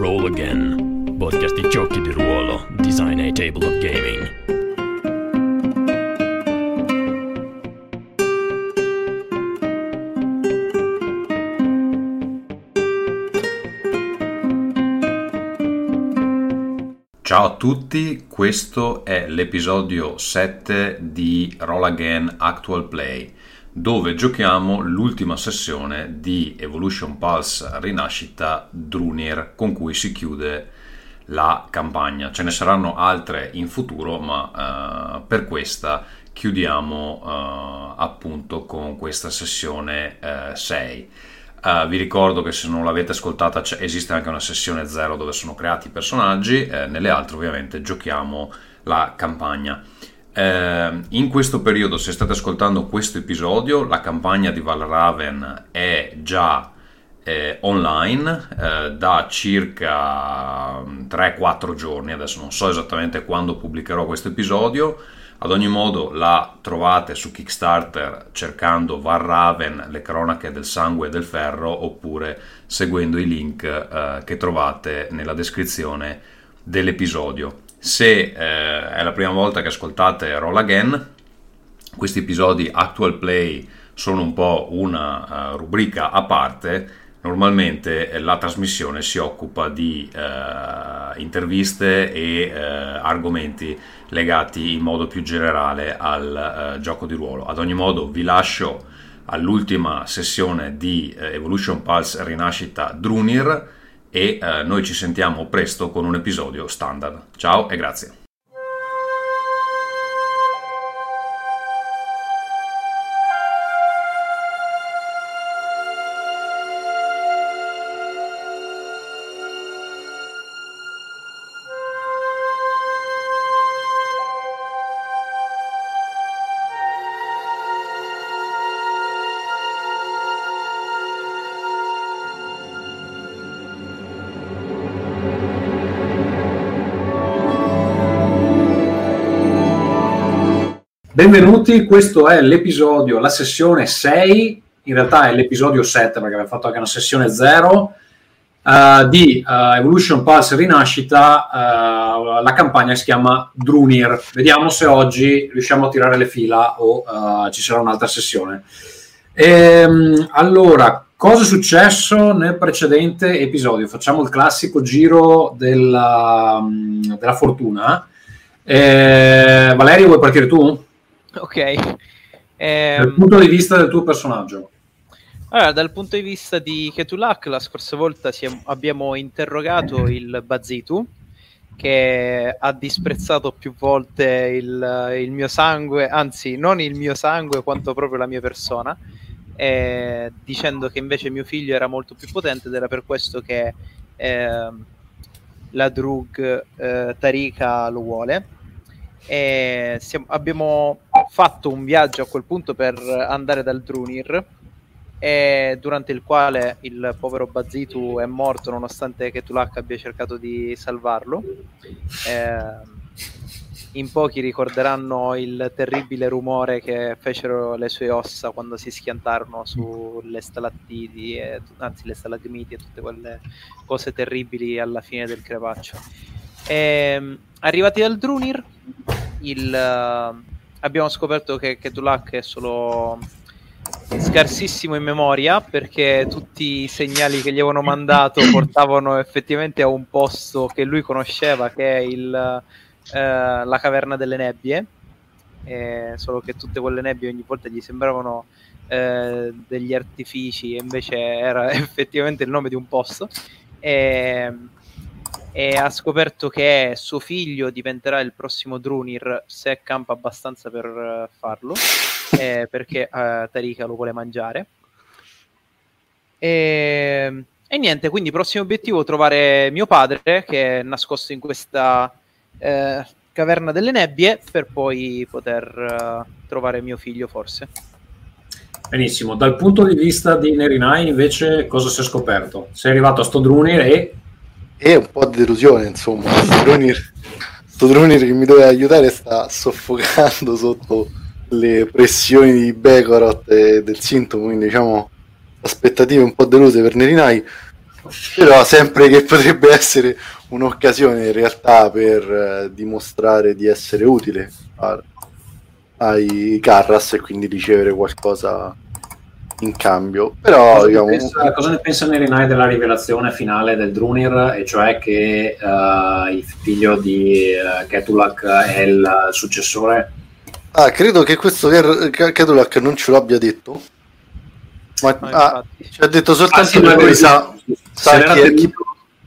Roll Again, podcast di giochi di ruolo, design e table of gaming. Ciao a tutti, questo è l'episodio 7 di Roll Again Actual Play, dove giochiamo l'ultima sessione di Evolution Pulse Rinascita Drunir, con cui si chiude la campagna. Ce ne saranno altre in futuro, ma uh, per questa chiudiamo uh, appunto con questa sessione uh, 6. Uh, vi ricordo che se non l'avete ascoltata esiste anche una sessione 0 dove sono creati i personaggi, eh, nelle altre ovviamente giochiamo la campagna. Eh, in questo periodo, se state ascoltando questo episodio, la campagna di Valraven è già eh, online eh, da circa 3-4 giorni, adesso non so esattamente quando pubblicherò questo episodio ad ogni modo la trovate su Kickstarter cercando Varraven, le cronache del sangue e del ferro oppure seguendo i link eh, che trovate nella descrizione dell'episodio. Se eh, è la prima volta che ascoltate Roll Again, questi episodi Actual Play sono un po' una uh, rubrica a parte Normalmente eh, la trasmissione si occupa di eh, interviste e eh, argomenti legati in modo più generale al gioco di ruolo. Ad ogni modo vi lascio all'ultima sessione di Evolution Pulse Rinascita Drunir e eh, noi ci sentiamo presto con un episodio standard. Ciao e grazie. Benvenuti, questo è l'episodio, la sessione 6, in realtà è l'episodio 7 perché abbiamo fatto anche una sessione 0 uh, di uh, Evolution Pulse Rinascita, uh, la campagna si chiama Drunir. Vediamo se oggi riusciamo a tirare le fila o ci sarà un'altra sessione. Ehm, allora, cosa è successo nel precedente episodio? Facciamo il classico giro della, della fortuna. Eh, Valerio, vuoi partire tu? Ok. Ehm... Dal punto di vista del tuo personaggio. Allora, dal punto di vista di Ketulak, la scorsa volta siamo, abbiamo interrogato il Bazitu, che ha disprezzato più volte il, il, mio sangue, anzi non il mio sangue quanto proprio la mia persona, eh, dicendo che invece mio figlio era molto più potente ed era per questo che eh, la Drug eh, Tarika lo vuole. E siamo, abbiamo fatto un viaggio a quel punto per andare dal Drunir durante il quale il povero Bazitu è morto nonostante che Tulak abbia cercato di salvarlo. Eh, in pochi ricorderanno il terribile rumore che fecero le sue ossa quando si schiantarono sulle stalattiti, e, anzi le stalagmiti e tutte quelle cose terribili alla fine del crepaccio. E, arrivati dal Drunir, il, abbiamo scoperto che, che Dulac è solo scarsissimo in memoria perché tutti i segnali che gli avevano mandato portavano effettivamente a un posto che lui conosceva che è il, eh, la caverna delle nebbie. Eh, solo che tutte quelle nebbie ogni volta gli sembravano eh, degli artifici e invece era effettivamente il nome di un posto. E e ha scoperto che suo figlio diventerà il prossimo Drunir se campa abbastanza per eh, farlo, eh, perché uh, Tarika lo vuole mangiare. E, e, niente, quindi prossimo obiettivo trovare mio padre che è nascosto in questa eh, caverna delle nebbie per poi poter uh, trovare mio figlio forse. Benissimo, dal punto di vista di Nerinai invece cosa si è scoperto? Sei arrivato a sto Drunir e e un po' di delusione, insomma. Sto Drunir che mi doveva aiutare sta soffocando sotto le pressioni di Bekorot e del sintomo, quindi diciamo aspettative un po' deluse per Nerinai. Però sempre che potrebbe essere un'occasione in realtà per eh, dimostrare di essere utile a- ai Carras e quindi ricevere qualcosa in cambio. Però Cosa, diciamo, ne pensa, cosa ne pensa Nerinai della rivelazione finale del Drunir, e cioè che eh, il figlio di eh, Ketulak è il successore? ah, credo che questo Ker- K- Kedulak non ce l'abbia detto. Ma No, ah, ci ha detto soltanto Ah, sì, che lui sa, sa chi è- tenuto.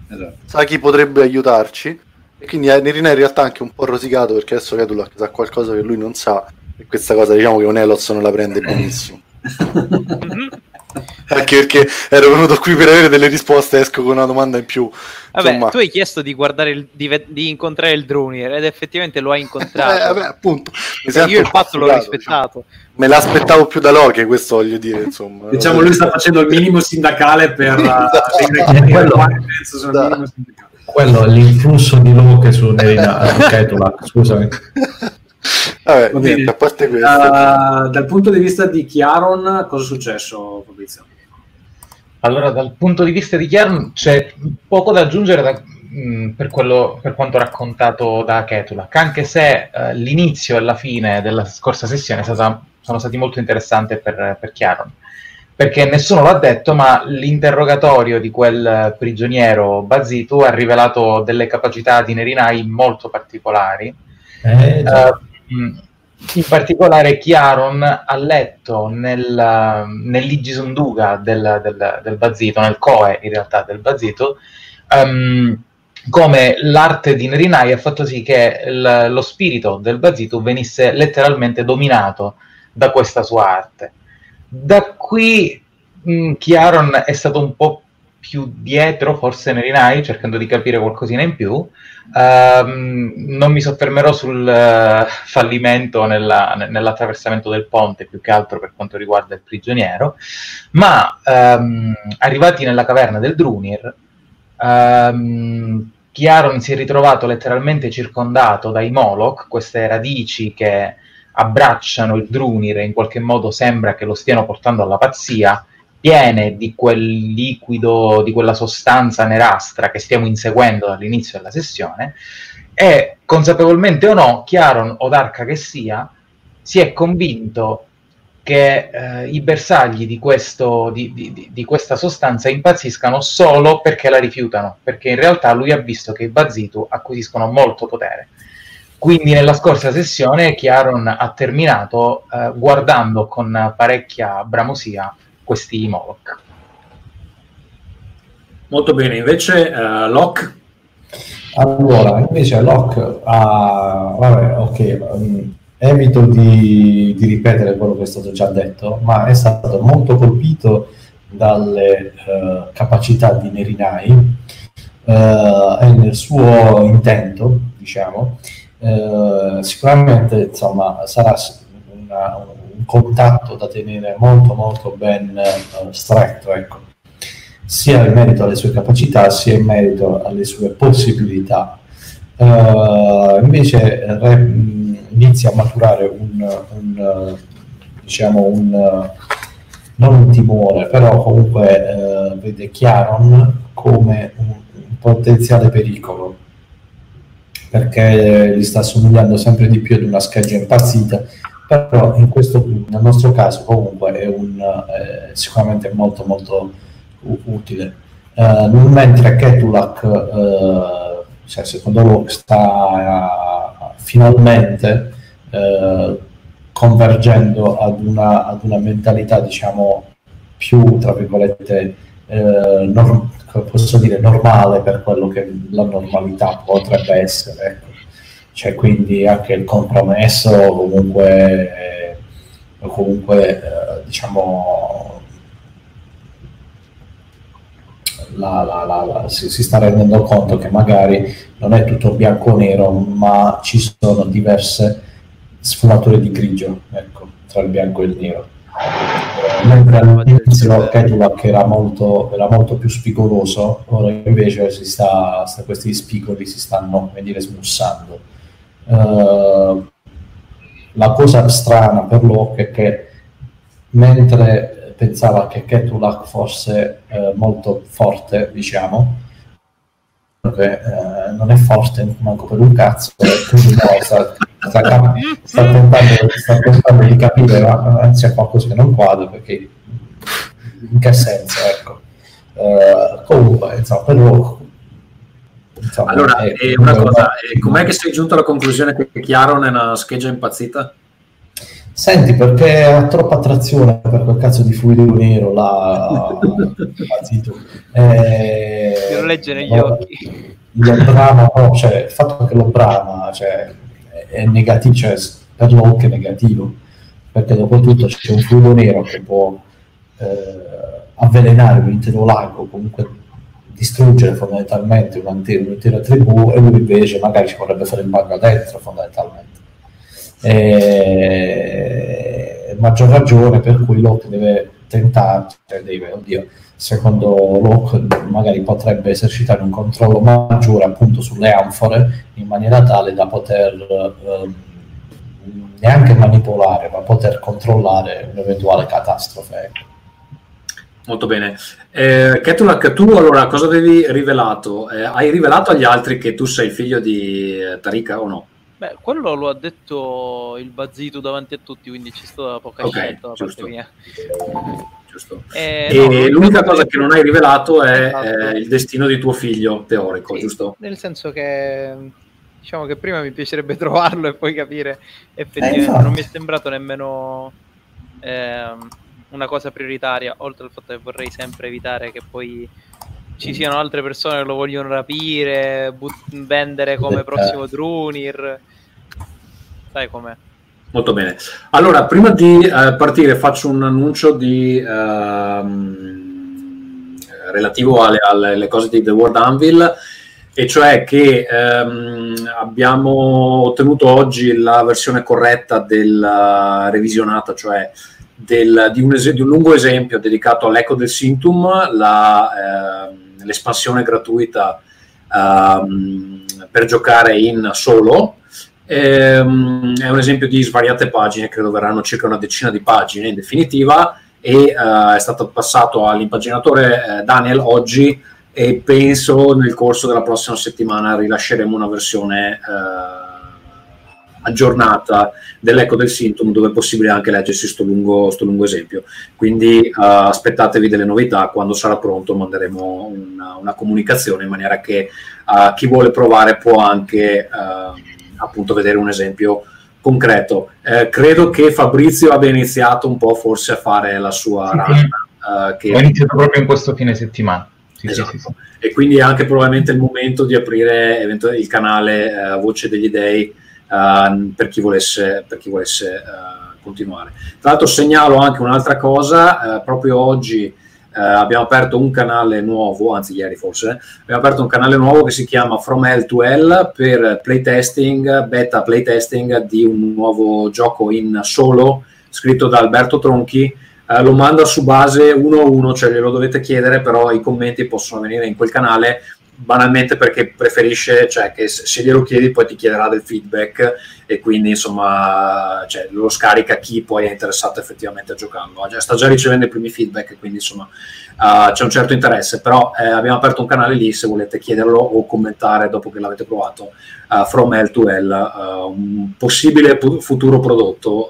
Esatto. sa chi potrebbe aiutarci. E quindi eh, Nerina in realtà è anche un po' rosicato perché adesso Kedulak sa qualcosa che lui non sa. E questa cosa diciamo che un Elos non la prende benissimo. Mhm. Anche perché ero venuto qui per avere delle risposte, esco con una domanda in più. Vabbè, Insomma, tu hai chiesto di guardare il- di, di incontrare il Drunir ed effettivamente lo hai eh, incontrato. vabbè, appunto, io il fatto l'ho rispettato. diciamo. Me l'aspettavo più da Loki, questo voglio dire, insomma. Diciamo, lui sta facendo il minimo sindacale per Esatto. uh, chiarire Quello- quale penso Esatto. minimo sindacale. Quello è l'influsso di Loki su Nerina, su Ketulak, scusami. Vabbè, Va niente, a parte questo. Uh, dal punto di vista di Chiaron, cosa è successo, Fabrizio? Allora, dal punto di vista di Chiaron c'è poco da aggiungere da- mh, per, quello- per quanto raccontato da Ketulak, anche se eh, l'inizio e la fine della scorsa sessione è stata- sono stati molto interessanti per, per Chiaron. Perché nessuno l'ha detto, ma l'interrogatorio di quel prigioniero Bazitu ha rivelato delle capacità di Nerinai molto particolari. Eh. Eh, in particolare Chiaron ha letto nel, nell'Igisunduga del, del, del Bazito, nel Coe in realtà del Bazito, ehm, come l'arte di Nerinai ha fatto sì che il- lo spirito del Bazito venisse letteralmente dominato da questa sua arte. Da qui mh, Chiaron è stato un po' più dietro, forse Nerinai, cercando di capire qualcosina in più. Ehm, non mi soffermerò sul eh, fallimento nella- nell'attraversamento del ponte, più che altro per quanto riguarda il prigioniero, ma ehm, arrivati nella caverna del Drunir, ehm, Chiaron si è ritrovato letteralmente circondato dai Moloch, queste radici che abbracciano il Drunir e in qualche modo sembra che lo stiano portando alla pazzia, piene di quel liquido, di quella sostanza nerastra che stiamo inseguendo dall'inizio della sessione, e consapevolmente o no, Chiaron o Darka che sia, si è convinto che eh, i bersagli di, questo, di, di- di- questa sostanza impazziscano solo perché la rifiutano, perché in realtà lui ha visto che i Bazitu acquisiscono molto potere. Quindi nella scorsa sessione Chiaron ha terminato eh, guardando con parecchia bramosia questi Moloch. Molto bene, invece uh, Locke, Allora, invece Locke ha... Vabbè, ok, um, evito di, di ripetere quello che è stato già detto, ma è stato molto colpito dalle eh, capacità di Nerinai eh, e nel suo intento, diciamo, eh, sicuramente insomma, sarà una- un contatto da tenere molto molto ben eh, stretto, ecco sia in merito alle sue capacità sia in merito alle sue possibilità. Eh, invece re- inizia a maturare un, un, diciamo un, non un timore, però comunque eh, vede Chiaron come un, un potenziale pericolo perché gli sta assomigliando sempre di più ad una scheggia impazzita però in questo, nel nostro caso comunque è un, eh, sicuramente molto molto utile. Eh, mentre Ketulak, eh, cioè, secondo lui, sta eh, finalmente eh, convergendo ad una, ad una mentalità, diciamo, più, tra virgolette, eh, norm- posso dire, normale per quello che la normalità potrebbe essere. Ecco. Cioè, quindi anche il compromesso comunque, eh, comunque eh, diciamo, la- la- la- si, si sta rendendo conto che magari non è tutto bianco o nero, ma ci sono diverse sfumature di grigio, ecco, tra il bianco e il nero. Mentre all'inizio Kedulak era molto, era molto più spigoloso, ora invece si sta, sta- questi spigoli si stanno dire, smussando. Eh, la cosa strana per Locke è che mentre pensava che Ketulak fosse eh, molto forte, diciamo, che eh, non è forte manco per un cazzo, quindi no, sta, sta, sta tentando, sta tentando di capire, ma anzi a qualcosa che non quadra, perché in che senso, ecco. Eh, comunque, insomma, per lo, insomma, Allora, è- e una cosa, e com'è che sei giunto alla conclusione che Chiaron è una scheggia impazzita? Senti, perché ha troppa attrazione per quel cazzo di fluido nero là, impazzito. Eh, Te lo legge negli no, occhi. Lo brama, no, cioè, il fatto che lo brama cioè, è negativo, cioè, per l'occhio è negativo, perché dopo tutto c'è un fluido nero che può eh, avvelenare un intero lago, comunque distruggere fondamentalmente un'intera, tribù e lui invece magari ci vorrebbe fare il bagno dentro fondamentalmente. E maggior ragione per cui Locke deve tentare, cioè deve, oddio, secondo Locke magari potrebbe esercitare un controllo maggiore appunto sulle anfore in maniera tale da poter ehm, neanche manipolare ma poter controllare un'eventuale catastrofe. Molto bene. Eh, Ketulak, tu allora cosa avevi rivelato? Eh, hai rivelato agli altri che tu sei figlio di eh, Tarika o no? Beh, quello lo ha detto il Bazzitu davanti a tutti, quindi ci sta poca Ok, scelta da parte giusto. mia. Giusto. Eh, E no, l'unica cosa che- non hai rivelato è Esatto. eh, il destino di tuo figlio teorico, Sì, giusto? Nel senso che diciamo che prima mi piacerebbe trovarlo e poi capire effettivamente infatti. non mi è sembrato nemmeno ehm, una cosa prioritaria, oltre al fatto che vorrei sempre evitare che poi ci siano altre persone che lo vogliono rapire, but- vendere come Eh. prossimo Drunir. Sai com'è? Molto bene. Allora, prima di eh, partire faccio un annuncio di, ehm, relativo alle, alle- alle cose di The World Anvil, e cioè che ehm, abbiamo ottenuto oggi la versione corretta della revisionata, cioè del- di, un es- di un lungo esempio dedicato all'Eco del Sintum, la, ehm, l'espansione gratuita ehm, per giocare in solo. Ehm, è un esempio di svariate pagine, credo verranno circa una decina di pagine in definitiva e eh, è stato passato all'impaginatore eh, Daniel oggi e penso nel corso della prossima settimana rilasceremo una versione eh, aggiornata dell'Eco del Sintom dove è possibile anche leggersi sto lungo, sto lungo esempio. Quindi eh, aspettatevi delle novità, quando sarà pronto manderemo una, una comunicazione in maniera che eh, chi vuole provare può anche eh, appunto vedere un esempio concreto. Credo che Fabrizio abbia iniziato un po' forse a fare la sua Sì, run, sì. che Ho iniziato proprio in questo fine settimana. Sì, Esatto. sì, sì. e quindi è anche probabilmente il momento di aprire il canale Voce degli Dei eh, per chi volesse, per chi volesse eh, continuare. Tra l'altro segnalo anche un'altra cosa, eh, proprio oggi eh, abbiamo aperto un canale nuovo, anzi ieri forse, abbiamo aperto un canale nuovo che si chiama From Hell to Hell per playtesting, beta playtesting di un nuovo gioco in solo scritto da Alberto Tronchi eh, lo manda su base 1 a 1, cioè glielo dovete chiedere, però i commenti possono venire in quel canale banalmente perché preferisce, cioè che se glielo chiedi poi ti chiederà del feedback e quindi insomma cioè, lo scarica chi poi è interessato effettivamente a giocarlo. Sta già ricevendo i primi feedback quindi insomma eh, c'è un certo interesse, però eh, abbiamo aperto un canale lì se volete chiederlo o commentare dopo che l'avete provato eh, From Hell to Hell, eh, un possibile pu- futuro prodotto.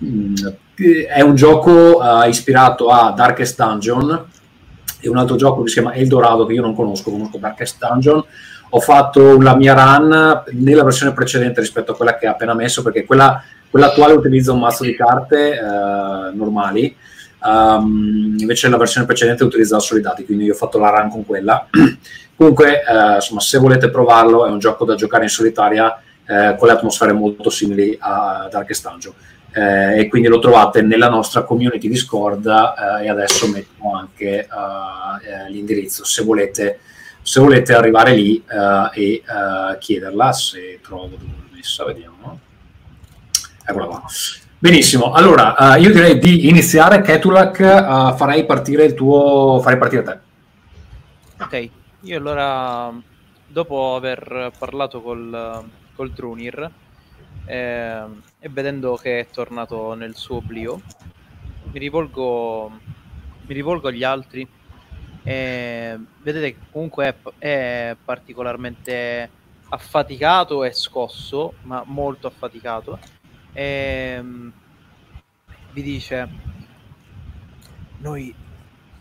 eh, mm, è un gioco ispirato a Darkest Dungeon e un altro gioco che si chiama Eldorado che io non conosco, conosco Darkest Dungeon. Ho fatto la mia run nella versione precedente rispetto a quella che ha appena messo, perché quella, quella attuale utilizza un mazzo di carte eh, normali, ehm, invece la versione precedente utilizzava solo i dati, quindi io ho fatto la run con quella. Comunque, eh, insomma, se volete provarlo, è un gioco da giocare in solitaria eh, con le atmosfere molto simili a Darkest Dungeon eh, e quindi lo trovate nella nostra community Discord eh, e adesso metto anche eh, eh, l'indirizzo se volete, se volete arrivare lì eh, e eh, chiederla se trovo dove l'ho messa, vediamo. Eccola qua. Benissimo, allora eh, io direi di iniziare. Ketulak, eh, farei partire il tuo. farei partire te. Ok, io allora, dopo aver parlato col, col Drunir ehm, e vedendo che è tornato nel suo oblio, mi rivolgo, mi rivolgo agli altri. E vedete che comunque è, è particolarmente affaticato e scosso, ma molto affaticato. E vi dice: Noi,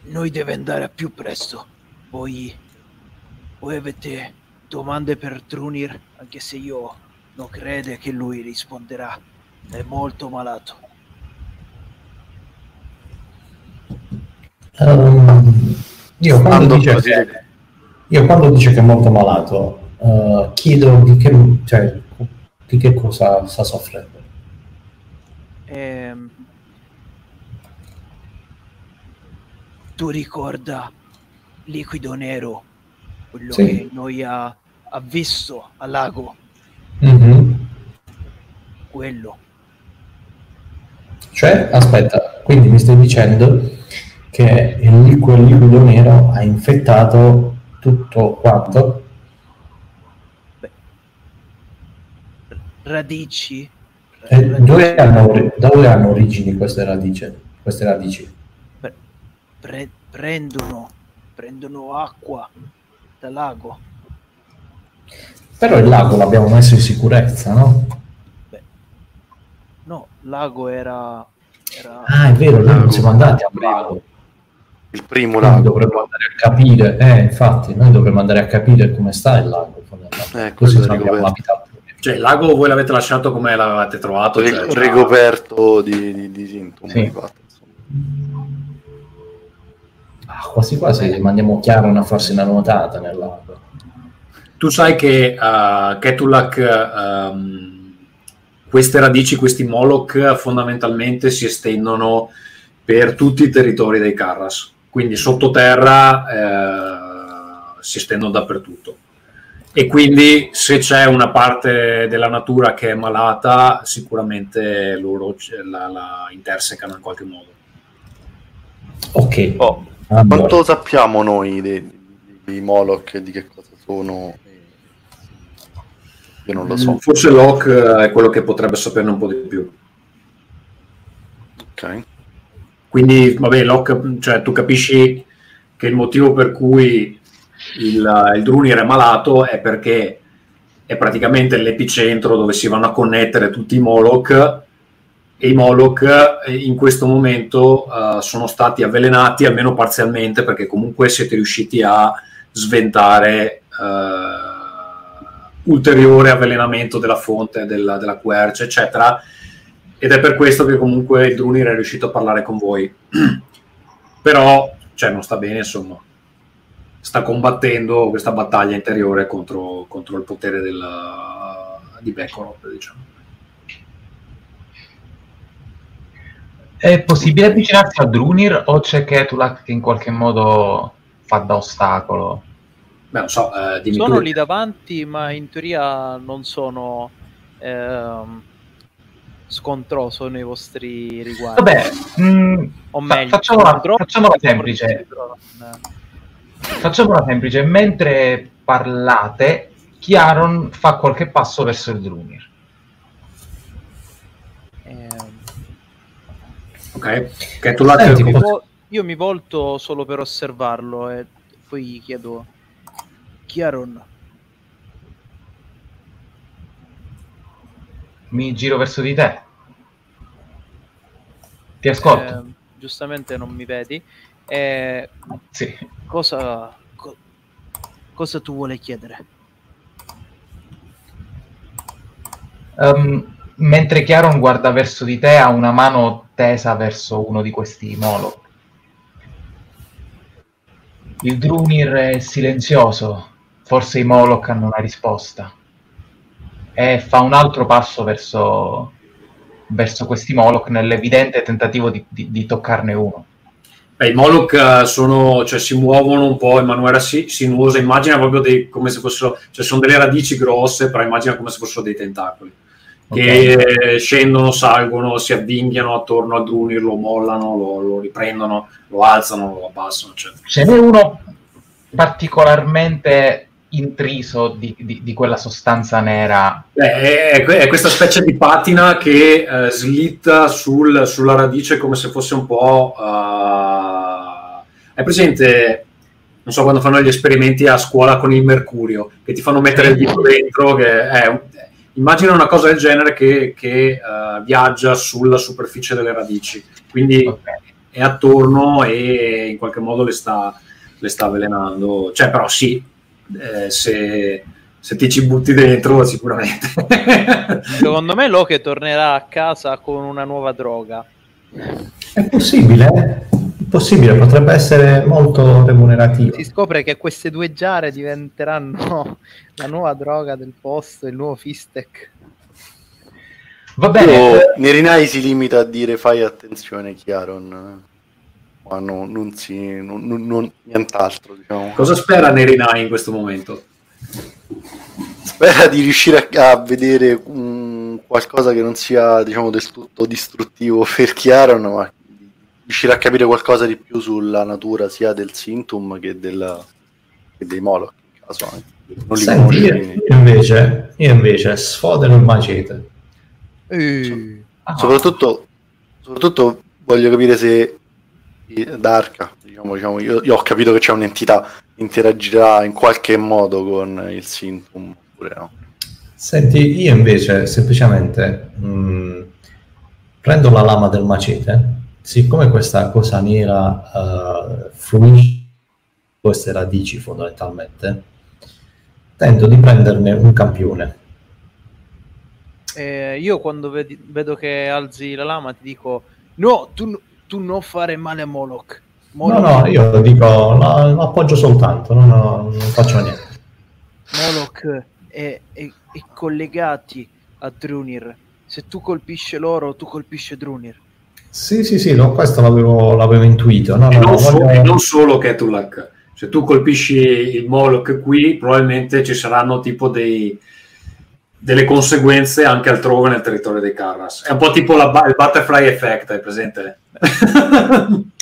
noi deve andare a più presto. Voi, voi avete domande per Trunir, anche se io non crede che lui risponderà. È molto malato. Ehm, io, quando dice che, io quando dice che è molto malato, eh, chiedo di che, cioè, di che cosa sta soffrendo. Ehm, tu ricorda Liquido Nero, quello Sì. che noi ha, ha visto al lago, Mhm. quello. Cioè, aspetta, quindi mi stai dicendo che il liquido, il liquido nero ha infettato tutto quanto? Radici. E radici- dove, hanno, dove hanno origini queste radici? Queste radici? pre- prendono, prendono acqua dal lago. Però il lago l'abbiamo messo in sicurezza, no? Lago era... era... Ah, è vero, noi non siamo andati al lago. Il primo lago. dovremmo andare a capire, eh, infatti, noi dovremmo andare a capire come sta il lago. Eh, Così ricoperto. l'abitato. Cioè, il lago voi l'avete lasciato come l'avete trovato? Ri- Cioè, ricoperto di, di, di sintomi. Sì. Ah, quasi quasi mandiamo Chiaron a farsi una nuotata nel lago. Tu sai che uh, Ketulak, ehm, queste radici, questi Moloch, fondamentalmente si estendono per tutti i territori dei Karras. Quindi sottoterra eh, si estendono dappertutto. E quindi se c'è una parte della natura che è malata, sicuramente loro la, la intersecano in qualche modo. Ok. Oh, allora. Quanto sappiamo noi dei, dei Moloch e di che cosa sono? Io non lo so. Forse Locke è quello che potrebbe saperne un po' di più. Ok. Quindi, vabbè, Locke, cioè, tu capisci che il motivo per cui il, il Drunir è malato è perché è praticamente l'epicentro dove si vanno a connettere tutti i Moloch e i Moloch eh, in questo momento eh, sono stati avvelenati almeno parzialmente perché comunque siete riusciti a sventare eh, ulteriore avvelenamento della fonte, della, della quercia, eccetera ed è per questo che comunque il Drunir è riuscito a parlare con voi. Però, cioè, non sta bene, insomma. Sta combattendo questa battaglia interiore contro, contro il potere del, di Bekorov, diciamo. È possibile avvicinarsi a Drunir o c'è Ketulak che in qualche modo fa da ostacolo? Beh, non so, eh, sono tu. lì davanti, ma in teoria non sono ehm, scontroso nei vostri riguardi. Vabbè, mh, o fa- meglio, facciamola- facciamola semplice. facciamola semplice. Mentre parlate, Chiaron fa qualche passo verso il Drunir. ehm, Ok, Ketulak, Senti, io, mi io volto solo per osservarlo e poi gli chiedo Chiaron, Mi giro verso di te. Ti ascolto. ehm, giustamente non mi vedi, eh, Sì. cosa, co- cosa tu vuole chiedere? Ehm, mentre Chiaron guarda verso di te, ha una mano tesa verso uno di questi Moloch. Il Drunir è silenzioso, forse i Moloch hanno una risposta. E fa un altro passo verso, verso questi Moloch nell'evidente tentativo di, di- di toccarne uno. Beh, I Moloch eh, sono, cioè, si muovono un po' in maniera si- sinuosa, immagina proprio dei, come se fossero, cioè sono delle radici grosse, però immagina come se fossero dei tentacoli, che scendono, salgono, si avvinghiano attorno al Drunir, lo mollano, lo, lo riprendono, lo alzano, lo abbassano, eccetera. Ce n'è uno particolarmente intriso di, di- di quella sostanza nera. Eh, È, è- questa specie di patina che eh, slitta sul- sulla radice come se fosse un po'. eh, è presente, non so quando fanno gli esperimenti a scuola con il mercurio, che ti fanno mettere il dito dentro. Che è, immagina una cosa del genere che, che, eh, viaggia sulla superficie delle radici, quindi Ok. è attorno e in qualche modo le sta, le sta avvelenando. Cioè, però sì, eh, se, se ti ci butti dentro sicuramente. Secondo me Loki tornerà a casa con una nuova droga. È possibile, eh? È possibile, potrebbe essere molto remunerativo. Si scopre che queste due giare diventeranno la nuova droga del posto, il nuovo Fistec. Va bene, Io, Nerinai si limita a dire fai attenzione Chiaron, ma no- non si, non- non- non- nient'altro. Diciamo. Cosa spera Nerinai in questo momento? Spera di riuscire a, a vedere un- qualcosa che non sia diciamo, del tutto distruttivo per Chiaron, ma riuscire a capire qualcosa di più sulla natura sia del Sintum che, della- che dei Moloch. In caso anche. Non li Senti, io, invece, io invece sfodero il macete. Eh, ah, soprattutto, soprattutto voglio capire se Darka, diciamo, diciamo, io, io ho capito che c'è un'entità che interagirà in qualche modo con il Sintum oppure no. Senti, io invece semplicemente mh, prendo la lama del macete, siccome questa cosa nera eh, fluisce queste radici fondamentalmente, tento di prenderne un campione. eh, io quando vedi- vedo che alzi la lama ti dico no, tu, tu non fare male a Moloch. No, Moloch, no, io dico, no, lo appoggio soltanto, no, no, non faccio niente. Moloch è, è- è collegati a Drunir. Se tu colpisci loro, tu colpisci Drunir. Sì, sì, sì, no, questo l'avevo, l'avevo intuito. No, E no, non, no, so- voglio- e non solo Ketulak. Se tu colpisci il Moloch qui, probabilmente ci saranno tipo dei- delle conseguenze anche altrove nel territorio dei Carras. È un po' tipo la il Butterfly Effect, hai presente?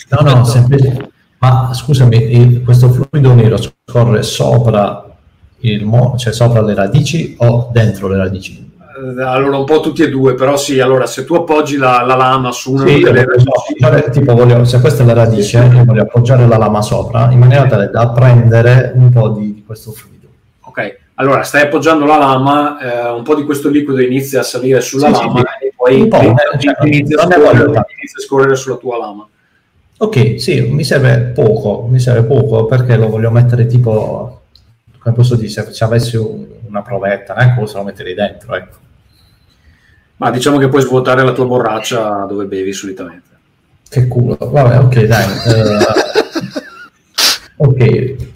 No, no, semplice- Ma scusami, il- questo fluido nero scorre sopra il mo- cioè sopra le radici o dentro le radici? Eh, Allora, un po' tutti e due, però sì, allora se tu appoggi la, la lama su una Sì, delle appoggiare- tipo voglio, se questa è la radice, io voglio appoggiare la lama sopra in maniera tale da prendere un po' di, di questo fluido. Ok, allora stai appoggiando la lama, eh, un po' di questo liquido inizia a salire sulla Sì, lama sì. Poi Un po', inizia, eh, cioè, non voglio tanto. inizia a scorrere sulla tua lama. Ok, sì, mi serve poco, mi serve poco perché lo voglio mettere tipo, come posso dire, se se avessi un- una provetta, eh, cosa lo metterei dentro, ecco. Ma diciamo che puoi svuotare la tua borraccia dove bevi solitamente. Che culo, vabbè, ok, dai. eh, ok,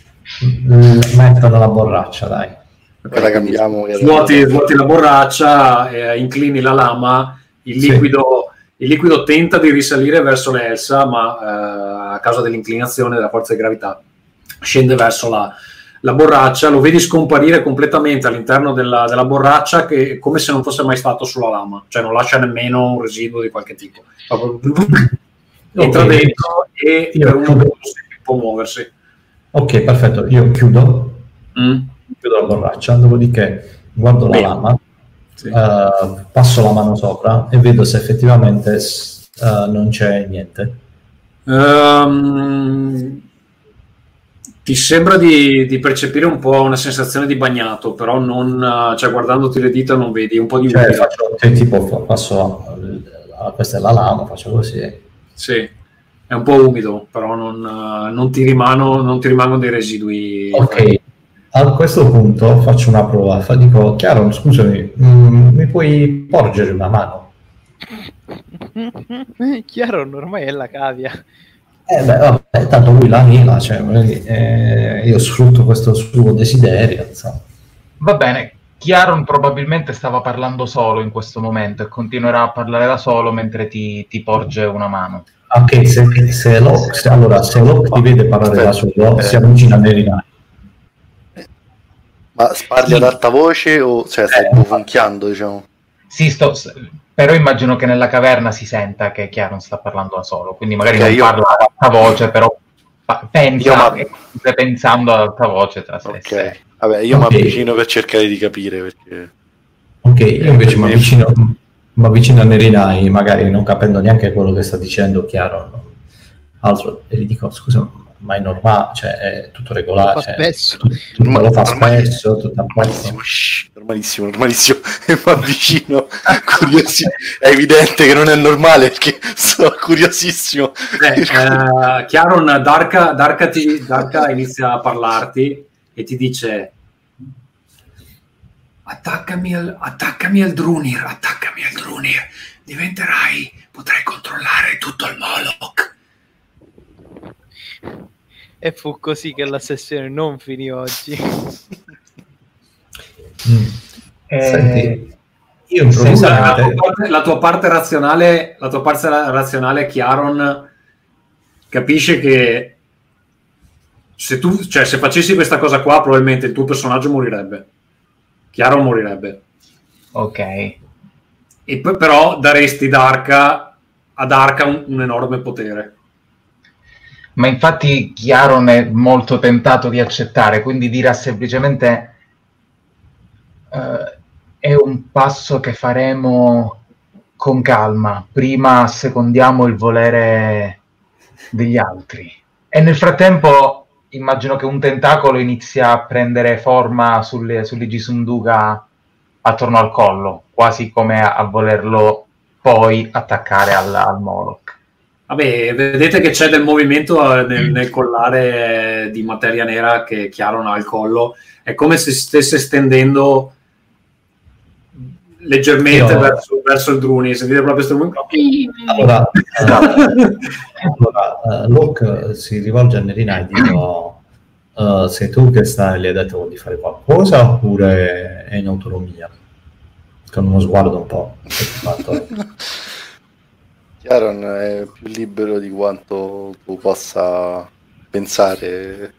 Mm, metto nella borraccia, dai. La cambiamo. Svuoti, svuoti la borraccia, eh, inclini la lama, il Sì. liquido, il liquido tenta di risalire verso l'Elsa, ma eh, a causa dell'inclinazione della forza di gravità scende verso la, la borraccia, lo vedi scomparire completamente all'interno della, della borraccia che come se non fosse mai stato sulla lama, cioè non lascia nemmeno un residuo di qualche tipo. Entra Ok. dentro e Io per un momento può muoversi. Ok, perfetto, io chiudo, Mm? chiudo la borraccia, dopodiché guardo la Bene. lama, Sì. eh, passo la mano sopra e vedo se effettivamente eh, non c'è niente. Ehm, ti sembra di, di percepire un po' una sensazione di bagnato, però non, eh, cioè, guardandoti le dita non vedi un po' di Cioè, faccio, cioè, tipo, passo, a- questa è la lama, faccio così. Sì, è un po' umido, però non, non ti, rimano- non ti rimangono dei residui. Ok, a questo punto faccio una prova, dico, Chiaro, scusami, mm, mi puoi porgere una mano? Chiaro, ormai è la cavia. Eh beh, vabbè, tanto lui la mela, cioè, eh, io sfrutto questo suo desiderio, insomma. Va bene, Chiaron probabilmente stava parlando solo in questo momento e continuerà a parlare da solo mentre ti, ti porge una mano. Ok, se, se Locke, se- allora, se Locke ti vede parlare da solo, si avvicina a Nerina. Ma parli ad alta voce o cioè, stai bofonchiando, diciamo? Sì, sto, però immagino che nella caverna si senta che Chiaron sta parlando da solo, quindi magari Ok, non io- parla ad alta voce, però pa- pensa, Io ma- stai pensando ad alta voce tra sé. Ok. Vabbè, io Ok. mi avvicino per cercare di capire perché... Ok, io invece mi avvicino, mi avvicino a Nerinai, magari non capendo neanche quello che sta dicendo chiaro, altro, e gli dico, scusa, ma è normale, cioè è tutto regolare, Lo fa cioè, spesso. tu- tutto lo fa spesso, tutto a posto. Normalissimo, normalissimo, normalissimo. E mi avvicino, curiosi- È evidente che non è normale perché sono curiosissimo. Eh, eh, Chiaron, Darka, Darka ti- Darka inizia a parlarti e ti dice attaccami al, attaccami al Drunir, attaccami al Drunir, diventerai, potrai controllare tutto il Moloch. E fu così che la sessione non finì oggi. Mm. Eh, Senti, io la, improvvisamente... parte, la tua parte razionale, la tua parte ra- razionale, Chiaron, capisce che se tu, cioè, se facessi questa cosa qua, probabilmente il tuo personaggio morirebbe. Chiaron morirebbe. ok. E poi però daresti Darka ad Arca un, un enorme potere. Ma infatti Chiaron è molto tentato di accettare, quindi dirà semplicemente eh, è un passo che faremo con calma, prima secondiamo il volere degli altri. E nel frattempo immagino che un tentacolo inizia a prendere forma sulle, sull'Igisunduga attorno al collo, quasi come a, a volerlo poi attaccare al, al Moloch. Vabbè, vedete che c'è del movimento eh, nel, nel collare di materia nera che Chiaron ha al collo. È come se si stesse stendendo leggermente Io- verso, verso il Druni. Sentite proprio questo movimento. Allora, eh, allora eh, Locke si rivolge a Nerinai e dico eh, sei tu che stai, gli hai detto di fare qualcosa oppure è in autonomia? Con uno sguardo un po'. Chiaron è più libero di quanto tu possa pensare.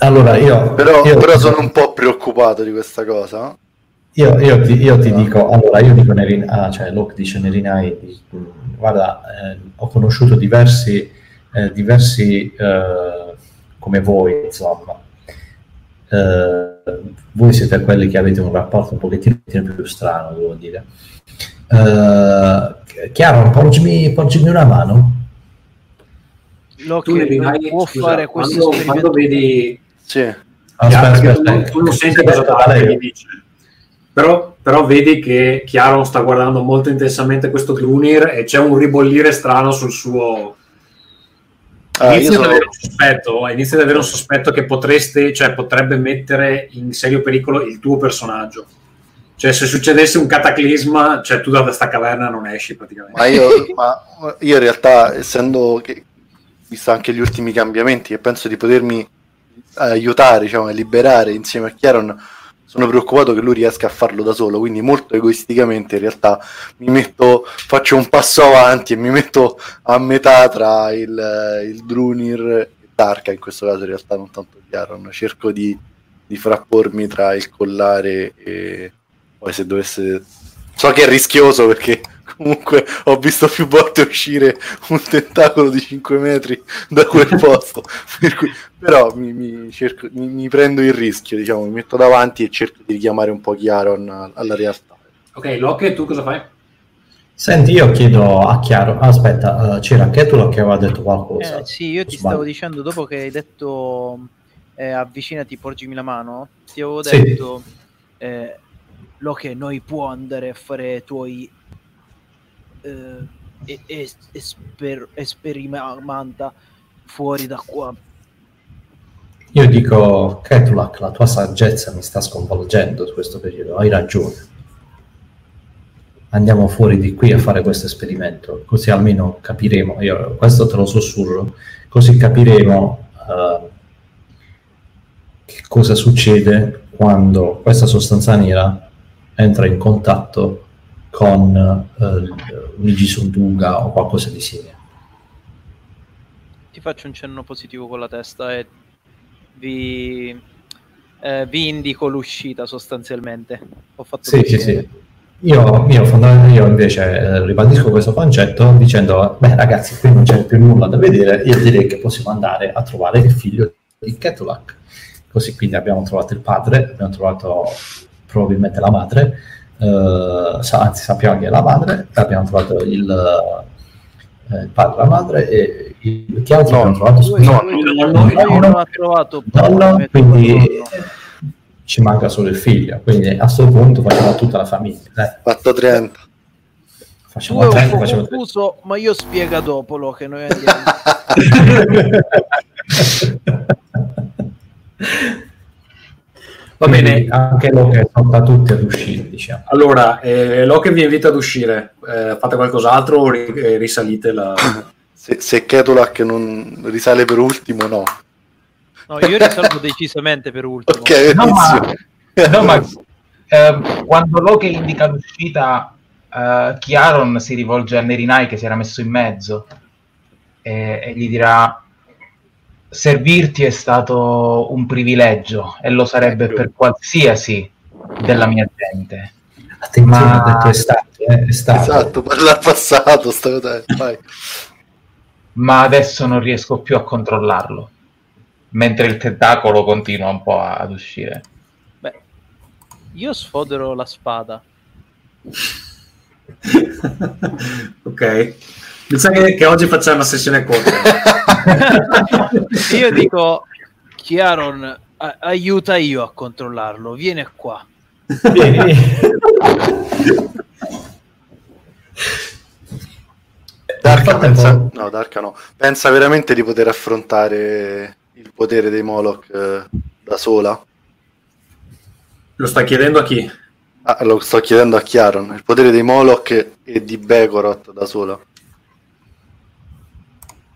Allora, io, Però, io- però sono un po' preoccupato di questa cosa. Io, io ti, io ti dico, allora io dico Nerin, ah, cioè Locke dice Nerinai, guarda, eh, ho conosciuto diversi, eh, diversi eh, come voi, insomma. Eh, voi siete quelli che avete un rapporto un pochettino più strano, devo dire. Eh, Chiaro, porgimi, porgimi una mano. Loki Tu può scusa, fare questo quando, quando vedi Sì. Aspetta, perché aspetta, tu, tu non senti cosa aspetta, gli dice. Però, però vedi che Chiaron sta guardando molto intensamente questo Drunir e c'è un ribollire strano sul suo, Ah, io inizia, sono- ad avere un sospetto, inizia ad avere un sospetto che potreste, cioè potrebbe mettere in serio pericolo il tuo personaggio. Cioè, se succedesse un cataclisma, cioè tu da questa caverna non esci praticamente. ma, io, ma io in realtà, essendo che visto anche gli ultimi cambiamenti e penso di potermi aiutare, diciamo, a liberare insieme a Chiaron, sono preoccupato che lui riesca a farlo da solo, quindi molto egoisticamente in realtà metto, faccio un passo avanti e mi metto a metà tra il, il Drunir e Tarka, in questo caso in realtà non tanto Chiaron, cerco di, di frappormi tra il collare e poi se dovesse... So che è rischioso perché comunque ho visto più volte uscire un tentacolo di 5 metri da quel posto, per cui- però mi, mi cerco- mi- mi prendo il rischio, diciamo, mi metto davanti e cerco di richiamare un po' Chiaron alla realtà. Ok, Locke, tu cosa fai? Senti, io chiedo a Chiaro, aspetta, eh, c'era Ketula che aveva detto qualcosa. Eh, sì, io ti stavo dicendo dopo che hai detto eh, avvicinati, porgimi la mano. Ti avevo Sì. detto eh, Loki, noi può andare a fare i tuoi eh, e- e- esper- esperimenta fuori da qua. Io dico, Ketulak, la tua saggezza mi sta sconvolgendo in questo periodo, hai ragione. Andiamo fuori di qui a fare questo esperimento, così almeno capiremo, io questo te lo sussurro, così capiremo eh, che cosa succede quando questa sostanza nera entra in contatto con eh, un'igisunduga o qualcosa di simile. Ti faccio un cenno positivo con la testa e vi, eh, vi indico l'uscita sostanzialmente. Ho fatto Sì, sì, sì. Io, io, io invece eh, ribadisco questo concetto dicendo, beh ragazzi, qui non c'è più nulla da vedere, io direi che possiamo andare a trovare il figlio di Ketulak. Così quindi abbiamo trovato il padre, abbiamo trovato probabilmente la madre, sa- anzi sappiamo chi è la madre, abbiamo trovato il, eh, il padre, la madre e il, chi altro No, abbiamo trovato? Lui- Scusa. no, lui- no, lui no, non no. ha trovato Nonno, quindi ci manca solo il figlio, quindi a questo punto facciamo tutta la famiglia. Dai, Fatto 30. Tu facciamo è un 30, po' facciamo 30. confuso, ma io spiega dopo lo che noi andiamo. Va Quindi bene. anche loro che sono da tutti ad uscire, diciamo. Allora, eh, Locke vi invita ad uscire. Eh, fate qualcos'altro o ri- eh, risalite la... Se, se Ketulak non risale per ultimo, no. No, io risolvo decisamente per ultimo. Ok, No, ma, no, ma eh, quando Loki indica l'uscita, eh, Chiaron si rivolge a Nerinai che si era messo in mezzo e, e gli dirà: Servirti è stato un privilegio e lo sarebbe per qualsiasi della mia gente. Attenzione, Ma- ha detto estate, eh, estate. Esatto, parla al passato, sta cosa. Vai. Ma adesso non riesco più a controllarlo. Mentre il tentacolo continua un po' ad uscire. Beh, io sfodero la spada. ok. Mi sa che, che oggi facciamo una sessione corta. io dico, Chiaron, a- aiuta io a controllarlo, vieni qua. Vieni. Darka pensa... No, Darka no. Pensa veramente di poter affrontare il potere dei Moloch eh, da sola? Lo stai chiedendo a chi? Ah, lo sto chiedendo a Chiaron. Il potere dei Moloch e di Begoroth da sola.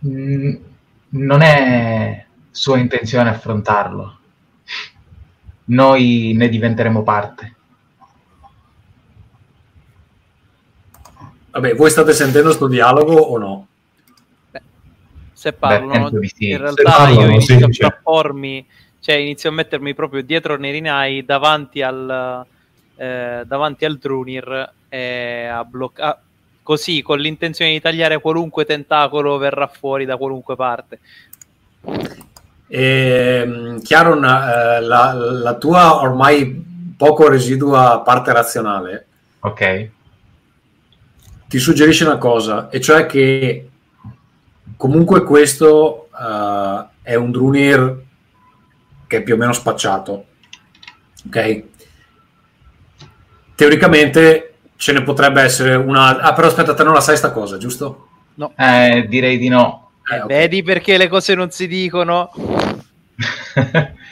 Mm, non è sua intenzione affrontarlo. Noi ne diventeremo parte. Vabbè, voi state sentendo sto dialogo o no? Se parlano, di sì. in realtà parlano, io inizio sì, a frappormi, cioè inizio a mettermi proprio dietro Nerinai davanti al, eh, davanti al Drunir e a bloccare così con l'intenzione di tagliare qualunque tentacolo verrà fuori da qualunque parte. E, Chiaron, eh, la, la tua ormai poco residua parte razionale Ok? ti suggerisce una cosa, e cioè che comunque questo eh, è un Drunir che è più o meno spacciato. Ok? Teoricamente ce ne potrebbe essere una... Ah, però aspetta, te non la sai sta cosa, giusto? Eh, direi di no. Eh, ok. Vedi perché le cose non si dicono?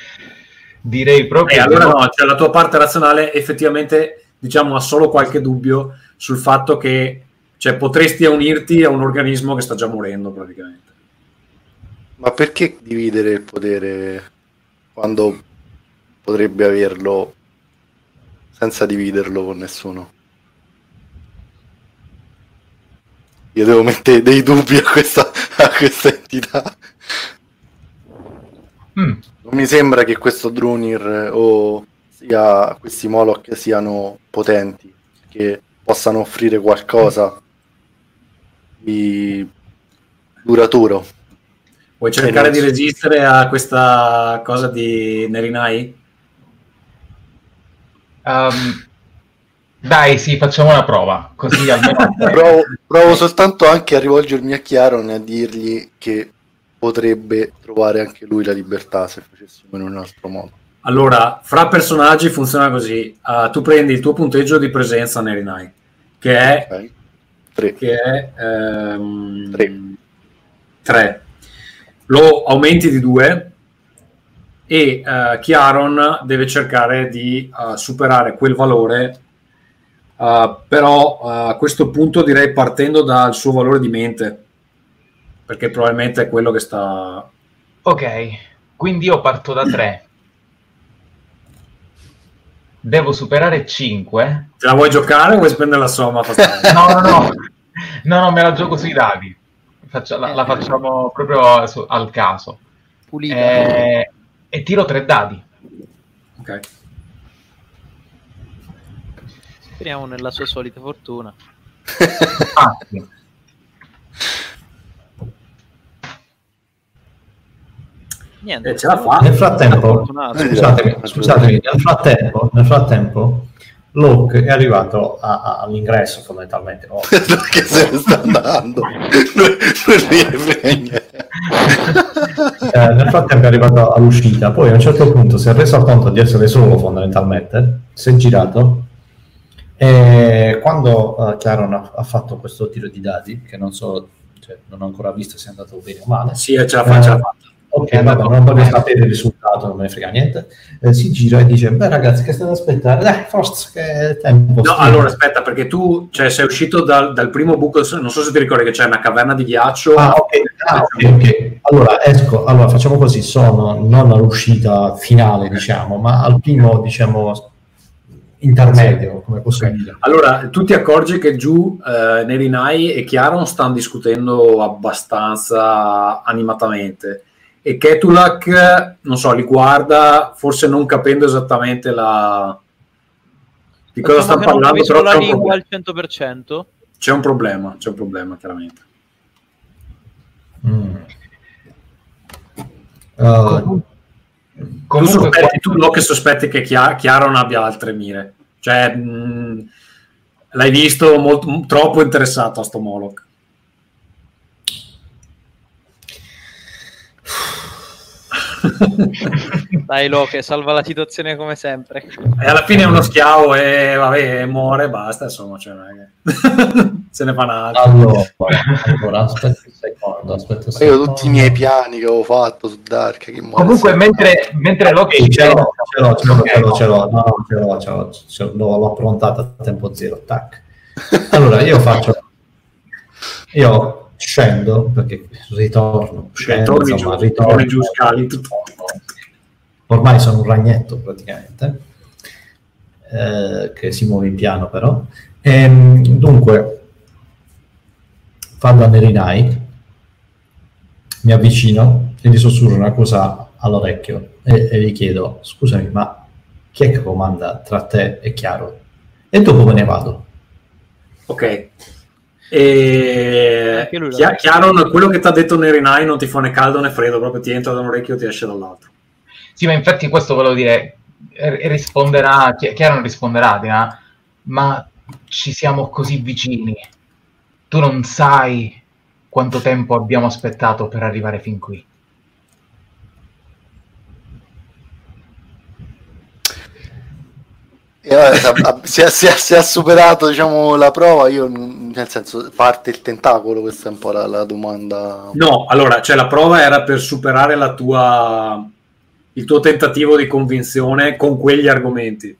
direi proprio Eh, allora no. no, cioè la tua parte razionale effettivamente diciamo ha solo qualche dubbio sul fatto che cioè, potresti unirti a un organismo che sta già morendo praticamente. Ma perché dividere il potere quando potrebbe averlo senza dividerlo con nessuno? Io devo mettere dei dubbi a questa, a questa entità. Mm, Non mi sembra che questo Drunir eh, o sia, questi Moloch siano potenti, che possano offrire qualcosa di duraturo. Vuoi cercare di resistere a questa cosa di Nerinai? um, dai, sì, facciamo una prova. Così almeno. Provo, provo soltanto anche a rivolgermi a Chiaron e a dirgli che potrebbe trovare anche lui la libertà se facessimo in un altro modo. Allora, fra personaggi funziona così. Ah, tu prendi il tuo punteggio di presenza Nerinai, che è Ok? Tre. che è ehm, Tre. 3. Lo aumenti di 2 e eh, Chiaron deve cercare di eh, superare quel valore, eh, però eh, a questo punto direi partendo dal suo valore di mente, perché probabilmente è quello che sta... ok, quindi io parto da 3. Devo superare 5. Te la vuoi giocare o vuoi spendere la somma? No, no, no. No, no, me la gioco sui dadi. Faccia- la, la facciamo proprio su- al caso. Pulita. Eh, e tiro tre dadi. ok. Speriamo nella sua solita fortuna. Ah, sì. Niente. Eh, ce la fa. Nel frattempo. Eh, scusatemi, scusatemi, nel frattempo, nel frattempo Locke è arrivato a- a- all'ingresso fondamentalmente. Oh, che se ne sta andando non, non eh, nel frattempo è arrivato all'uscita, poi a un certo punto si è reso conto di essere solo fondamentalmente, si è girato e quando eh, Chiaron ha, ha fatto questo tiro di dadi, che non so, cioè, non ho ancora visto se è andato bene o male, Sì, ce la fa, ce la fa. Ok, vabbè, non voglio sapere il risultato, non me ne frega niente. Eh, si gira e dice: Beh, ragazzi, che state ad aspettare? Dai, forza, che è tempo. No, Sì. allora aspetta, perché tu cioè, sei uscito dal, dal primo buco, non so se ti ricordi che c'è una caverna di ghiaccio. Ah, ok, ah, ok, ok. Allora, esco, allora facciamo così: sono non all'uscita finale, diciamo, ma al primo, diciamo, intermedio, come posso Ok. dire. Allora, tu ti accorgi che giù eh, Nerinai e Chiaron stanno discutendo abbastanza animatamente e Ketulak, non so, li guarda, forse non capendo esattamente la... di cosa stanno parlando, però la lingua al 100%. c'è un problema, c'è un problema chiaramente. Mm. Uh, Tu, Comunque, sospetti, tu Locke sospetti che Chia- Chiaron abbia altre mire, cioè mh, l'hai visto molto, troppo interessato a sto Moloch. Dai, Loche, salva la situazione come sempre. E alla fine è uno schiavo e vabbè, muore e basta, insomma, cioè, non è che- se ne fa una altra. allora, allora, aspetta un secondo, aspetta un Ma io secondo. tutti i miei piani che avevo fatto su Dark che muore Comunque, mentre, mentre Ok, Loki ce l'ho, ce l'ho, ce l'ho, ce l'ho, ce l'ho, no, no, ce l'ho, ce l'ho, ce l'ho, l'ho- l'ho approntata a tempo zero, tac. Allora, io faccio, io scendo, perché ritorno, scendo, torni insomma, giù, ritorno, torni giù, scali, ormai sono un ragnetto praticamente, eh, che si muove in piano però. Ehm, dunque, vado a Nerinai, mi avvicino e gli sussurro una cosa all'orecchio e, e gli chiedo, scusami, ma chi è che comanda tra te e Chiaro? E dopo me ne vado. Ok. E Anche lui l'ha Chia- detto. Chiaron, quello che ti ha detto Nerinai non ti fa né caldo né freddo, proprio ti entra da un orecchio e ti esce dall'altro. Sì, ma infatti questo volevo dire, risponderà, Chi- Chiaro non risponderà, dirà, ma ci siamo così vicini, tu non sai quanto tempo abbiamo aspettato per arrivare fin qui. Vabbè, se, ha- se, se ha- superato diciamo, la prova, io nel senso parte il tentacolo, questa è un po' la, la domanda. No, allora, cioè la prova era per superare la tua, il tuo tentativo di convinzione con quegli argomenti.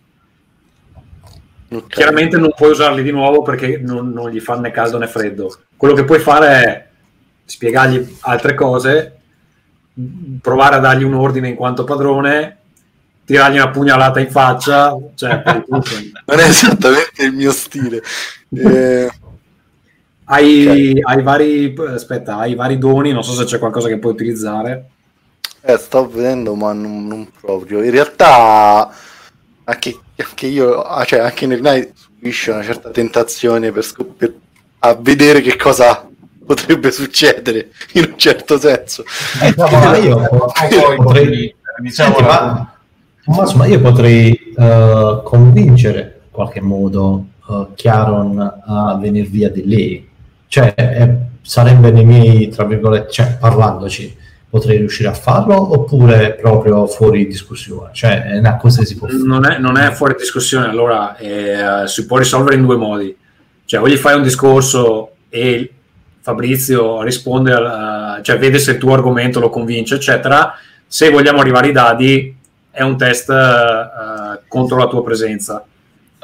Ok. Chiaramente non puoi usarli di nuovo perché non, non gli fa né caldo né freddo. Quello che puoi fare è spiegargli altre cose, provare a dargli un ordine in quanto padrone, tirargli una pugnalata in faccia, cioè. Non è esattamente il mio stile. Eh, hai, hai vari, aspetta, hai vari doni, non so se c'è qualcosa che puoi utilizzare. eh, sto vedendo, ma non, non proprio. In realtà, anche, anche io, ah, cioè anche nel night subisce una certa tentazione per, scop- per- a vedere che cosa potrebbe succedere in un certo senso. ma io potrei, diciamo, Senti, ma, Tommaso, ma io potrei eh, convincere in qualche modo eh, Chiaron a venire via di lì. Cioè, eh, sarebbe nei miei, tra virgolette, cioè, parlandoci, potrei riuscire a farlo oppure proprio fuori discussione? Cioè, è una cosa che si può fare. Non è, non è fuori discussione, allora eh, si può risolvere in due modi. Cioè, o gli fai un discorso e Fabrizio risponde, al- cioè vede se il tuo argomento lo convince, eccetera. Se vogliamo arrivare ai dadi, è un test eh, contro la tua presenza.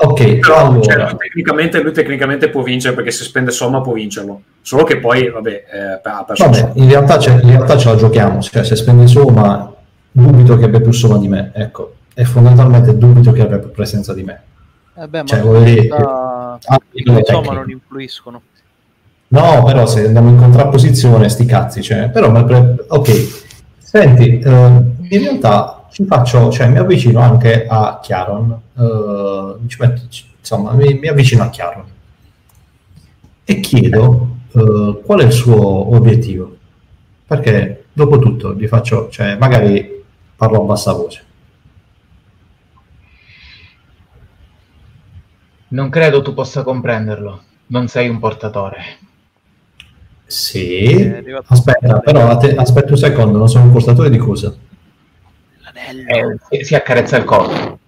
Ok, Però allora, cioè, lui, tecnicamente, lui tecnicamente può vincere perché se spende somma può vincerlo. Solo che poi, vabbè, eh, ha perso vabbè, in realtà, ce- in realtà ce la giochiamo, cioè se spende somma, dubito che abbia più somma di me, ecco, e fondamentalmente dubito che abbia più presenza di me. Eh beh, ma Cioè, dire, realtà, Ah, insomma, non influiscono. No, però se andiamo in contrapposizione, sti cazzi, cioè, però, ma pre- ok, senti, eh, in realtà ci faccio, cioè mi avvicino anche a Chiaron, ci metto- insomma, mi, mi avvicino a Chiaron e chiedo eh, qual è il suo obiettivo. Perché dopo tutto gli faccio, cioè magari parlo a bassa voce. Non credo tu possa comprenderlo. Non sei un portatore. Sì, aspetta, però ate- aspetta un secondo, non sono un portatore di cosa? L'anello. Eh, si, accarezza il corpo.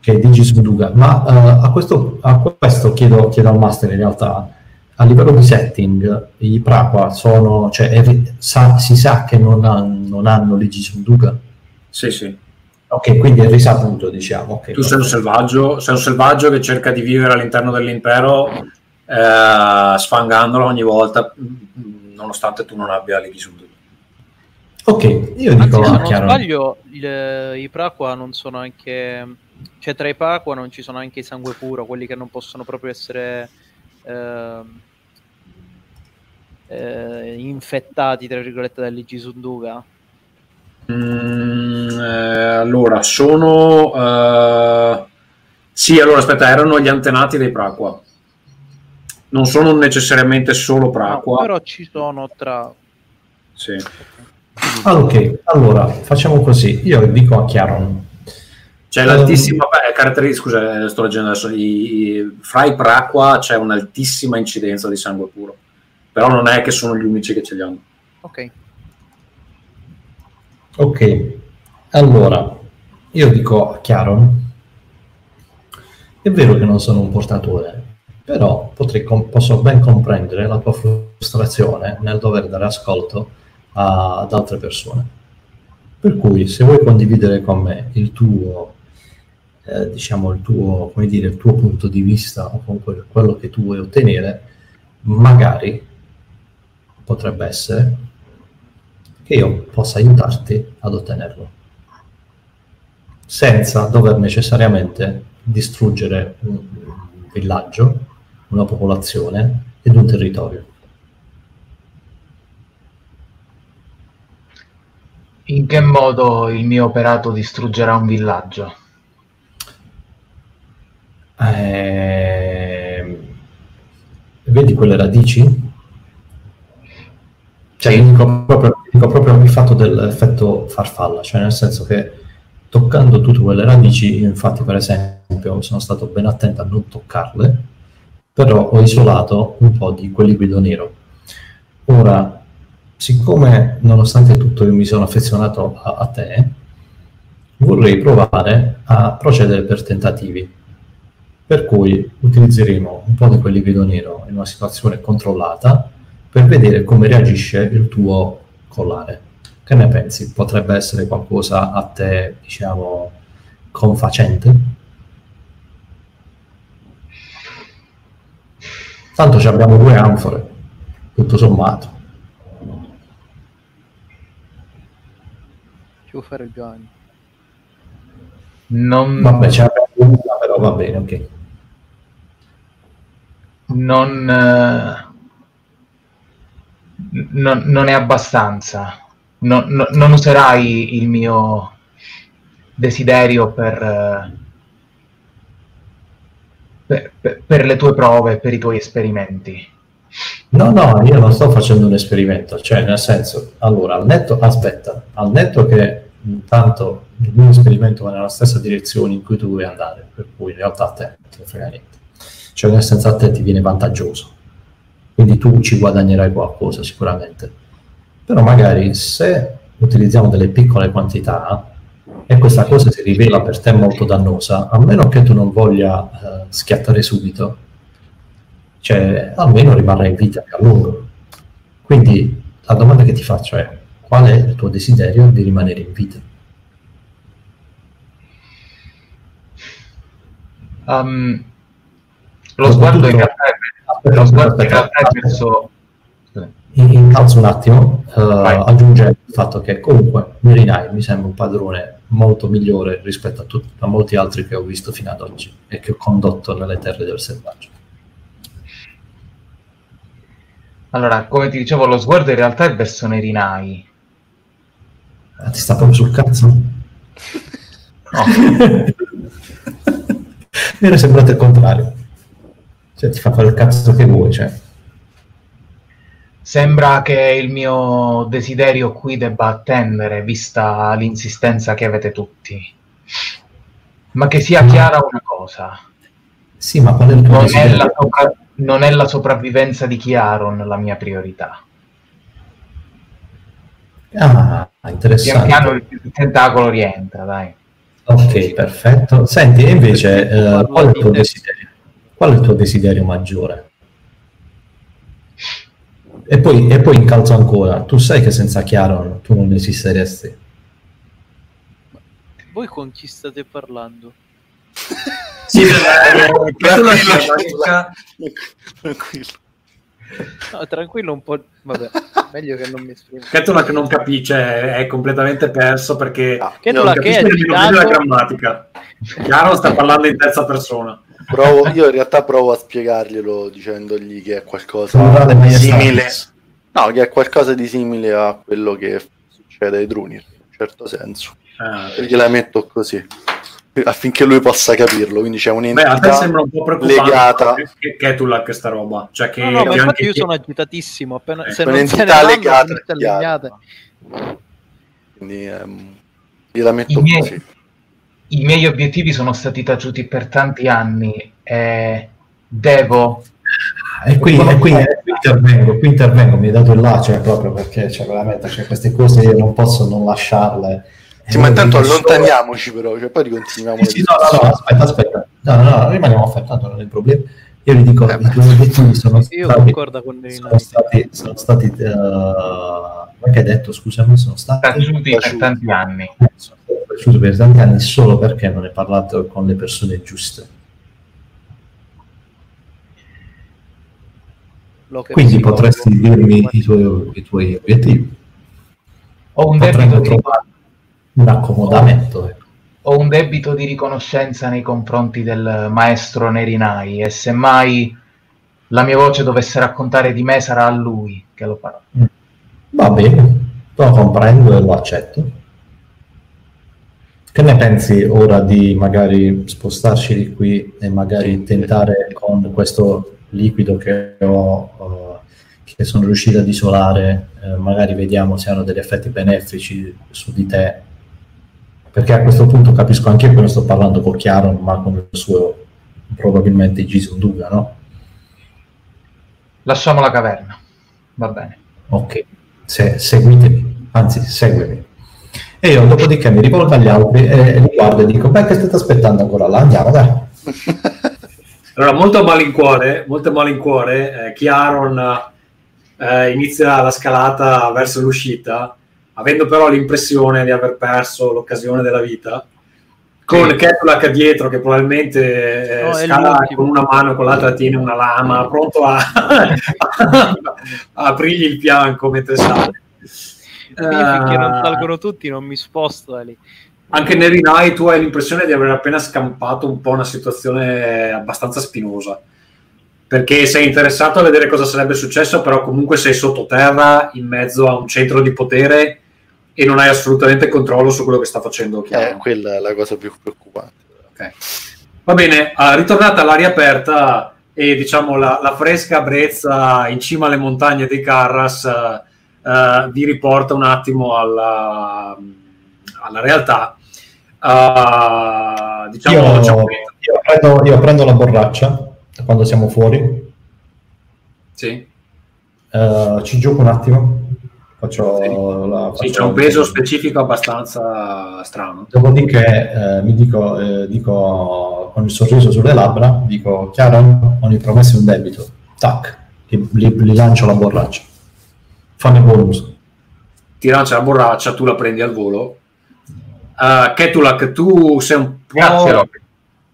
Che è Digisunduga. Ma eh, a, questo, a questo chiedo, chiedo al master in realtà, a livello di setting, i Praqua sono, cioè è sa- si sa che non, ha- non hanno Digisunduga? Sì, sì. Ok, quindi è risaputo, diciamo. ok. Tu sei un selvaggio, sei un selvaggio che cerca di vivere all'interno dell'impero eh, sfangandolo ogni volta, mh, nonostante tu non abbia le visute. Ok, io Anzi, dico se a non sbaglio, il- i Praqua non sono anche. Cioè, tra i Praqua non ci sono anche i sangue puro, quelli che non possono proprio essere. ehm, eh, infettati tra virgolette dall'Igisunduga Mm, eh, allora, sono... eh, sì, allora aspetta, erano gli antenati dei Praqua. Non sono necessariamente solo No, Praqua. però ci sono tra Sì. Ok, allora facciamo così. Io dico a Chiaron. C'è l'altissima beh, caratteristica, scusa, eh, sto leggendo adesso, i, i- fra i Praqua c'è un'altissima incidenza di sangue puro, però non è che sono gli unici che ce li hanno. ok Ok, allora io dico a Chiaron. È vero che non sono un portatore, però potrei com- posso ben comprendere la tua frustrazione nel dover dare ascolto a- ad altre persone. Per cui, se vuoi condividere con me il tuo, eh, diciamo, il tuo, come dire, il tuo punto di vista o comunque quello che tu vuoi ottenere, magari potrebbe essere che io possa aiutarti ad ottenerlo, senza dover necessariamente distruggere un villaggio, una popolazione ed un territorio. In che modo il mio operato distruggerà un villaggio? Ehm, vedi quelle radici? Cioè, io dico proprio, dico proprio il fatto dell'effetto farfalla, cioè nel senso che toccando tutte quelle radici, io infatti per esempio sono stato ben attento a non toccarle, però ho isolato un po' di quel liquido nero. Ora, siccome nonostante tutto io mi sono affezionato a, a te, vorrei provare a procedere per tentativi. Per cui utilizzeremo un po' di quel liquido nero in una situazione controllata per vedere come reagisce il tuo collare. Che ne pensi? Potrebbe essere qualcosa a te, diciamo, confacente? Tanto ci abbiamo due anfore, tutto sommato. Vuoi fare il bagno Non, Vabbè, l'abbiamo una, però va bene, ok. non, eh, non, non è abbastanza. Non, non- non userai il mio desiderio per, eh, per, per- per le tue prove, per i tuoi esperimenti. No, no, io non sto facendo un esperimento, cioè nel senso, allora, al netto, aspetta, al netto che intanto il mio esperimento va nella stessa direzione in cui tu vuoi andare, per cui in realtà a te non ne frega niente, cioè nel senso a te ti viene vantaggioso, quindi tu ci guadagnerai qualcosa sicuramente, però magari se utilizziamo delle piccole quantità e questa cosa si rivela per te molto dannosa, a meno che tu non voglia eh, schiattare subito, cioè almeno rimarrai in vita a lungo. Quindi la domanda che ti faccio è qual è il tuo desiderio di rimanere in vita? Um, lo sguardo in realtà è, lo sguardo in realtà è verso... In- Incalzo un attimo, eh, Vai. aggiungendo il fatto che comunque Mirinai mi sembra un padrone molto migliore rispetto a, tut- a molti altri che ho visto fino ad oggi e che ho condotto nelle terre del selvaggio. Allora, come ti dicevo, lo sguardo in realtà è verso Nerinai. Ah, ti sta proprio sul cazzo? No. Mi era sembrato il contrario. Cioè, ti fa fare il cazzo che vuoi, cioè. Sembra che il mio desiderio qui debba attendere, vista l'insistenza che avete tutti. Ma che sia chiara una cosa. Sì, ma qual è il tuo Non è, desiderio? la sopra- non è la sopravvivenza di Chiaron la mia priorità. Ah, Pian interessante. piano il, il tentacolo rientra, dai. Ok, perfetto. Senti, e invece, eh, qual è il di tuo te. desiderio? Qual è il tuo desiderio maggiore? E poi, e poi incalzo ancora, tu sai che senza Chiaron tu non esisteresti. Voi con chi state parlando? Sì, eh, Tranquillo, organizza- Tranquillo. No, tranquillo un po'. Vabbè, meglio che non mi esprimo. Ketula che non capisce è completamente perso perché Ah, Ketula non che è agitato. la grammatica. Chiaro sta parlando in terza persona. Provo- io in realtà provo a spiegarglielo dicendogli che è qualcosa di simile. No, che è qualcosa di simile a quello che succede ai Drunir, in un certo senso. Ah, E gliela metto così, affinché lui possa capirlo. Quindi c'è Beh, un'entità sembra un po' preoccupante legata, che che sta roba. Cioè che, No, no, che infatti io chi- sono agitatissimo. Appena, Eh, se non se ne vanno, legata Chiara. allineate. Quindi ehm, gliela metto I miei- così. I miei obiettivi sono stati taciuti per tanti anni e devo E qui, e qui- e qui intervengo, qui intervengo, mi hai dato il là, cioè, proprio perché cioè, veramente cioè, queste cose io non posso non lasciarle. Sì, ma intanto Eh, allontaniamoci però, cioè, poi ricontinuiamo Sì, sì, no, no, no, aspetta, aspetta. No, no, no, rimaniamo affermati, non è il problema. Io vi dico, Eh, i tuoi obiettivi sono Io stati, concordo con i sono stati, sono stati eh, come che hai detto, scusami, sono stati taciuti per taciuti. tanti anni. sono stati cresciuti per tanti anni solo perché non hai parlato con le persone giuste. Quindi potresti dirmi i tuoi, i tuoi obiettivi. Ho un debito trovare un accomodamento. ecco. ho un debito di riconoscenza nei confronti del maestro Nerinai e semmai la mia voce dovesse raccontare di me sarà a lui che lo farà. Va bene, lo comprendo e lo accetto. Che ne pensi ora di magari spostarci di qui e magari tentare con questo liquido che ho, eh, che sono riuscito ad isolare, eh, magari vediamo se hanno degli effetti benefici su di te? Perché a questo punto capisco anche io che non sto parlando con Chiaro, ma con il suo probabilmente Gisun Duga, no? Lasciamo la caverna. Va bene. Ok, Se- seguitemi, anzi seguimi. E io dopodiché mi rivolgo agli altri e li guardo e dico, beh, che state aspettando ancora là? Andiamo, dai. Allora, molto a malincuore, molto a malincuore, eh, Chiaron eh, inizia la scalata verso l'uscita, avendo però l'impressione di aver perso l'occasione della vita, con Sì. Ketulak dietro che probabilmente eh, No, scala con una mano con l'altra tiene una lama, pronto a, a aprirgli il fianco mentre sale. Io finché non Eh, salgono tutti non mi sposto da lì. anche Nerinai tu hai l'impressione di aver appena scampato un po' una situazione abbastanza spinosa perché sei interessato a vedere cosa sarebbe successo però comunque sei sottoterra in mezzo a un centro di potere e non hai assolutamente controllo su quello che sta facendo Eh, Chiaro. quella è la cosa più preoccupante. Ok. Va bene, ritornata all'aria aperta e diciamo la, la fresca brezza in cima alle montagne dei Carras eh, eh, vi riporta un attimo alla, alla realtà. Ah, diciamo, Io, c'è un- io prendo, io prendo la borraccia quando siamo fuori, sì, eh, ci gioco un attimo, faccio Sì. la... sì, faccio- c'è un peso specifico abbastanza strano. Dopodiché eh, mi dico, eh, dico con il sorriso sulle labbra, dico Chiaro, ogni promessa è un debito. Tac, gli, gli- gli lancio la borraccia. Fanne buon uso. Ti lancia la borraccia, tu la prendi al volo. Uh, Ketulak, tu sei un po'... Grazie, Locke.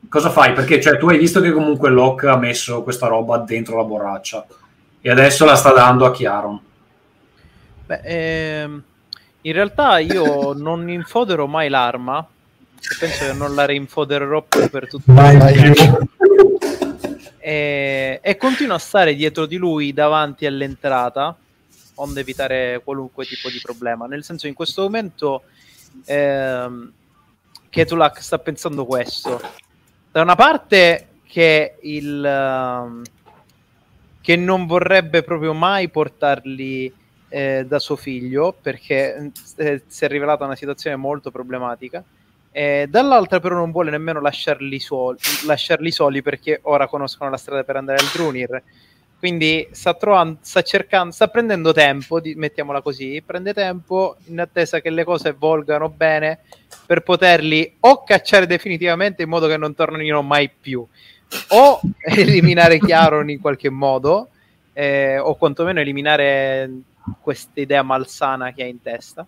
cosa fai? Perché cioè, tu hai visto che comunque Locke ha messo questa roba dentro la borraccia e adesso la sta dando a Chiaron. Beh, ehm, in realtà io non infodero mai l'arma. Penso che non la rinfodererò più per tutto Mai il più. e, e continuo a stare dietro di lui davanti all'entrata onde evitare qualunque tipo di problema nel senso in questo momento ehm, Ketulak sta pensando questo. Da una parte che il um, che non vorrebbe proprio mai portarli eh, da suo figlio perché eh, si è rivelata una situazione molto problematica. E dall'altra, però, non vuole nemmeno lasciarli, suoli, lasciarli soli perché ora conoscono la strada per andare al Drunir. Quindi sta, trovando, sta cercando, sta prendendo tempo, di, mettiamola così, prende tempo in attesa che le cose volgano bene per poterli o cacciare definitivamente in modo che non tornino mai più, o eliminare Chiaron in qualche modo, eh, o quantomeno eliminare questa idea malsana che ha in testa.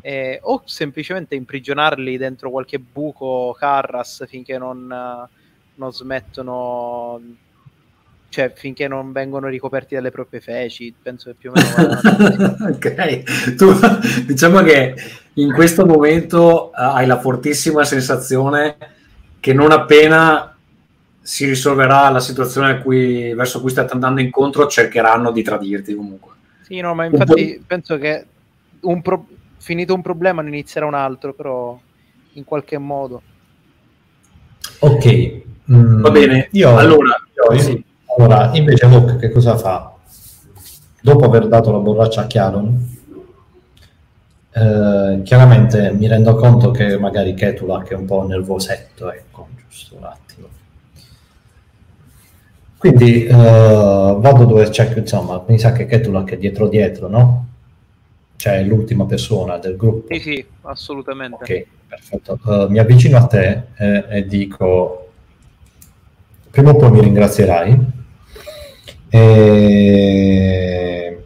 Eh, o semplicemente imprigionarli dentro qualche buco Carras finché non, non smettono cioè finché non vengono ricoperti dalle proprie feci, penso che più o meno... ok, tu diciamo che in questo momento uh, hai la fortissima sensazione che non appena si risolverà la situazione cui, verso cui state andando incontro, cercheranno di tradirti comunque. Sì, no, ma infatti penso che un pro- finito un problema ne inizierà un altro, però in qualche modo. Ok, mm, va bene. Io, allora, io, sì. Allora, invece Luke che cosa fa? Dopo aver dato la borraccia a Chiaron, eh, chiaramente mi rendo conto che magari Ketula che è un po' nervosetto, ecco, giusto un attimo. Quindi eh, vado dove c'è, insomma, mi sa che Ketula che è dietro dietro, no? Cioè l'ultima persona del gruppo. Sì, sì, assolutamente. Ok, perfetto. Uh, mi avvicino a te eh, e dico, prima o poi mi ringrazierai e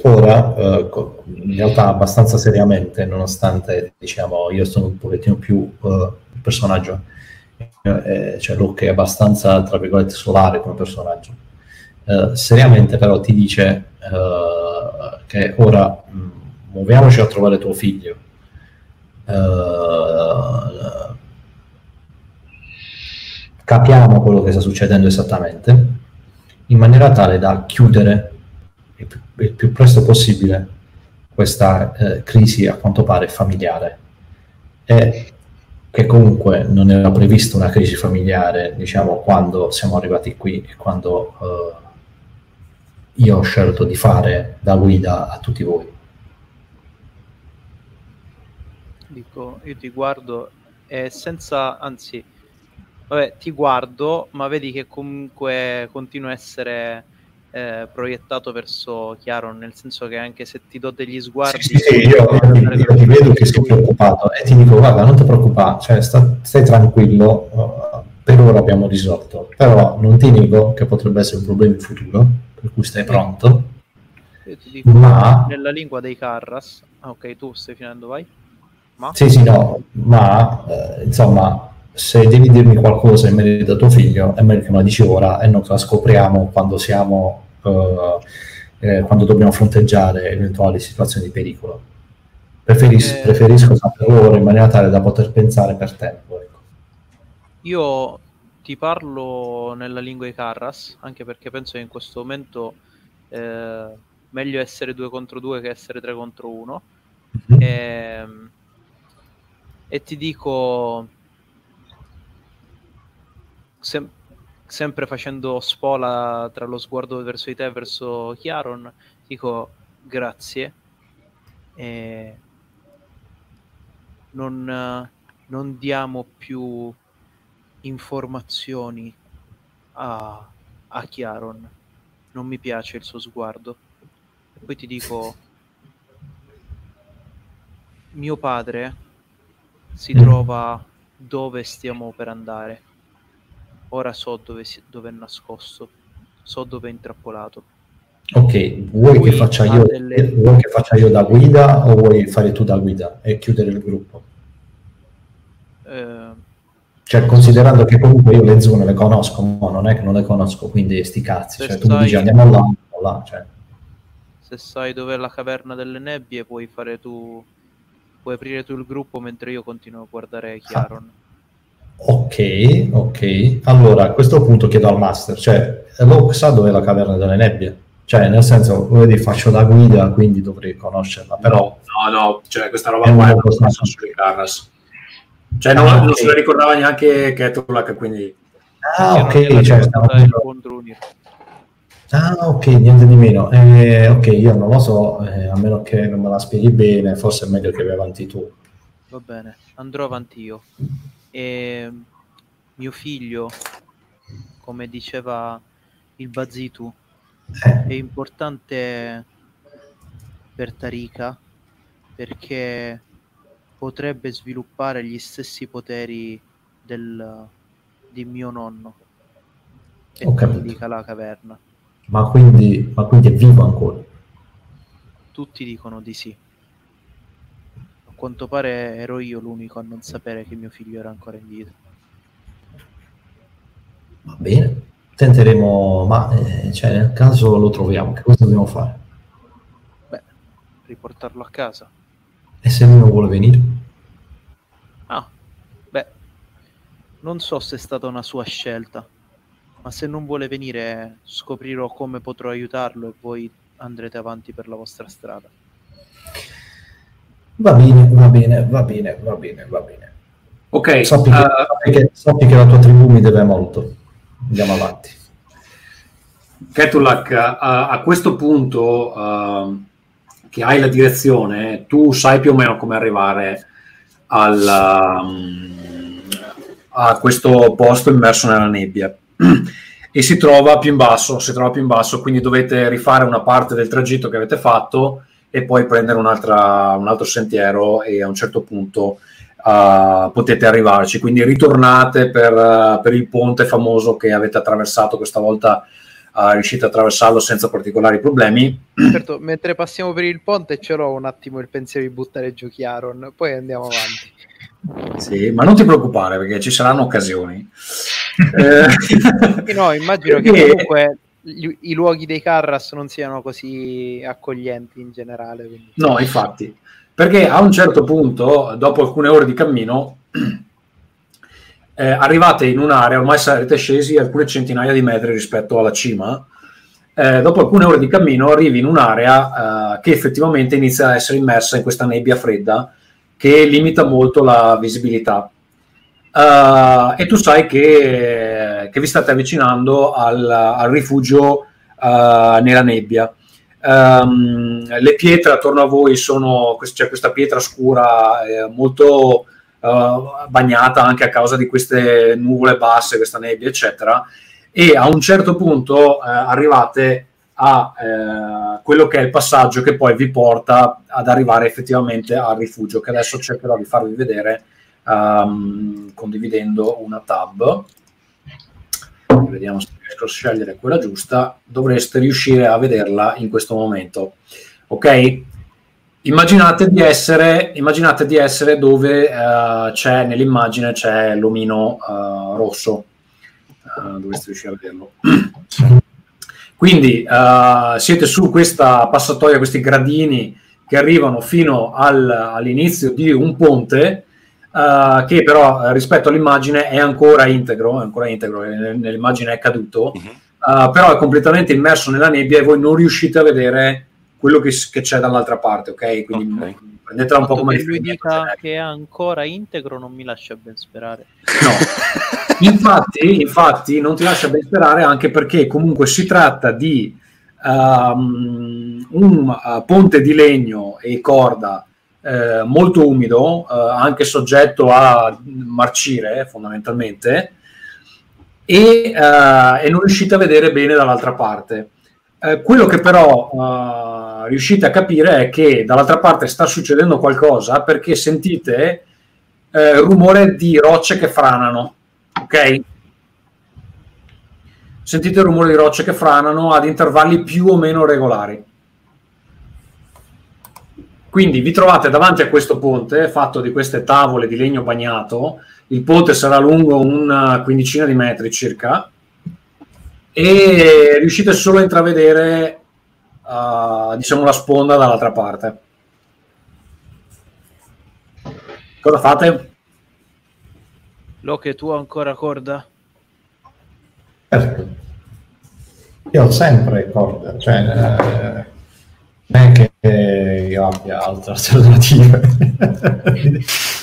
ora, eh, in realtà abbastanza seriamente, nonostante diciamo io sono un pochettino più uh, personaggio, eh, cioè Luke è abbastanza, tra virgolette, solare come personaggio. Uh, seriamente però ti dice uh, che ora mm, muoviamoci a trovare tuo figlio. capiamo quello che sta succedendo esattamente in maniera tale da chiudere il più, il più presto possibile questa eh, crisi a quanto pare familiare e che comunque non era prevista una crisi familiare diciamo quando siamo arrivati qui e quando eh, io ho scelto di fare da guida a tutti voi. Dico io ti guardo e senza anzi vabbè, ti guardo, ma vedi che comunque continua a essere eh, proiettato verso Chiaron, nel senso che anche se ti do degli sguardi... Sì, sì, io, io, io ti vedo che sei preoccupato e ti dico, guarda, non ti preoccupare, cioè, sta, stai tranquillo, uh, per ora abbiamo risolto, però non ti nego che potrebbe essere un problema in futuro, per cui stai pronto. Io ti dico, ma... nella lingua dei Carras, ah, ok, tu stai finendo, vai. Ma? Sì, sì, no, ma eh, insomma se devi dirmi qualcosa in merito a tuo figlio, è meglio che me la dici ora e non la scopriamo quando siamo uh, eh, quando dobbiamo fronteggiare eventuali situazioni di pericolo. Preferis- eh, preferisco saperlo ora in maniera tale da poter pensare per tempo. Ecco. Io ti parlo nella lingua di Carras, anche perché penso che in questo momento eh, meglio essere due contro due che essere tre contro uno. Mm-hmm. E, ehm, e ti dico sem- sempre facendo spola tra lo sguardo verso di te e verso Chiaron, dico grazie. E non, non diamo più informazioni a, a Chiaron. Non mi piace il suo sguardo. E poi ti dico, mio padre si trova dove stiamo per andare ora so dove, si, dove è nascosto, so dove è intrappolato. Ok, vuoi che, faccia io, delle... vuoi che faccia io da guida o vuoi fare tu da guida e chiudere il gruppo? Eh, cioè, considerando che comunque io le zone le conosco, ma non è che non le conosco, quindi sti cazzi. Cioè, tu sai... mi dici andiamo là, andiamo là. Cioè. Se sai dove è la caverna delle nebbie, puoi fare tu. Puoi aprire tu il gruppo mentre io continuo a guardare Chiaron. Ah. Ok, ok. Allora, a questo punto chiedo al master, cioè, Locke sa dove è la caverna delle nebbie? Cioè, nel senso, vedi, faccio la guida, quindi dovrei conoscerla, però... No, no, cioè, questa roba qua è una cosa sui Carras. Cioè non, Ah, non ok. se la ricordava neanche Ketulak, quindi... Ah, ok, cioè. Ah, ok, niente di meno. Eh, ok, io non lo so, eh, a meno che non me la spieghi bene, forse è meglio che vai avanti tu. Va bene, andrò avanti io. E mio figlio, come diceva il Bazitu, è importante per Tarika perché potrebbe sviluppare gli stessi poteri del, di mio nonno che Ho indica la caverna. ma, quindi, ma quindi è vivo ancora? Tutti dicono di sì. A quanto pare ero io l'unico a non sapere che mio figlio era ancora in vita. Va bene, tenteremo, ma eh, cioè, nel caso lo troviamo, che cosa dobbiamo fare? Beh, riportarlo a casa. E se lui non vuole venire? Ah, beh, non so se è stata una sua scelta, ma se non vuole venire scoprirò come potrò aiutarlo e voi andrete avanti per la vostra strada. Va bene, va bene, va bene, va bene, va bene. Ok, Sappi che, eh, sappi che- sappi che la tua tribù mi deve molto. Andiamo avanti. Ketulak, a, a questo punto ehm, che hai la direzione, tu sai più o meno come arrivare al, um, a questo posto immerso nella nebbia e si trova più in basso, si trova più in basso, quindi dovete rifare una parte del tragitto che avete fatto e poi prendere un'altra- un altro sentiero e a un certo punto uh, potete arrivarci. Quindi ritornate per, uh, per il ponte famoso che avete attraversato questa volta uh, riuscite a attraversarlo senza particolari problemi. Certo, mentre passiamo per il ponte ce l'ho un attimo il pensiero di buttare giù Chiaron, poi andiamo avanti. Sì, ma non ti preoccupare perché ci saranno occasioni. Eh, no, immagino che comunque gli- i luoghi dei Carras non siano così accoglienti in generale. quindi- No, infatti, perché a un certo punto, dopo alcune ore di cammino, eh, arrivate in un'area, ormai sarete scesi alcune centinaia di metri rispetto alla cima, eh, dopo alcune ore di cammino arrivi in un'area eh, che effettivamente inizia a essere immersa in questa nebbia fredda che limita molto la visibilità. Eh, e tu sai che, che vi state avvicinando al, al rifugio eh, nella nebbia. Ehm, le pietre attorno a voi sono c'è questa pietra scura eh, molto eh, bagnata anche a causa di queste nuvole basse, questa nebbia, eccetera. E a un certo punto eh, arrivate a eh, quello che è il passaggio che poi vi porta ad arrivare effettivamente al rifugio, che adesso cercherò di farvi vedere ehm, condividendo una tab. Vediamo se riesco a scegliere quella giusta. Dovreste riuscire a vederla in questo momento. Ok? Immaginate di essere, immaginate di essere dove eh, c'è nell'immagine c'è l'omino eh, rosso. Eh, dovreste riuscire a vederlo. Quindi siete su questa passatoia, questi gradini che arrivano fino al- all'inizio di un ponte eh, che però eh, rispetto all'immagine è ancora integro, è ancora integro, eh, nell'immagine è caduto, Mhm. eh, però è completamente immerso nella nebbia e voi non riuscite a vedere quello che, che c'è dall'altra parte, ok? Quindi Ok. prendetela un po' come che lui dica che è ancora integro non mi lascia ben sperare. No. infatti, infatti, non ti lascia ben sperare anche perché comunque si tratta di ehm, un eh, ponte di legno e corda eh, molto umido, eh, anche soggetto a marcire fondamentalmente, e, eh, e non riuscite a vedere bene dall'altra parte. Eh, quello che però eh, riuscite a capire è che dall'altra parte sta succedendo qualcosa perché sentite rumore di rocce che franano, ok? Sentite il rumore di rocce che franano ad intervalli più o meno regolari. Quindi vi trovate davanti a questo ponte fatto di queste tavole di legno bagnato. Il ponte sarà lungo una quindicina di metri circa e riuscite solo a intravedere uh, diciamo la sponda dall'altra parte. Cosa fate? Loche, tu ancora corda? Certo. Io ho sempre corda, cioè eh, non è che io abbia altre alternative.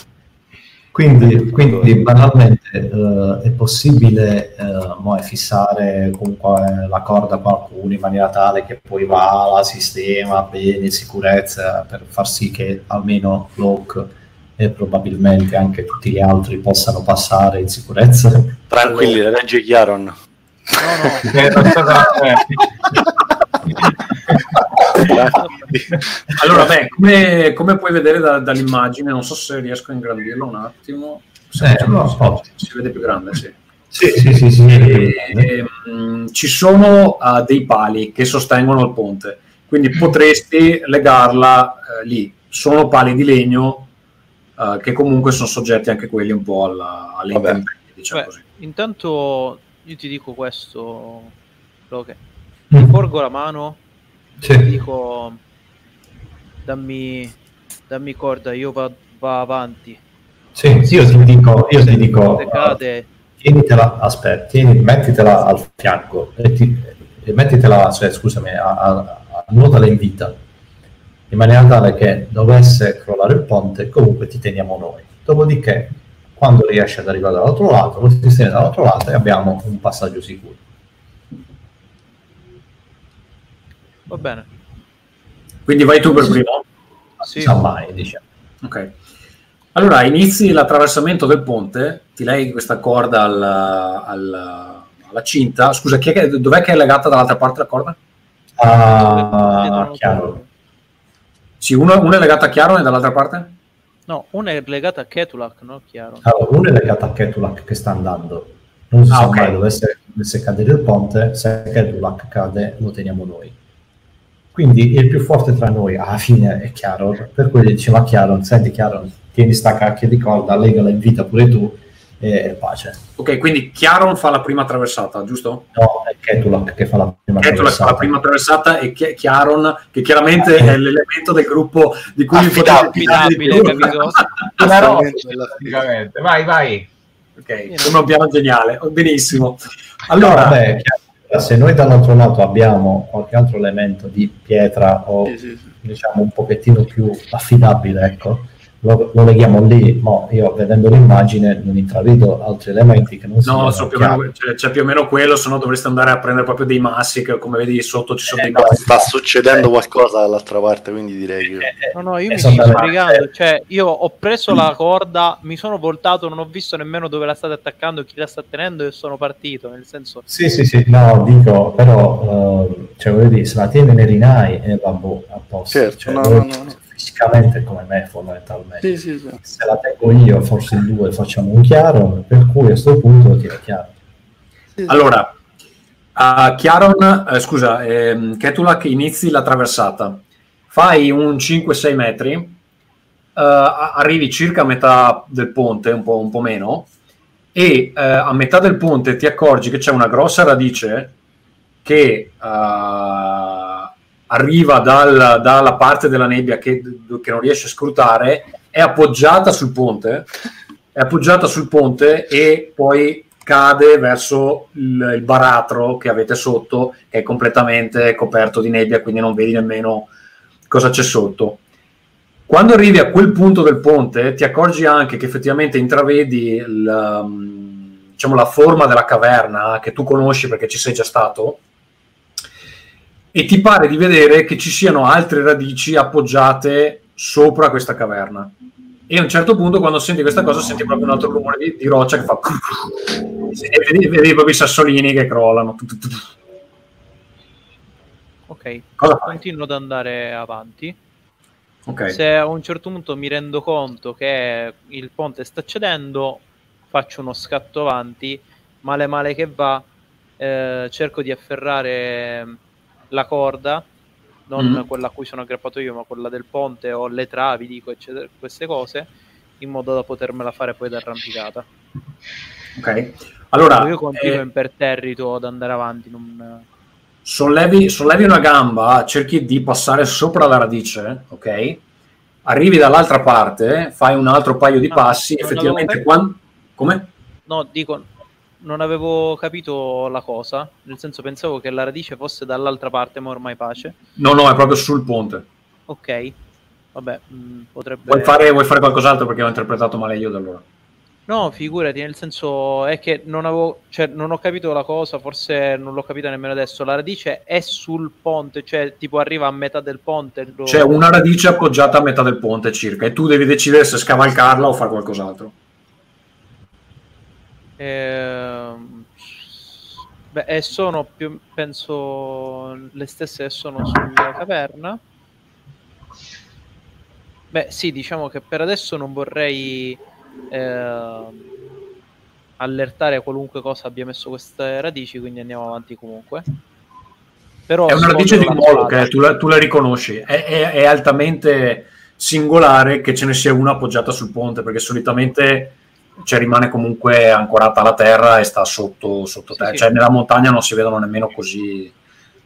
Quindi, quindi banalmente eh, è possibile eh, mo, fissare comunque la corda a qualcuno in maniera tale che poi va, la sistema bene, sicurezza, per far sì che almeno Locke e probabilmente anche tutti gli altri possano passare in sicurezza. Tranquilli, la legge Chiaron. No, no. allora, beh, come, come puoi vedere da- dall'immagine, non so se riesco a ingrandirlo un attimo. Se Eh, no, no. si vede più grande, sì. Sì, sì, sì, sì. E, mm, ci sono ah, dei pali che sostengono il ponte, quindi potresti legarla eh, lì. Sono pali di legno eh, che comunque sono soggetti anche quelli un po' alla, alle intemperie, diciamo Beh, così. intanto io ti dico questo, Loche. Mm. Ti porgo la mano, Sì. dico dammi, dammi corda, io va, va avanti. Sì, sì, io ti dico, io ti dico cade, tienitela, aspetta, tieni, mettitela al fianco e, ti, e mettitela, cioè, scusami, a, a, a nuotala in vita, in maniera tale che dovesse crollare il ponte, comunque ti teniamo noi. Dopodiché, quando riesci ad arrivare dall'altro lato, lo sistemi dall'altro lato e abbiamo un passaggio sicuro. Va bene. Quindi vai tu per primo. Sì. mai, diciamo. Ok. Allora, inizi l'attraversamento del ponte, ti leghi questa corda al- al- alla cinta. Scusa, chi è che- dov'è che è legata dall'altra parte la corda? Ah, chiaro. Sì, una, una è legata a Chiaro e dall'altra parte? No, una è legata a Ketulak, no? Chiaro. Allora, uno è legato a Ketulak che sta andando, non si Ah, sa ok. mai dovesse, dovesse cadere il ponte, se Ketulak cade lo teniamo noi. Quindi il più forte tra noi alla fine è Chiaro, per cui gli diceva a Chiaro, senti Chiaro, tieni sta cacchia di corda, legala in vita pure tu e pace. Ok, quindi Chiaron fa la prima attraversata, giusto? No, è Ketulak che fa la prima Ketula fa la prima attraversata e Chi- Chiaron, che chiaramente è l'elemento del gruppo di cui vi potete Affidabile, capito? Vai, vai. ok, sembra un piano geniale. Benissimo. Allora, Allora, vabbè, chiaro, se noi dall'altro lato abbiamo qualche altro elemento di pietra o Sì, sì, sì. diciamo un pochettino più affidabile, ecco, lo, lo leghiamo lì, mo io vedendo l'immagine non intravedo altri elementi che non sono no, so più o meno, c'è, c'è più o meno quello, se no dovreste andare a prendere proprio dei massi che come vedi sotto ci sono Eh, dei no, massi. Sta succedendo qualcosa dall'altra parte, quindi direi che... No, no, io mi sto ma- spiegando, cioè io ho preso la corda, mi sono voltato, non ho visto nemmeno dove la state attaccando, chi la sta tenendo e sono partito, nel senso... Sì, sì, sì, no, dico, però, eh, cioè, voglio dire, se la tiene Nerinai e vabbè, a posto. Certo, cioè, no, no, no. Fisicamente come me, fondamentalmente. Sì, sì, sì. Se la tengo io, forse in due facciamo un chiaro, per cui a questo punto tira chiaro. Allora, a Chiaron, eh, scusa, ehm, Ketulak inizi la traversata, fai un 5-6 metri, eh, arrivi circa a metà del ponte, un po', un po' meno, e eh, a metà del ponte ti accorgi che c'è una grossa radice che eh, arriva dal- dalla parte della nebbia che, che non riesce a scrutare, è appoggiata sul ponte, è appoggiata sul ponte e poi cade verso il, il baratro che avete sotto, che è completamente coperto di nebbia, quindi non vedi nemmeno cosa c'è sotto. Quando arrivi a quel punto del ponte, ti accorgi anche che effettivamente intravedi il, um, diciamo, la forma della caverna che tu conosci perché ci sei già stato, e ti pare di vedere che ci siano altre radici appoggiate sopra questa caverna. E a un certo punto, quando senti questa cosa, senti proprio un altro rumore di, di roccia che fa. E vedi, vedi proprio i sassolini che crollano. Ok, Cosa fai? continuo ad andare avanti. Ok. Se a un certo punto mi rendo conto che il ponte sta cedendo, faccio uno scatto avanti, male male che va, eh, cerco di afferrare la corda, non Mhm. quella a cui sono aggrappato io, ma quella del ponte o le travi, dico, eccetera, queste cose, in modo da potermela fare poi d'arrampicata. Ok. Allora, io continuo eh, imperterrito ad andare avanti, non... sollevi, sollevi una gamba, cerchi di passare sopra la radice, ok? Arrivi dall'altra parte, fai un altro paio di Ah, passi, effettivamente quando... Come? No, dico, non avevo capito la cosa, nel senso pensavo che la radice fosse dall'altra parte, ma ormai pace. No, no, è proprio sul ponte. Ok, vabbè, mh, potrebbe... Vuoi fare, vuoi fare qualcos'altro perché ho interpretato male io da allora? No, figurati, nel senso è che non avevo, cioè, non ho capito la cosa, forse non l'ho capita nemmeno adesso. La radice è sul ponte, cioè tipo arriva a metà del ponte. lo- C'è una radice appoggiata a metà del ponte circa e tu devi decidere se scavalcarla o fare qualcos'altro. Ehm, beh, e sono più, penso, le stesse che sono sulla caverna. Beh, sì, diciamo che per adesso non vorrei ehm, allertare qualunque cosa abbia messo queste radici, quindi andiamo avanti comunque. Però È una radice di Moloch, eh, tu, la, tu la riconosci. È, è- è altamente singolare che ce ne sia una appoggiata sul ponte, perché solitamente cioè, rimane comunque ancorata alla terra e sta sotto, sotto Sì, te. sì. Cioè, nella montagna non si vedono nemmeno così. eh,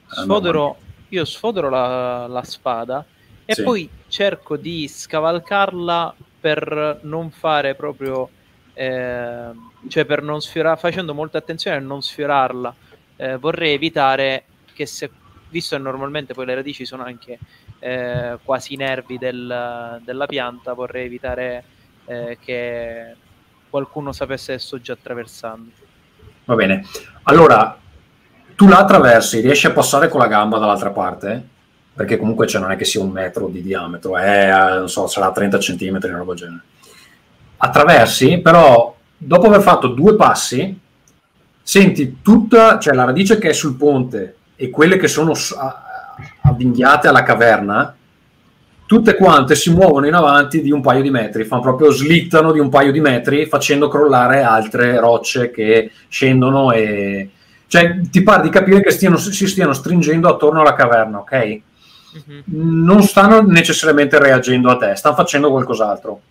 Sfodero, io sfodero la, la spada e Sì. poi cerco di scavalcarla per non fare proprio, eh, cioè per non sfiorare, facendo molta attenzione a non sfiorarla. Eh, vorrei evitare che se, visto che normalmente poi le radici sono anche eh, quasi i nervi del- della pianta, vorrei evitare eh, che qualcuno sapesse che sto già attraversando. Va bene. Allora, tu la attraversi, riesci a passare con la gamba dall'altra parte? Perché comunque cioè, non è che sia un metro di diametro, è, eh, non so, sarà 30 centimetri, una roba genere. Attraversi, però dopo aver fatto due passi, senti tutta, cioè la radice che è sul ponte e quelle che sono avvinghiate alla caverna, tutte quante si muovono in avanti di un paio di metri, fanno proprio slittano di un paio di metri facendo crollare altre rocce che scendono e cioè ti pare di capire che stiano- si stiano stringendo attorno alla caverna, ok? Mhm. Non stanno necessariamente reagendo a te, stanno facendo qualcos'altro.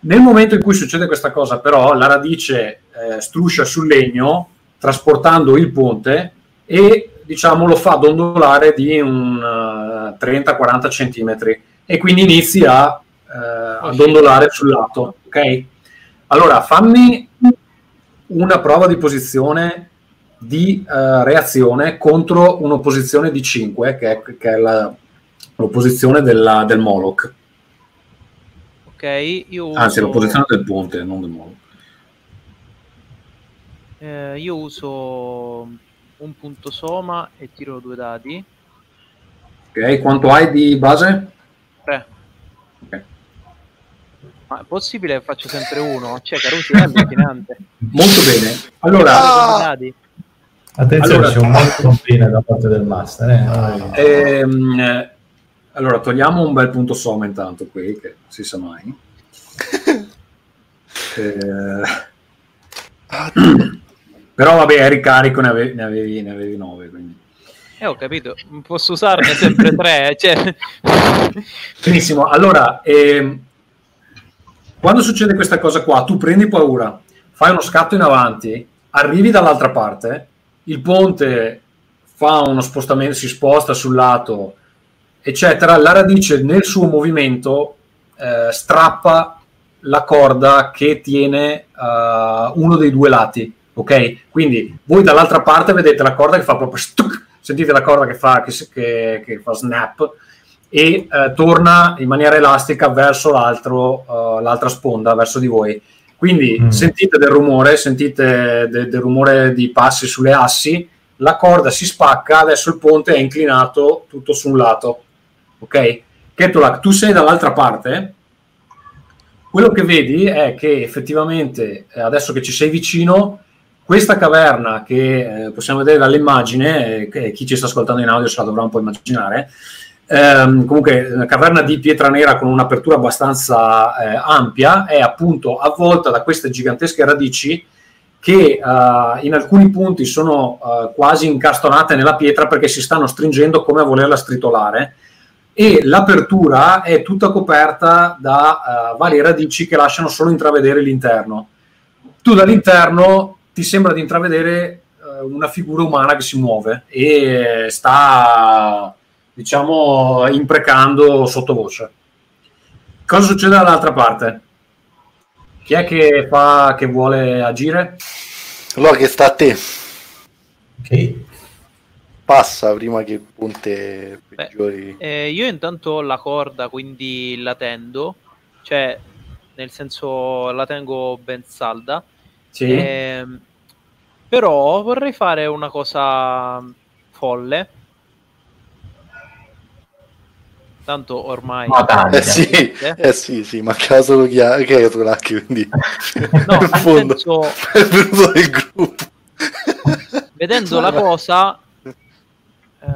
Nel momento in cui succede questa cosa, però, la radice eh, struscia sul legno, trasportando il ponte e diciamo lo fa dondolare di un eh, 30-40 centimetri e quindi inizi a, eh, a dondolare sul lato. Ok? Allora fammi una prova di posizione di eh, reazione contro un'opposizione di 5, che è, che è la- l'opposizione della- del Moloch, Ok, io anzi uso- l'opposizione del ponte, non del Moloch. Eh, io uso un punto soma e tiro due dadi. Ok, quanto hai di base? Tre. Ok. Ma è possibile che faccio sempre uno? Cioè, Carusi è allucinante. Molto bene. Allora, dadi. Attenzione, Allora- c'è un molto bene da parte del master. Eh? ehm, eh, allora, togliamo un bel punto somma intanto qui, che si sa mai. Eh, però vabbè, eri carico, ne avevi, ne avevi, ne avevi 9, quindi. Eh, ho capito. Posso usarne sempre tre. Cioè... Benissimo, allora, ehm, quando succede questa cosa qua, tu prendi paura, fai uno scatto in avanti, arrivi dall'altra parte, il ponte fa uno spostamento, si sposta sul lato, eccetera, la radice nel suo movimento eh, strappa la corda che tiene eh, uno dei due lati, ok? Quindi voi dall'altra parte vedete la corda che fa proprio stuc, sentite la corda che fa, che, che- che fa snap, e eh, torna in maniera elastica verso l'altro, eh, l'altra sponda, verso di voi. Quindi Mm. sentite del rumore, sentite de- del rumore di passi sulle assi, la corda si spacca, adesso il ponte è inclinato tutto su un lato. Ok? Ketulak, tu sei dall'altra parte, quello che vedi è che effettivamente, eh, adesso che ci sei vicino, questa caverna che eh, possiamo vedere dall'immagine, eh, che chi ci sta ascoltando in audio se la dovrà un po' immaginare, ehm, comunque una caverna di pietra nera con un'apertura abbastanza eh, ampia, è appunto avvolta da queste gigantesche radici che eh, in alcuni punti sono eh, quasi incastonate nella pietra perché si stanno stringendo come a volerla stritolare e l'apertura è tutta coperta da eh, varie radici che lasciano solo intravedere l'interno. Tu dall'interno ti sembra di intravedere eh, una figura umana che si muove e sta, diciamo, imprecando sottovoce. Cosa succede dall'altra parte? Chi è che, fa, che vuole agire? Allora che sta a te, Ok. passa prima che il ponte Beh, peggiori. Eh, io intanto ho la corda, quindi la tendo. Cioè, nel senso la tengo ben salda. Sì. Ehm, però vorrei fare una cosa folle. Tanto ormai... Ma dai, Eh sì, eh sì, sì, mancava solo chi ha, che è Tolacchi, quindi No, in fondo senso, è venuto del gruppo. vedendo la cosa... Eh,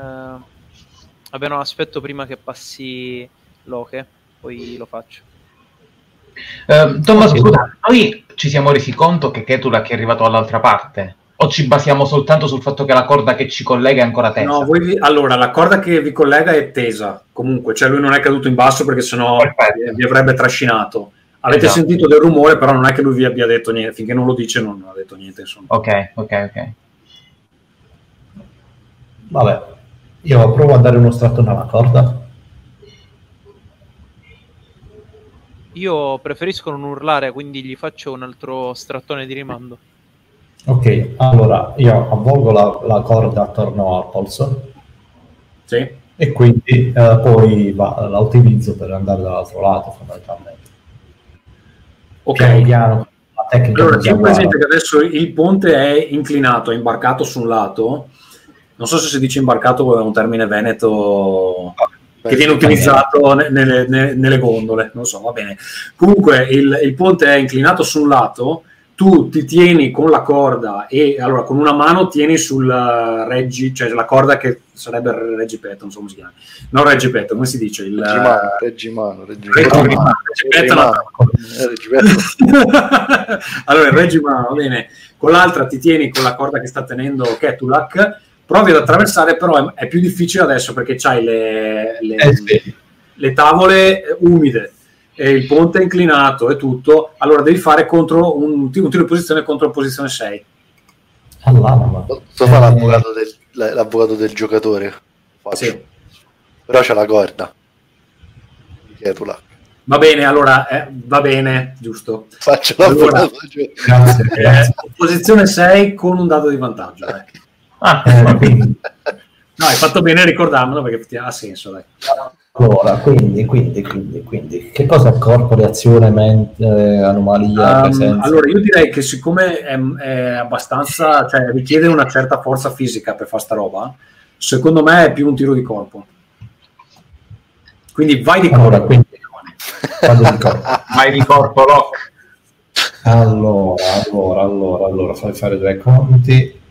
vabbè, no, aspetto prima che passi Loche, poi lo faccio. Eh, Tommaso, scusa, noi ci siamo resi conto che Ketulak è arrivato dall'altra parte? O ci basiamo soltanto sul fatto che la corda che ci collega è ancora tesa? No, voi vi- allora la corda che vi collega è tesa comunque, cioè lui non è caduto in basso perché sennò Perfetto. vi- vi avrebbe trascinato. Avete Esatto. sentito del rumore, però non è che lui vi abbia detto niente, finché non lo dice non ha detto niente. Insomma. Ok, ok, ok. Vabbè, io provo a dare uno strattone alla corda. Io preferisco non urlare, quindi gli faccio un altro strattone di rimando. Ok, allora io avvolgo la, la corda attorno al polso Sì. e quindi eh, poi va- la utilizzo per andare dall'altro lato fondamentalmente. Ok. Piano piano, la tecnica Allora, tieni presente che adesso il ponte è inclinato, è imbarcato su un lato. Non so se si dice imbarcato è un termine veneto che viene utilizzato ne- nelle, ne- nelle gondole, non so, va bene. Comunque il, il ponte è inclinato su un lato, tu ti tieni con la corda e allora con una mano tieni sul eh, reggi, cioè la corda che sarebbe il reggipetto, non so come si chiama. Non reggipetto, come si dice? Il, Reggimano, Reggimano, Reggimano, Reggimano. un'altra Eh, allora il reggimano va bene con l'altra ti tieni con la corda che sta tenendo Ketulak provi ad attraversare però è, è più difficile adesso perché c'hai le, le, Eh sì. le tavole eh, umide e il ponte è inclinato e tutto allora devi fare contro un, un tiro di posizione contro posizione 6 All'anima. Posso fare l'avvocato del, l'avvocato del giocatore? Sì. Però c'è la corda. Ketula. va bene allora eh, va bene giusto Faccio Allora- l'avvocato giocatore. Grazie, Eh, grazie. posizione 6 con un dato di vantaggio eh. Ah, Eh, no hai fatto bene a ricordarmelo perché ha senso dai. allora, quindi, quindi, quindi, quindi, che cosa è corpo, reazione, mente, anomalia, Um, allora, io direi che siccome è, è abbastanza, cioè richiede una certa forza fisica per fare sta roba, secondo me è più un tiro di corpo. Quindi vai di corpo. Allora, quindi, vado di corpo. vai di corpo, Lock. Allora, allora, allora, allora, fai fare due conti.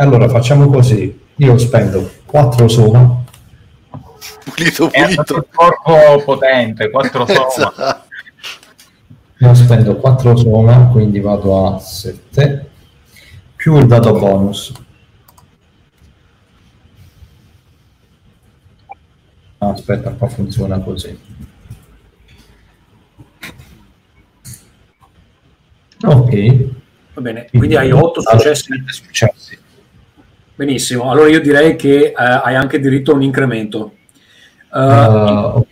Allora, facciamo così. Io spendo 4 soma, Pulito, È pulito. il corpo potente, 4 soma. Esatto. io spendo 4 soma, quindi vado a 7, più il dato bonus. Ah, Aspetta, qua funziona così. Ok. Va bene, quindi hai 8 successi. Allora, successi. Benissimo. Allora io direi che eh, hai anche diritto a un incremento. Uh, Uh.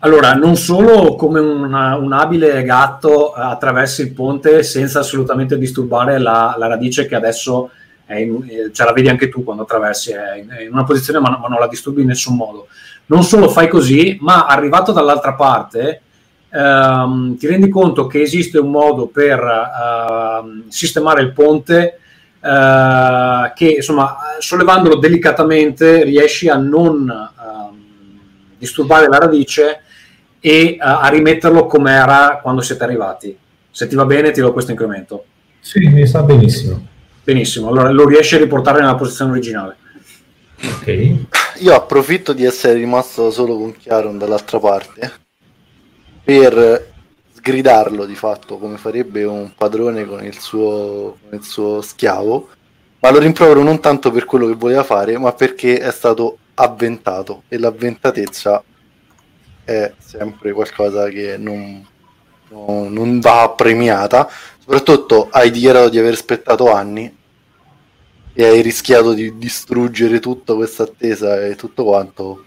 Allora, non solo come una- un abile gatto attraversi il ponte senza assolutamente disturbare la, la radice che adesso è in- ce la vedi anche tu quando attraversi, è in, è in una posizione ma, ma non la disturbi in nessun modo. Non solo fai così, ma arrivato dall'altra parte ehm, ti rendi conto che esiste un modo per ehm, sistemare il ponte eh, che insomma sollevandolo delicatamente riesci a non ehm, disturbare la radice e eh, a rimetterlo come era quando siete arrivati. Se ti va bene, ti do questo incremento. Sì, mi sta benissimo. Benissimo, allora lo riesci a riportare nella posizione originale. Ok. Io approfitto di essere rimasto solo con Chiaron dall'altra parte per sgridarlo di fatto come farebbe un padrone con il suo, con il suo schiavo, ma lo rimprovero non tanto per quello che voleva fare, ma perché è stato avventato e l'avventatezza è sempre qualcosa che non, non- non va premiata. Soprattutto hai dichiarato di aver aspettato anni e hai rischiato di distruggere tutta questa attesa e tutto quanto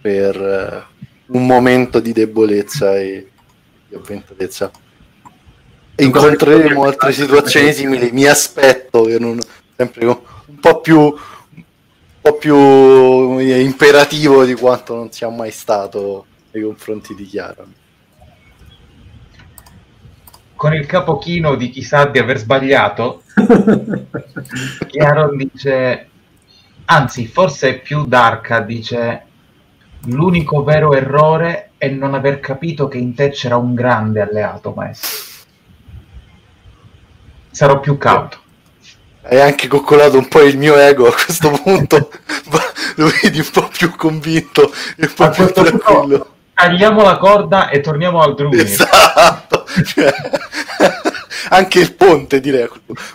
per eh, un momento di debolezza e di avventatezza. E incontreremo altre situazioni simili. Mi aspetto che non sempre un po' più un po' più imperativo di quanto non sia mai stato nei confronti di Chiara. con il capo chino di chi sa di aver sbagliato, Chiaron dice, anzi, forse è più Darka, dice, l'unico vero errore è non aver capito che in te c'era un grande alleato, maestro. Sarò più cauto. Hai anche coccolato un po' il mio ego a questo punto. Lo vedi un po' più convinto e un po' A più questo punto, tranquillo. Tagliamo la corda e torniamo al Druid. Esatto. Cioè, anche il ponte direi.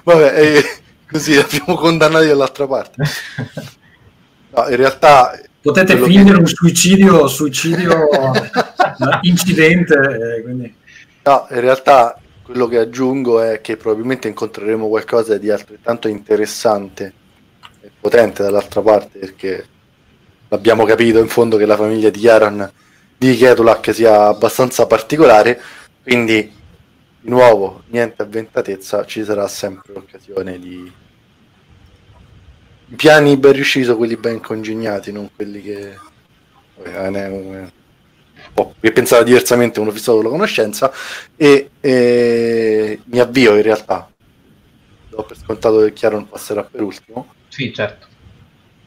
Vabbè, eh, così abbiamo condannati dall'altra parte. No, in realtà Potete fingere che- un suicidio, suicidio incidente, eh, quindi. No, in realtà quello che aggiungo è che probabilmente incontreremo qualcosa di altrettanto interessante e potente dall'altra parte perché abbiamo capito in fondo che la famiglia di Yaron di Ketulak sia abbastanza particolare, quindi di nuovo niente avventatezza, ci sarà sempre l'occasione di piani ben riusciti sono quelli ben congegnati, non quelli che vabbè, ne- un po' che pensava diversamente uno fissato con la conoscenza e, e mi avvio in realtà do per scontato che Chiaro passerà per ultimo Sì, certo.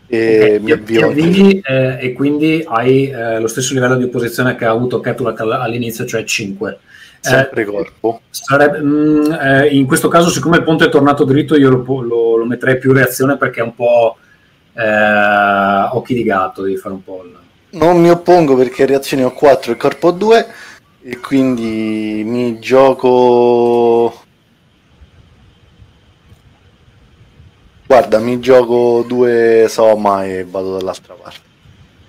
e Ok, mi avvio ti avvii, eh, e quindi hai eh, lo stesso livello di opposizione che ha avuto Ketulak all- all'inizio, cioè 5. Sempre corpo Sarebbe, mm, eh, in questo caso, siccome il ponte è tornato dritto, io lo, lo- lo metterei più reazione perché è un po' eh, occhi di gatto, devi fare un po' il... non mi oppongo perché reazioni ho 4 e corpo ho 2 e quindi mi gioco guarda mi gioco due Soma e vado dall'altra parte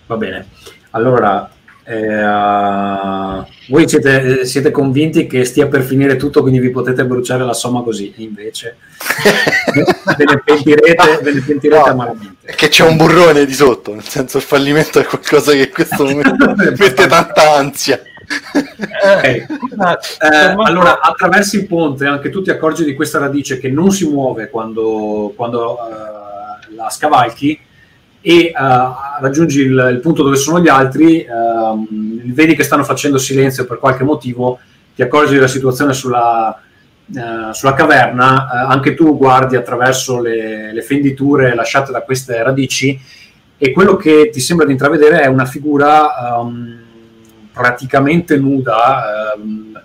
Va bene. Allora, eh, voi siete, siete convinti che stia per finire tutto, quindi vi potete bruciare la somma così, e invece ve ne pentirete, ve ne pentirete No, amaramente. è che c'è un burrone di sotto nel senso il fallimento è qualcosa che in questo momento mette tanta ansia Eh, scusa, Eh, tornando- allora, attraversi il ponte, anche tu ti accorgi di questa radice che non si muove quando, quando eh, la scavalchi e eh, raggiungi il, il punto dove sono gli altri, ehm, vedi che stanno facendo silenzio per qualche motivo, ti accorgi della situazione sulla, eh, sulla caverna, eh, anche tu guardi attraverso le, le fenditure lasciate da queste radici e quello che ti sembra di intravedere è una figura ehm, praticamente nuda, ehm,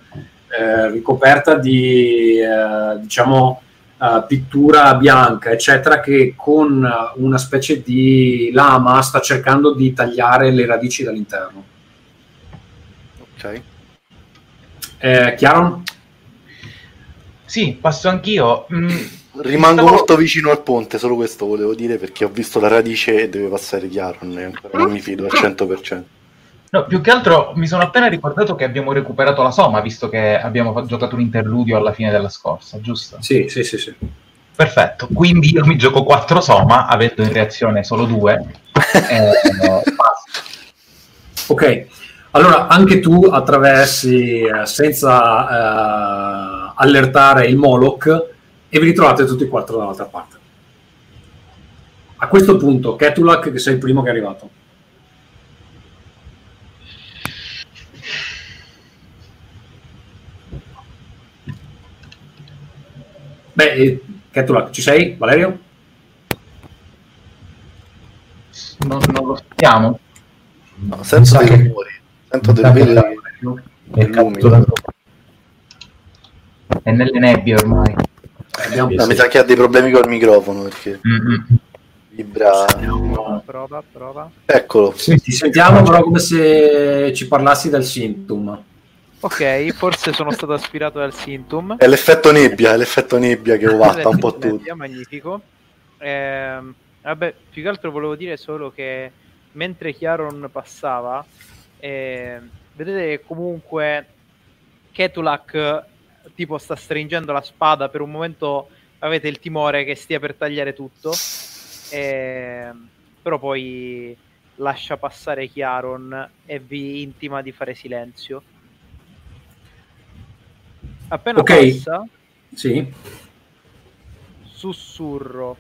eh, ricoperta di diciamo eh, pittura bianca, eccetera, che con eh, una specie di lama sta cercando di tagliare le radici dall'interno. ok Eh, Chiaro? Sì, passo anch'io. Mm, Rimango Stavo- molto vicino al ponte, solo questo volevo dire perché ho visto la radice e deve passare chiaro, ancora non mi fido al 100%. No, più che altro mi sono appena ricordato che abbiamo recuperato la Soma, visto che abbiamo giocato un interludio alla fine della scorsa, giusto? Sì, sì, sì, sì. Perfetto, quindi io mi gioco 4 Soma, avendo in reazione solo 2. Ok, allora anche tu attraversi eh, senza eh, allertare il Moloch e vi ritrovate tutti e quattro dall'altra parte. A questo punto, Ketulak, che sei il primo che è arrivato. Beh, eh, Ketulak, ci sei? Valerio? non, non lo sappiamo. No, sento sa dei che- rumori, sento dei che- rumori È nelle nebbie ormai. Abbiamo- No, mi sa che ha dei problemi col microfono perché Mm-mm. vibra. Prova, prova. Eccolo. Sì, Ti sentiamo però come se ci parlassi del sintomo. Ok, forse sono stato aspirato dal Sintum. È l'effetto nebbia, è l'effetto nebbia che ovatta un po' Nebbia, tutto. Magnifico. Ehm, vabbè, più che altro volevo dire solo che mentre Chiaron passava, ehm, vedete che comunque Ketulak tipo sta stringendo la spada, per un momento avete il timore che stia per tagliare tutto, ehm, però poi lascia passare Chiaron e vi intima di fare silenzio. Appena Ok. passa, Sì. sussurro.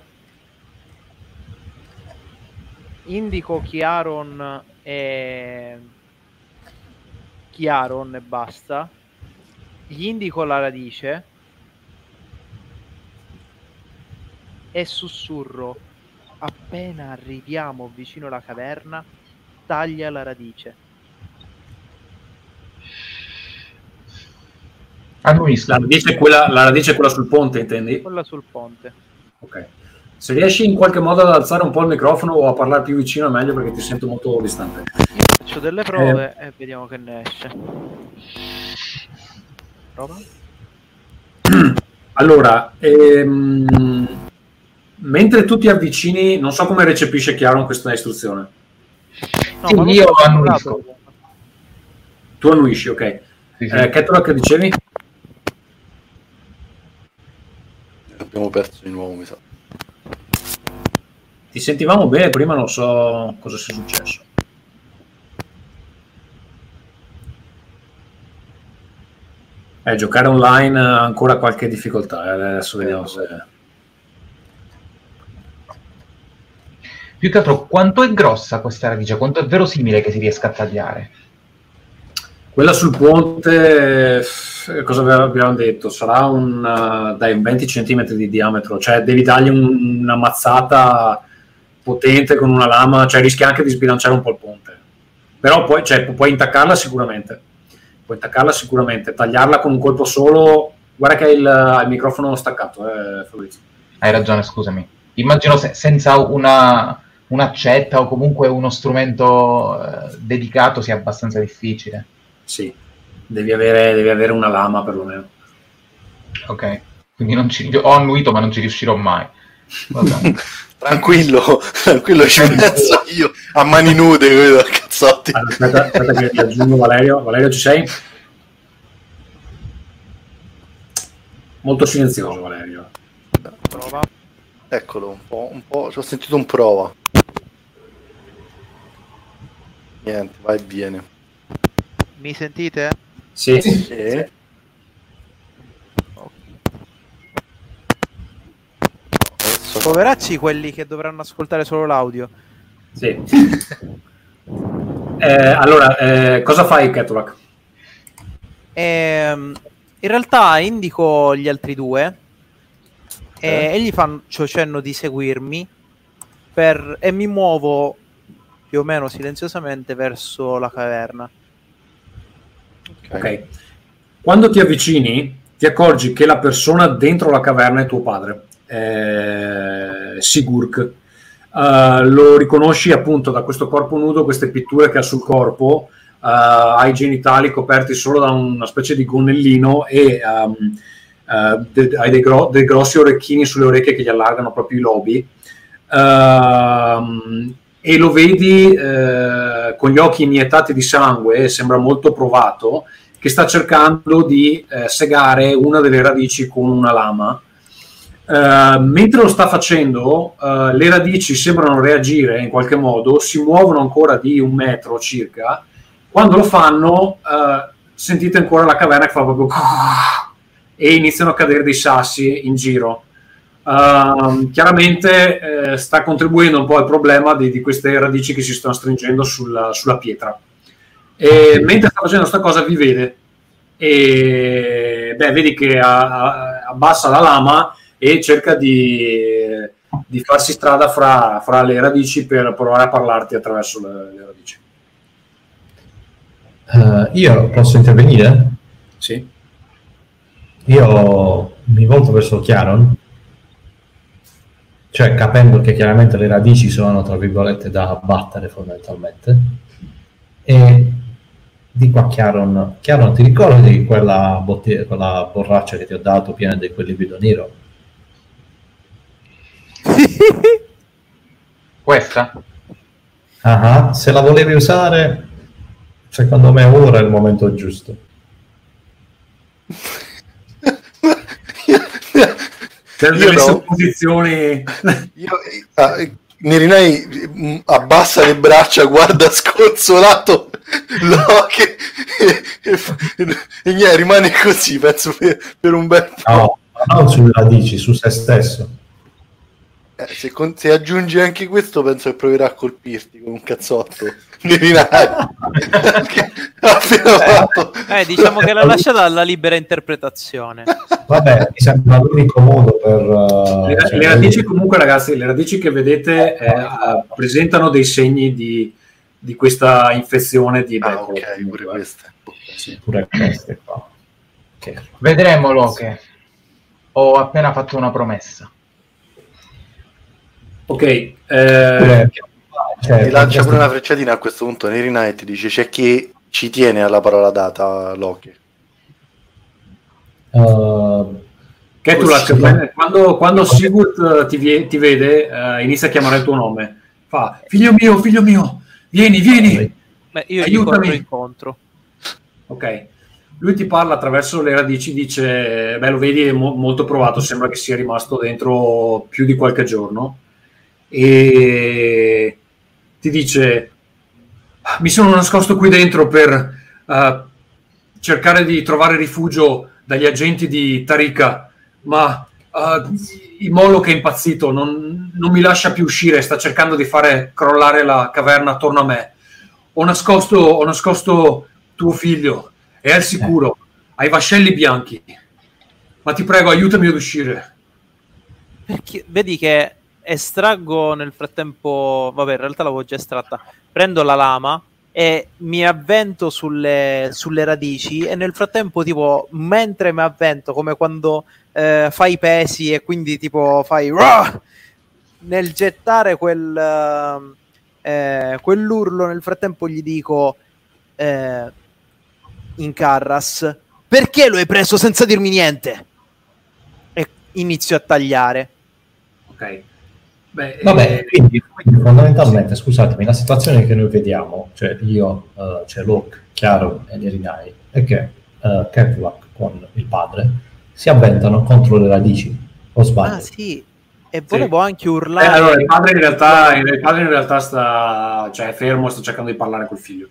Indico Chiaron e Chiaron e basta. Gli indico la radice. E sussurro. Appena arriviamo vicino alla caverna taglia la radice La radice, è quella, la radice è quella sul ponte, intendi? quella sul ponte Ok. Se riesci in qualche modo ad alzare un po' il microfono o a parlare più vicino è meglio perché ti sento molto distante. io faccio delle prove e vediamo che ne esce prova Allora, ehm, mentre tu ti avvicini, non so come recepisce Chiaro questa istruzione. no, io annuisco. Tu annuisci, ok. Sì, sì. Eh, che dicevi? Abbiamo perso di nuovo, mi sa. Ti sentivamo bene, prima non so cosa sia successo. Eh, giocare online ha ancora qualche difficoltà, eh, adesso vediamo se... Più che altro, quanto è grossa questa radice? Quanto è verosimile che si riesca a tagliare? Quella sul ponte, eh, cosa abbiamo detto? Sarà un, eh, dai, un 20 cm di diametro, cioè devi dargli un- una mazzata potente con una lama, cioè rischi anche di sbilanciare un po' il ponte. Però poi, cioè, pu- puoi intaccarla sicuramente, puoi intaccarla sicuramente, tagliarla con un colpo solo, guarda che hai il, il microfono staccato, eh, Fabrizio. Hai ragione, scusami. Immagino se- senza una, un'accetta o comunque uno strumento eh, dedicato sia abbastanza difficile. Sì, devi avere, devi avere una lama perlomeno. Ok, quindi non ci, ho annuito ma non ci riuscirò mai. Vabbè. Tranquillo, tranquillo, ci penso io a mani nude, vedo cazzotti. Allora, aspetta, aspetta che ti aggiungo Valerio. Valerio, ci sei? Molto silenzioso, Valerio. prova Eccolo, un po', un po', ci ho sentito un prova. Niente, vai e viene. Mi sentite? Sì, Sì. Adesso poveracci quelli che dovranno ascoltare solo l'audio sì. Eh, allora, eh, cosa fai, Ketulak? Ehm, in realtà indico gli altri due e, Eh. e gli faccio cenno di seguirmi per- e mi muovo più o meno silenziosamente verso la caverna. Ok. Quando ti avvicini, ti accorgi che la persona dentro la caverna è tuo padre, eh, Sigurk. Eh, lo riconosci appunto da questo corpo nudo, queste pitture che ha sul corpo, eh, ha i genitali coperti solo da una specie di gonnellino e ehm, eh, de- hai dei, gro- dei grossi orecchini sulle orecchie che gli allargano proprio i lobi. Ehm, e lo vedi eh, con gli occhi iniettati di sangue, sembra molto provato, che sta cercando di eh, segare una delle radici con una lama. Eh, mentre lo sta facendo, eh, le radici sembrano reagire in qualche modo, si muovono ancora di un metro circa. Quando lo fanno, eh, sentite ancora la caverna che fa proprio e iniziano a cadere dei sassi in giro. Uh, chiaramente eh, sta contribuendo un po' al problema di, di queste radici che si stanno stringendo sulla, sulla pietra. E mentre sta facendo questa cosa, vi vede e beh, vedi che a- a- abbassa la lama e cerca di, di farsi strada fra, fra le radici per provare a parlarti attraverso le, le radici. Eh, io posso intervenire? Sì, Io mi volto verso Chiaron, cioè capendo che chiaramente le radici sono, tra virgolette, da abbattere fondamentalmente, e dico a Chiaron, Chiaron ti ricordi quella, botte- quella borraccia che ti ho dato piena di quell'liquido nero? Questa? Ah, se la volevi usare, secondo me ora è il momento giusto. delle no. supposizioni Io, ah, Nerinai mm, abbassa le braccia, guarda sconsolato Loki e, e, e niente, rimane così, penso per, per un bel po'. No, non sulle radici, su se stesso. Eh, se, con- se aggiungi anche questo, penso che proverà a colpirti con un cazzotto. Nerinai che ha appena fatto Eh, Eh, diciamo che l'ha lasciata alla libera interpretazione. Vabbè, mi sembra l'unico modo per... uh, Le, cioè, le radici comunque ragazzi, le radici che vedete eh, eh, presentano dei segni di, di questa infezione di Ah, Becco. ok, pure queste. Sì. Pure queste qua. Ok. Vedremo, Loche. Ho appena fatto una promessa. Ok, eh, Pure- cioè, Ti lancia pure una frecciatina a questo punto Neri Knight dice c'è chi ci tiene alla parola data Loki. uh, Ketulak, Sì. quando, quando Sigurd eh, ti, vie- ti vede, eh, inizia a chiamare il tuo nome. Fa, figlio mio, figlio mio, vieni, vieni. Beh, io Aiutami. incontro. Ok. Lui ti parla attraverso le radici, dice, beh, lo vedi, è mo- molto provato, sembra che sia rimasto dentro più di qualche giorno. E ti dice, mi sono nascosto qui dentro per eh, cercare di trovare rifugio dagli agenti di Tarika, ma eh, il Moloch è impazzito, non, non mi lascia più uscire, sta cercando di fare crollare la caverna attorno a me. Ho nascosto, ho nascosto tuo figlio, è al sicuro, ha i vascelli bianchi, ma ti prego aiutami ad uscire. Perché vedi che estraggo nel frattempo, vabbè, in realtà l'avevo già estratta. Prendo la lama e mi avvento sulle, sulle radici e nel frattempo, tipo, mentre mi avvento, come quando eh, fai i pesi e quindi tipo fai "Rah!" nel gettare quel eh, quell'urlo, nel frattempo gli dico eh, in Carras, perché lo hai preso senza dirmi niente? E inizio a tagliare. Ok. Beh, Vabbè, eh, quindi, quindi fondamentalmente, scusatemi, la situazione che noi vediamo, cioè io, eh, c'è Locke, Chiaro e Nerinai, è che uh, Kevlak con il padre si avventano contro le radici, o sbaglio? Ah sì, e volevo anche eh, urlare. allora, il padre in realtà, il padre in realtà sta, cioè, è fermo, sta cercando di parlare col figlio.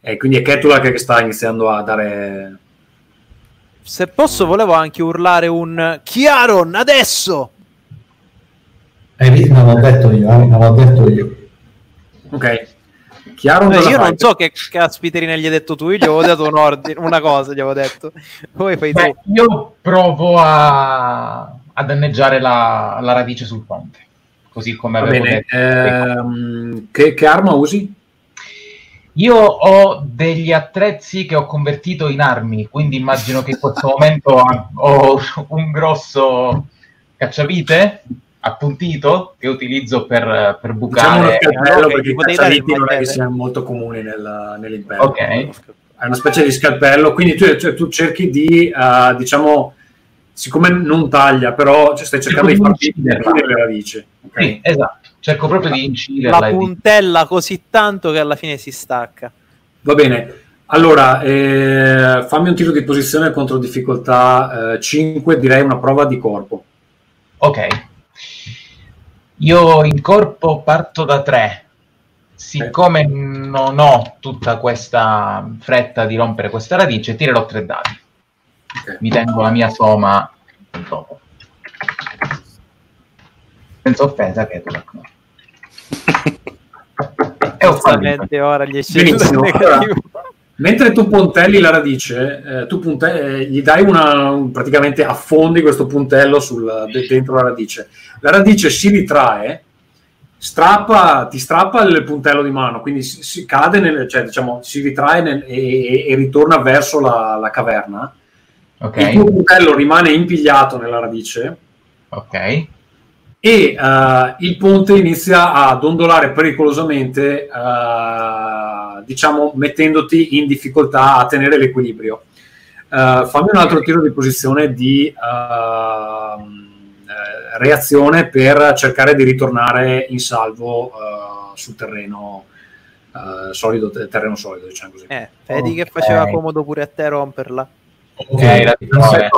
E quindi è Ketulak che sta iniziando a dare... Se posso, volevo anche urlare un Chiaron adesso! Lì l'avevo detto io, eh, l'avevo detto io. Ok. Chiaro Eh, cosa io non so che caspiterina gli hai detto tu, io gli avevo dato un ordine, una cosa gli avevo detto. Poi fai Beh, tu. io provo a, a danneggiare la, la radice sul ponte. Così come Va avevo bene. detto. ehm, che, che arma usi? Io ho degli attrezzi che ho convertito in armi, quindi immagino che in questo momento ho- ho un grosso cacciavite appuntito che utilizzo per, per Diciamo uno bucare. scalpello ok, perché ti i cacciaviti non è che siano molto comuni nel- nell'impero. Ok. È una specie di scalpello, quindi tu, cioè, tu cerchi di, eh, diciamo, siccome non taglia, però cioè, stai cercando di Cerco far di inciderla. finire le radici. ok? Sì, esatto. Cerco proprio di inciderla. La e di- puntella così tanto che alla fine si stacca. Va bene. Allora, eh, fammi un tiro di posizione contro difficoltà eh, 5, direi una prova di corpo. Ok. Io in corpo parto da 3. Siccome non ho tutta questa fretta di rompere questa radice, tirerò tre dadi. Ok. Mi tengo la mia soma dopo. Senza offesa che conosci. E ho fallito. Ora gli è il Benissimo. negativo. Mentre tu puntelli la radice, eh, tu punte- eh, gli dai una, un- praticamente affondi questo puntello sul, de- dentro la radice. La radice si ritrae, strappa, ti strappa il puntello di mano, quindi si, si cade, nel, cioè diciamo, si ritrae nel- e, e- ritorna verso la, la caverna. Il tuo puntello rimane impigliato nella radice ok. e eh, il ponte inizia a dondolare pericolosamente, eh, diciamo mettendoti in difficoltà a tenere l'equilibrio. Eh, fammi un altro tiro di posizione di eh, reazione per cercare di ritornare in salvo eh, sul terreno solido, terreno solido, diciamo così. Eh, vedi che Ok. faceva comodo pure a te romperla. Ok, la vittoria.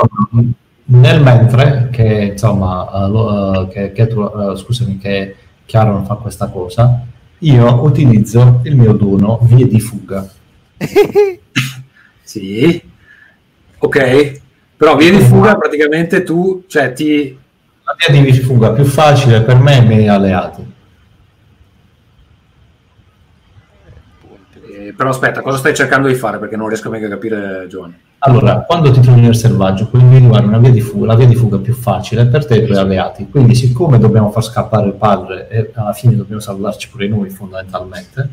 nel mentre che insomma lo- che, che tu, scusami che Chiaro non fa questa cosa io utilizzo il mio dono vie di fuga. Sì, ok, però via di fuga praticamente tu, cioè ti, la via di fuga più facile per me e i miei alleati eh, però aspetta, cosa stai cercando di fare? Perché non riesco mica a capire, Giovanni. Allora, quando ti trovi nel selvaggio, puoi individuare una via di fuga, la via di fuga più facile per te e i tuoi alleati. Quindi, siccome dobbiamo far scappare il padre e alla fine dobbiamo salvarci pure noi, fondamentalmente,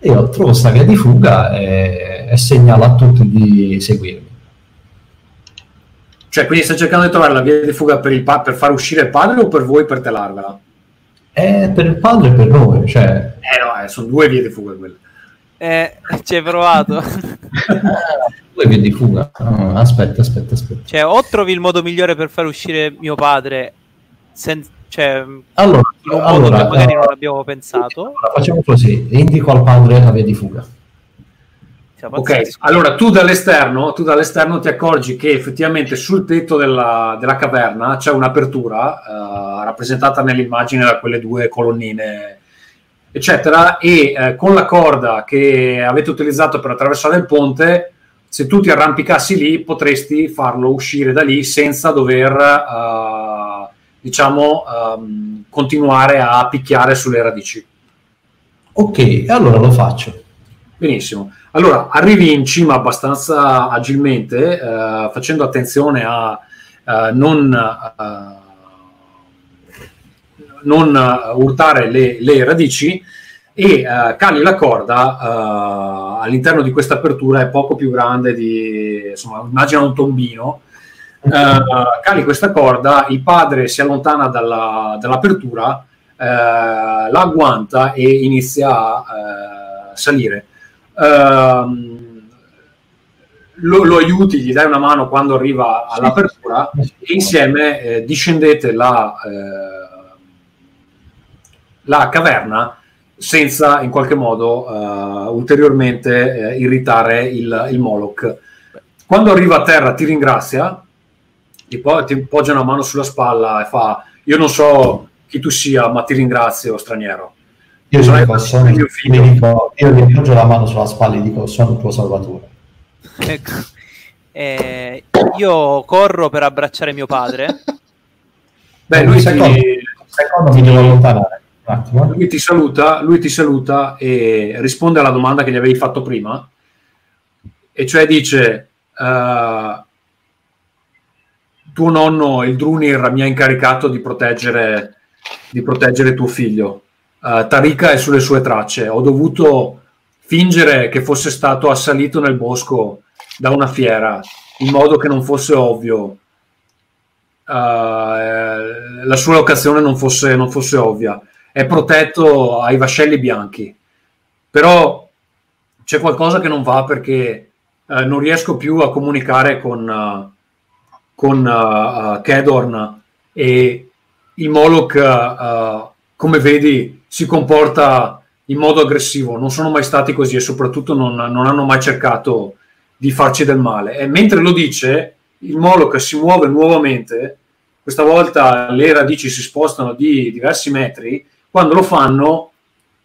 io trovo questa via di fuga e, e segnalo a tutti di seguirmi. Cioè, quindi stai cercando di trovare la via di fuga per, il pa- per far uscire il padre o per voi per telarvela? E per il padre e per noi, cioè, Eh no, eh, sono due vie di fuga quelle. Eh, ci hai provato. due vie di fuga. Aspetta, aspetta, aspetta. cioè, o trovi il modo migliore per far uscire mio padre, sen- cioè, in Allora, un modo allora, che magari eh, non abbiamo pensato. allora, facciamo così, indico al padre la via di fuga. Ok, allora tu dall'esterno, tu dall'esterno ti accorgi che effettivamente sul tetto della, della caverna c'è un'apertura eh, rappresentata nell'immagine da quelle due colonnine, eccetera, e eh, con la corda che avete utilizzato per attraversare il ponte, se tu ti arrampicassi lì potresti farlo uscire da lì senza dover, eh, diciamo, ehm, continuare a picchiare sulle radici. Ok, allora lo faccio. Benissimo. Allora, arrivi in cima abbastanza agilmente, eh, facendo attenzione a eh, non, eh, non eh, urtare le, le radici e eh, cali la corda eh, all'interno di questa apertura è poco più grande di, insomma, immagina un tombino. Eh, cali questa corda, il padre si allontana dalla- dall'apertura, la agguanta e inizia a salire. Ehm, lo, lo aiuti, gli dai una mano quando arriva all'apertura e insieme eh, discendete la, la caverna senza in qualche modo eh, ulteriormente eh, irritare il, il Moloch. Quando arriva a terra ti ringrazia, ti, po- ti poggia una mano sulla spalla e fa io non so chi tu sia ma ti ringrazio straniero. Io gli Sono dico, sono, mio figlio. gli dico- io gli appoggio la mano sulla spalla e gli dico sono il tuo salvatore. Ecco. Eh, io corro per abbracciare mio padre. Beh, lui secondo, ti, secondo mi devo allontanare. Lui ti saluta, lui ti saluta e risponde alla domanda che gli avevi fatto prima, e cioè dice: eh, Tuo nonno, il Drunir, mi ha incaricato di proteggere, di proteggere tuo figlio. Eh, Tarika è sulle sue tracce. Ho dovuto fingere che fosse stato assalito nel bosco da una fiera in modo che non fosse ovvio. eh, la sua locazione non fosse, non fosse ovvia è protetto ai vascelli bianchi. Però c'è qualcosa che non va perché eh, non riesco più a comunicare con, eh, con eh, eh, Kedorn e il Moloch, come vedi, si comporta in modo aggressivo. Non sono mai stati così e soprattutto non, non hanno mai cercato di farci del male. E mentre lo dice, il Moloch si muove nuovamente. Questa volta le radici si spostano di diversi metri quando lo fanno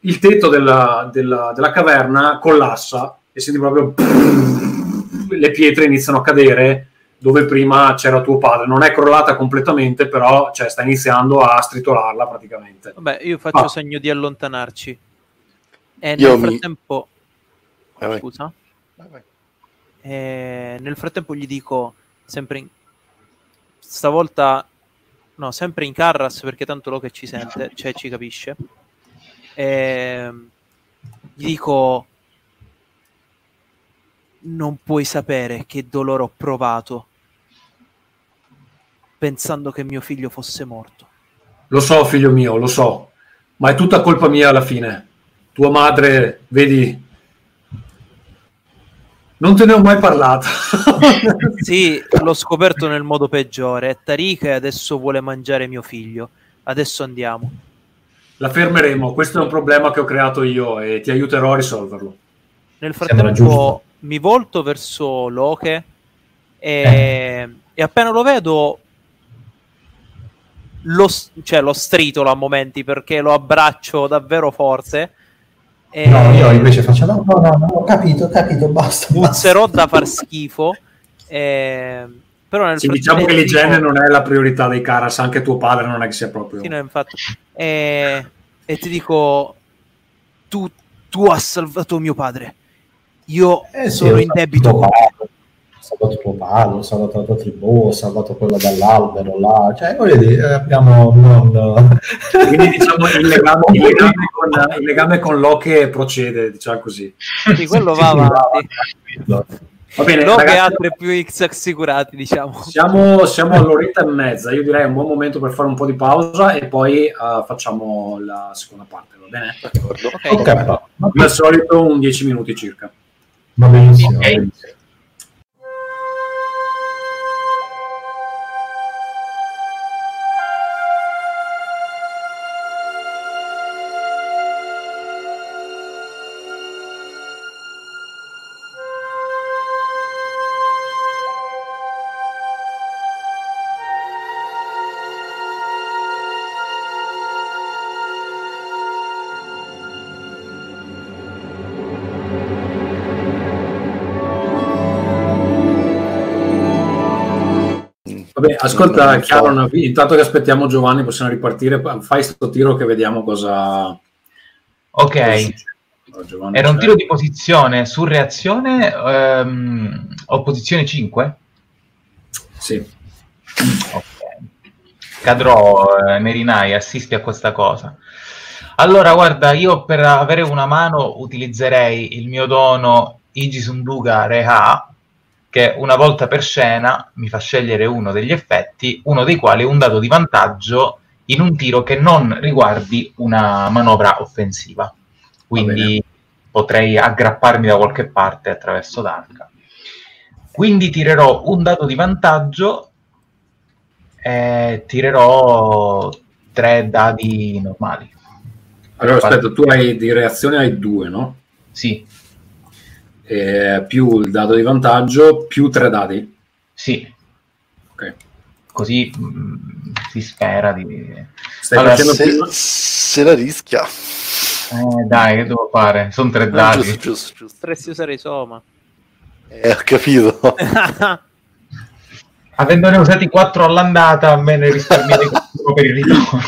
il tetto della, della- della caverna collassa e senti proprio le pietre iniziano a cadere dove prima c'era tuo padre non è crollata completamente però cioè, sta iniziando a stritolarla praticamente Vabbè, io faccio Ah. segno di allontanarci. E Io nel mi- frattempo, Vai, vai. scusa, Vai, vai. E nel frattempo gli dico sempre in... stavolta no, sempre in Carras perché tanto lo che ci sente, cioè ci capisce. E... Gli dico non puoi sapere che dolore ho provato pensando che mio figlio fosse morto. lo so figlio mio lo so ma è tutta colpa mia alla fine tua madre vedi non te ne ho mai parlato Sì, l'ho scoperto nel modo peggiore. È Tarika e adesso vuole mangiare mio figlio. Adesso andiamo. la fermeremo questo è un problema che ho creato io e ti aiuterò a risolverlo Nel frattempo mi volto verso Loche e, Eh. e appena lo vedo lo, cioè, lo stritolo a momenti perché lo abbraccio davvero forte e No, io invece faccio no, no, no, no, ho capito, ho capito, basta. puzzerò da far schifo e, però nel Sì, diciamo che dico- l'igiene non è la priorità dei Caras, anche tuo padre non è che sia proprio. Sì, no, infatti. E, e ti dico, tu, tu hai salvato mio padre Io Eh sono in debito con padre, Ho salvato tuo padre, ho salvato la tua tribù, ho salvato quella dall'albero là. Cioè, voglio dire, abbiamo non... Quindi diciamo il legame, il legame con, il legame con Locke procede, diciamo così. Sì, quello va avanti. Va bene, No che ragazzi, altre più X assicurati, diciamo. siamo, siamo all'oretta e mezza. Io direi un buon momento per fare un po' di pausa e poi eh, facciamo la seconda parte, va bene? D'accordo. Ok. Ok, va, va Come al solito, un 10 minuti circa. va benissimo. Ok. Vabbè, ascolta. Chiaron, intanto che aspettiamo Giovanni, possiamo ripartire. Fai sto tiro che vediamo cosa. cosa Ok, Giovanni era un tiro di posizione su reazione ehm, o posizione 5? Sì. Ok. Cadrò, eh, Merinai, assisti a questa cosa. Allora, guarda, io per avere una mano utilizzerei il mio dono Igisunduga Reha, che una volta per scena mi fa scegliere uno degli effetti, uno dei quali è un dato di vantaggio in un tiro che non riguardi una manovra offensiva. Quindi potrei aggrapparmi da qualche parte attraverso Dark. Quindi tirerò un dato di vantaggio e tirerò tre dadi normali. Allora, aspetta, tu hai di reazione hai due, no? Sì, Eh, più il dado di vantaggio, più tre dadi. sì, Ok. così mm, si spera di... Stai Allora, facendo Se, prima- se la rischia. Eh, dai, che devo fare? Sono tre Ah, dadi. giusto, giusto, giusto. Potresti usare i Soma. Eh, ho capito. Avendone usati quattro all'andata, me ne risparmierei quattro per il ritorno.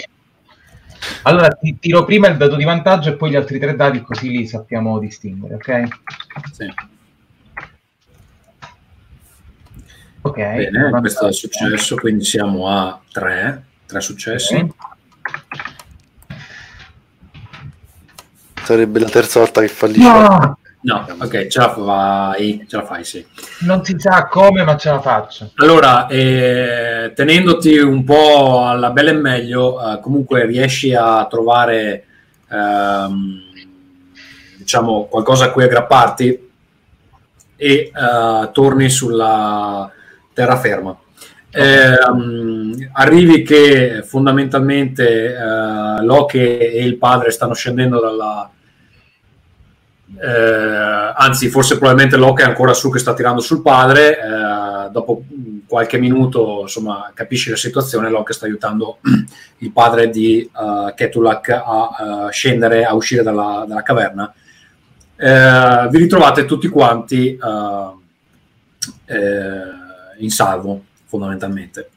Allora, ti tiro prima il dato di vantaggio e poi gli altri tre dadi, così li sappiamo distinguere, ok? Sì. Ok. Bene, questo è successo, quindi siamo a tre, tre successi. Ok. Sarebbe la terza volta che fallisce. No, No, ok, ce la fai, ce la fai, sì. non si sa come, ma ce la faccio. Allora, eh, tenendoti un po' alla bella e meglio, eh, comunque riesci a trovare, ehm, diciamo, qualcosa a cui aggrapparti e eh, torni sulla terraferma. Ehm, arrivi che fondamentalmente eh, Loki e il padre stanno scendendo dalla, eh, anzi forse probabilmente Locke è ancora su che sta tirando sul padre. Eh, dopo qualche minuto insomma capisci la situazione Locke sta aiutando il padre di uh, Ketulak a uh, scendere a uscire dalla, dalla caverna. Eh, vi ritrovate tutti quanti uh, in salvo fondamentalmente.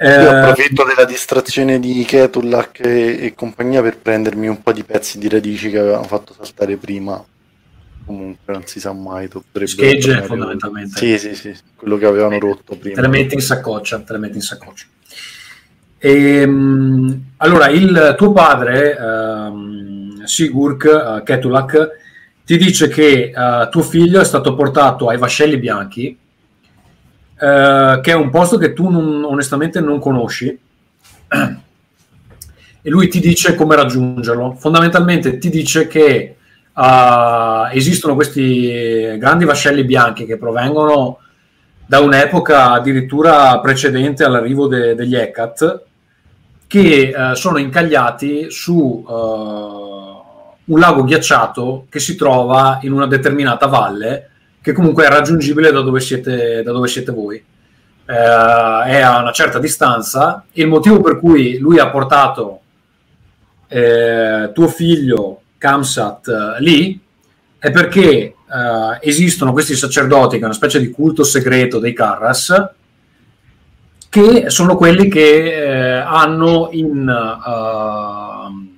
Io approfitto della distrazione di Ketulak e, e compagnia per prendermi un po' di pezzi di radici che avevamo fatto saltare prima. Comunque non si sa mai. potrebbero Schegge, fondamentalmente. Sì, sì, sì, quello che avevano rotto prima. te le metti in saccoccia, te le metti in saccoccia. Ehm, allora, il tuo padre, ehm, Sigurd eh, Ketulak, ti dice che eh, tuo figlio è stato portato ai Vascelli Bianchi, eh, che è un posto che tu non- onestamente non conosci, e lui ti dice come raggiungerlo. Fondamentalmente ti dice che eh, esistono questi grandi vascelli bianchi che provengono da un'epoca addirittura precedente all'arrivo de- degli Hecate, che eh, sono incagliati su eh, un lago ghiacciato che si trova in una determinata valle, che comunque è raggiungibile da dove siete, da dove siete voi. Eh, è a una certa distanza. Il motivo per cui lui ha portato eh, tuo figlio Kamsat eh, lì è perché eh, esistono questi sacerdoti che è una specie di culto segreto dei Karras che sono quelli che eh, hanno in eh,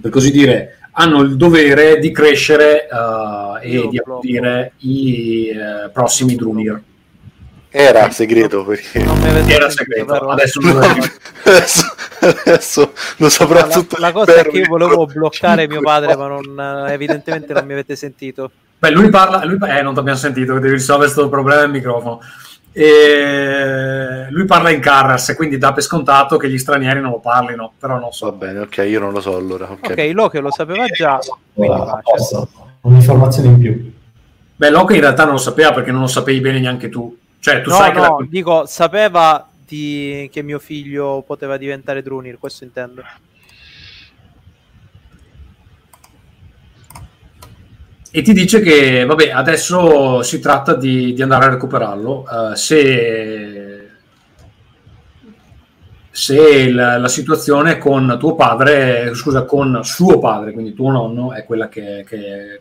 per così dire hanno il dovere di crescere Io e di accudire i prossimi Drunir. Era segreto perché Non mi avete Era segreto, vero? adesso non lo è più. adesso, adesso lo saprà la, tutto la cosa è che io volevo bloccare mio padre, ma non, evidentemente non mi avete sentito. Beh, lui parla, lui, eh, non ti abbiamo sentito, devi risolvere questo problema del microfono. E lui parla in Carras, quindi dà per scontato che gli stranieri non lo parlino, però non Va so. bene, ok, io non lo so allora. ok. Ok, Loki lo sapeva già, quindi Ora, a pace. posto. Un'informazione in più. Beh, Locke in realtà non lo sapeva perché non lo sapevi bene neanche tu. Cioè, tu No, sai che no, la- dico, sapeva di- che mio figlio poteva diventare Drunir, questo intendo. E ti dice che, vabbè, adesso si tratta di, di andare a recuperarlo. eh, se se la, la situazione con tuo padre, scusa, con suo padre, quindi tuo nonno, è quella che, che-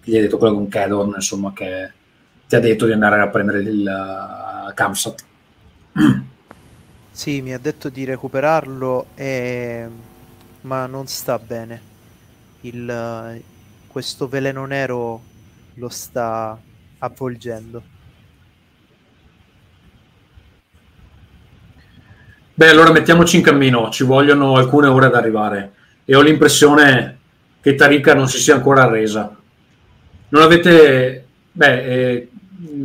che gli hai detto, quella con Kedorn, insomma, che ti ha detto di andare a prendere il uh, Kamsat. Sì, mi ha detto di recuperarlo, e... ma non sta bene. Il, questo veleno nero lo sta avvolgendo. Beh, allora mettiamoci in cammino, ci vogliono alcune ore ad arrivare e ho l'impressione che Tarika non si sia ancora arresa. Non avete... Beh, eh,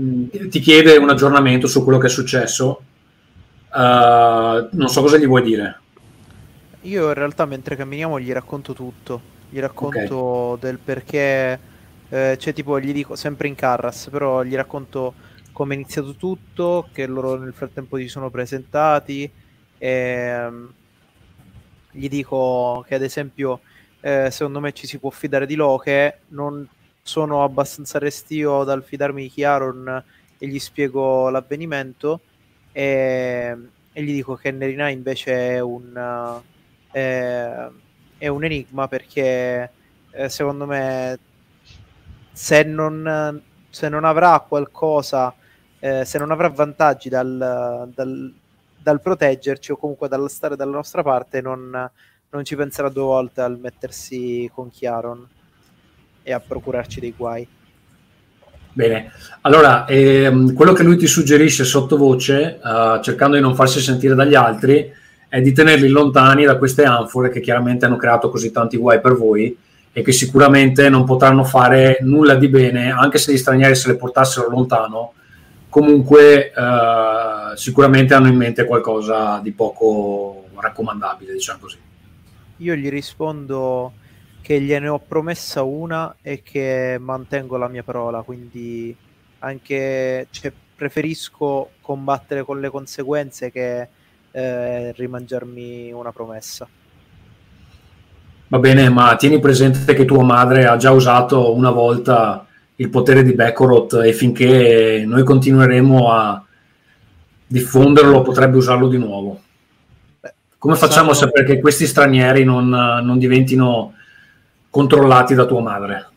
mh, ti chiede un aggiornamento su quello che è successo. Uh, non so cosa gli vuoi dire. Io in realtà mentre camminiamo gli racconto tutto, gli racconto del perché, eh, cioè tipo gli dico sempre in Carras, però gli racconto come è iniziato tutto, che loro nel frattempo si sono presentati, e, mm, gli dico che ad esempio eh, secondo me ci si può fidare di Loche, non sono abbastanza restio dal fidarmi di Chiaron e gli spiego l'avvenimento e, e gli dico che Nerina invece è un, eh, è un enigma perché eh, secondo me se non, se non avrà qualcosa, eh, se non avrà vantaggi dal, dal, dal proteggerci o comunque dal stare dalla nostra parte, non, non ci penserà due volte al mettersi con Chiaron e a procurarci dei guai. Bene, allora ehm, quello che lui ti suggerisce sottovoce, eh, cercando di non farsi sentire dagli altri, è di tenerli lontani da queste anfore che chiaramente hanno creato così tanti guai per voi e che sicuramente non potranno fare nulla di bene, anche se gli stranieri se le portassero lontano, comunque eh, sicuramente hanno in mente qualcosa di poco raccomandabile, diciamo così. Io gli rispondo che gliene ho promessa una e che mantengo la mia parola, quindi anche cioè, preferisco combattere con le conseguenze che eh, rimangiarmi una promessa. Va bene, ma tieni presente che tua madre ha già usato una volta il potere di Bekorot e finché noi continueremo a diffonderlo potrebbe usarlo di nuovo. Come facciamo a sapere che questi stranieri non, non diventino controllati da tua madre?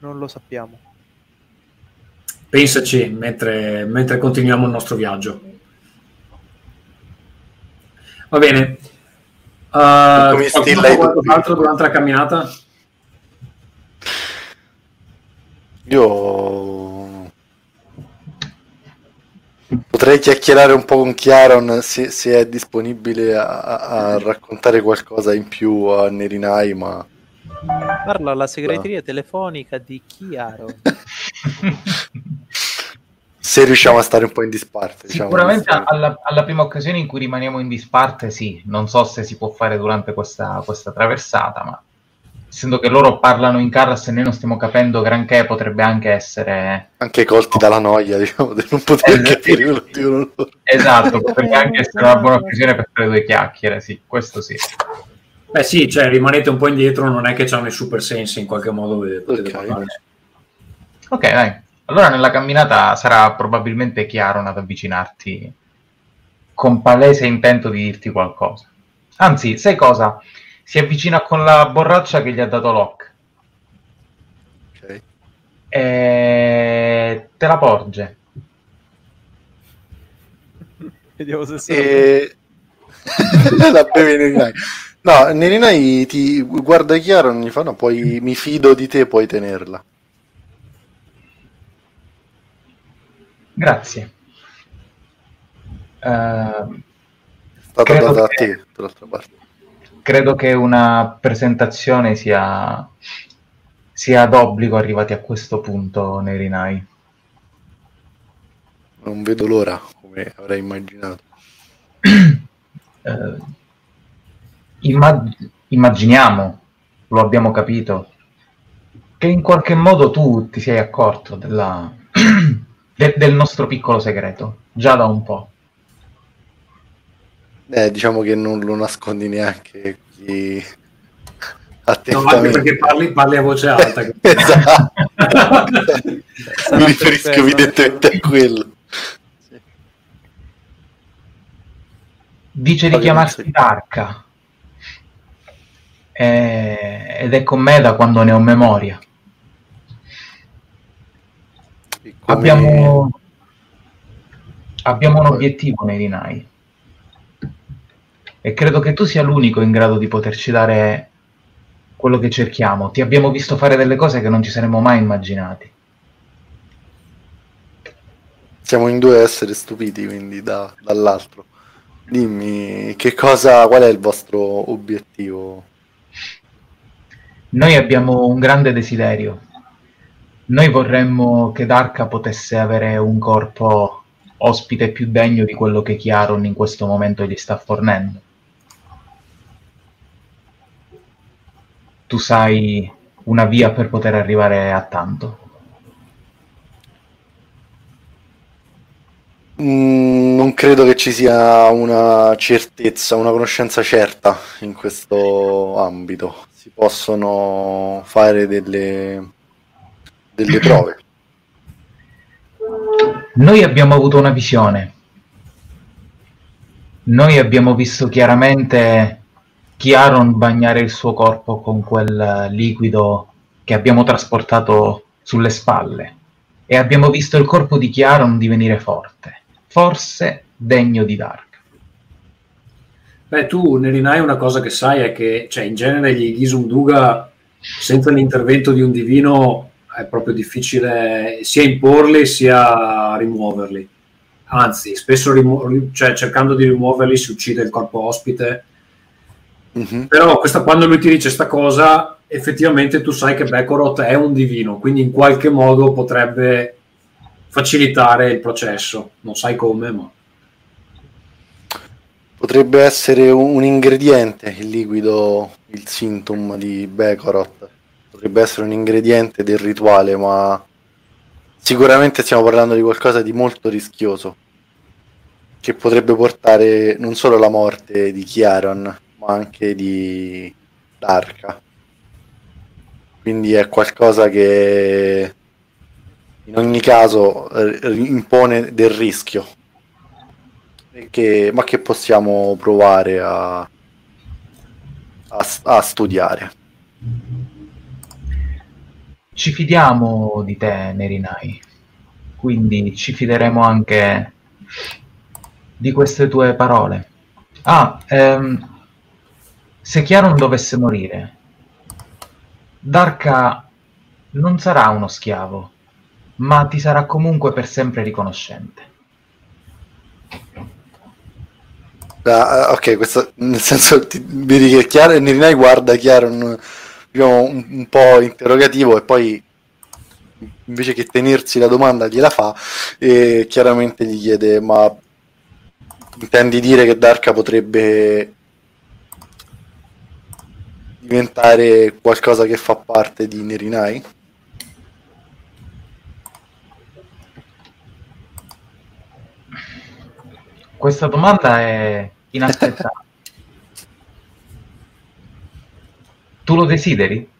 Non lo sappiamo. Pensaci mentre, mentre continuiamo il nostro viaggio. Va bene. Uh, Come stilla qualcos'altro durante la camminata? Io potrei chiacchierare un po' con Chiaron se, se è disponibile a, a- a raccontare qualcosa in più a Nerinai, ma Parla alla segreteria telefonica di Chiaro. se riusciamo a stare un po' in disparte. diciamo. Sicuramente alla, alla prima occasione in cui rimaniamo in disparte, sì. Non so se si può fare durante questa, questa traversata, ma essendo che loro parlano in Carras e noi non stiamo capendo granché, potrebbe anche essere... Anche colti dalla noia, diciamo, di non poter Eh, capire quello che dicono loro. Esatto, potrebbe anche essere una buona occasione per fare due chiacchiere, sì, questo sì. Beh sì, cioè rimanete un po' indietro, non è che hanno i super sensi in qualche modo potete potete Ok. parlare. Ok, dai. Allora nella camminata sarà probabilmente Chiaron ad avvicinarti con palese intento di dirti qualcosa. Anzi, sai cosa? Si avvicina con la borraccia che gli ha dato Locke Ok. e te la porge. Vediamo se sono... E... la bevi Nerinai. No, Nerinai ti guarda chiaro e gli fa no, poi mi fido di te, puoi tenerla. Grazie. Eh, È stata data che- a te, dall'altra parte. Credo che una presentazione sia, sia d'obbligo arrivati a questo punto, Nerinai. Non vedo l'ora, come avrei immaginato. Eh, immag- immaginiamo, lo abbiamo capito, che in qualche modo tu ti sei accorto della- de- del nostro piccolo segreto, già da un po'. Eh, diciamo che non lo nascondi neanche qui No, anche perché parli, parli a voce alta. esatto. Mi riferisco evidentemente a quello. Dice di chiamarsi. Darka. Eh, ed è con me da quando ne ho memoria. Come- Abbiamo, abbiamo un obiettivo nei Rinai. E credo che tu sia l'unico in grado di poterci dare quello che cerchiamo. Ti abbiamo visto fare delle cose che non ci saremmo mai immaginati. Siamo in due a essere stupiti, quindi da- dall'altro. Dimmi, che cosa, qual è il vostro obiettivo? Noi abbiamo un grande desiderio. Noi vorremmo che Darka potesse avere un corpo ospite più degno di quello che Chiaron in questo momento gli sta fornendo. Tu sai una via per poter arrivare a tanto. Mm, non credo che ci sia una certezza, una conoscenza certa in questo ambito. Si possono fare delle, delle prove. Noi abbiamo avuto una visione. Noi abbiamo visto chiaramente Chiaron bagnare il suo corpo con quel liquido che abbiamo trasportato sulle spalle e abbiamo visto il corpo di Chiaron divenire forte, forse degno di Dark. Beh, tu, Nerinai, una cosa che sai è che, cioè, in genere gli Ghisum Duga, senza l'intervento di un divino, è proprio difficile sia imporli sia rimuoverli. Anzi, spesso rimu- cioè, cercando di rimuoverli si uccide il corpo ospite. Mhm. Però questa, quando lui ti dice questa cosa, effettivamente tu sai che Bekorot è un divino, quindi in qualche modo potrebbe facilitare il processo. Non sai come, ma... Potrebbe essere un, un ingrediente il liquido, il sintom di Bekorot. Potrebbe essere un ingrediente del rituale, ma sicuramente stiamo parlando di qualcosa di molto rischioso. Che potrebbe portare non solo alla morte di Chiaron, ma anche di Darka. Quindi è qualcosa che in ogni caso impone del rischio che- ma che possiamo provare a, a, a studiare. Ci fidiamo di te, Nerinai, quindi ci fideremo anche di queste tue parole. Ah, ehm, se Chiaron dovesse morire, Darka non sarà uno schiavo, ma ti sarà comunque per sempre riconoscente. Ah, ok, questo nel senso ti, vedi che Chiaro, Nerinai guarda Chiaro un, diciamo, un, un po' interrogativo e poi invece che tenersi la domanda gliela fa e chiaramente gli chiede ma intendi dire che Darka potrebbe diventare qualcosa che fa parte di Nerinai? Questa domanda è inaspettata. tu lo desideri?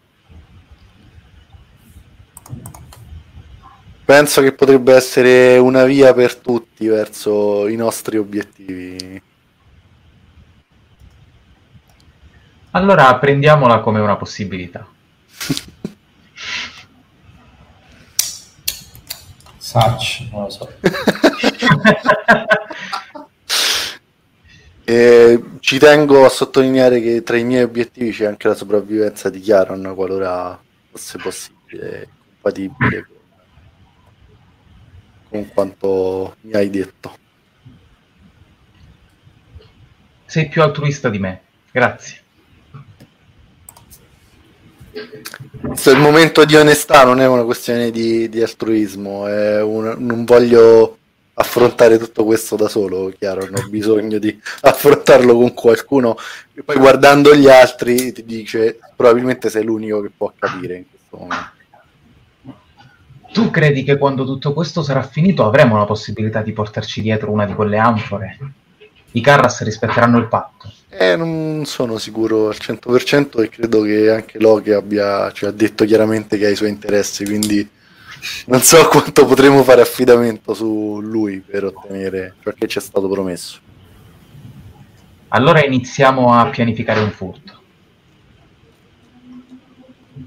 Penso che potrebbe essere una via per tutti verso i nostri obiettivi. Allora prendiamola come una possibilità. Such, non lo so. E ci tengo a sottolineare che tra i miei obiettivi c'è anche la sopravvivenza di Chiaron qualora fosse possibile, compatibile con quanto mi hai detto. Sei più altruista di me. Grazie. Questo è il momento di onestà, non è una questione di, di altruismo, un- non voglio affrontare tutto questo da solo, chiaro, non ho bisogno di affrontarlo con qualcuno che poi guardando gli altri ti dice probabilmente sei l'unico che può capire in questo momento. Tu credi che quando tutto questo sarà finito avremo la possibilità di portarci dietro una di quelle anfore? I Carras rispetteranno il patto. Eh, non sono sicuro al 100% e credo che anche Loki abbia, ci ha detto chiaramente che ha i suoi interessi, quindi non so quanto potremo fare affidamento su lui per ottenere ciò che ci è stato promesso. Allora iniziamo a pianificare un furto.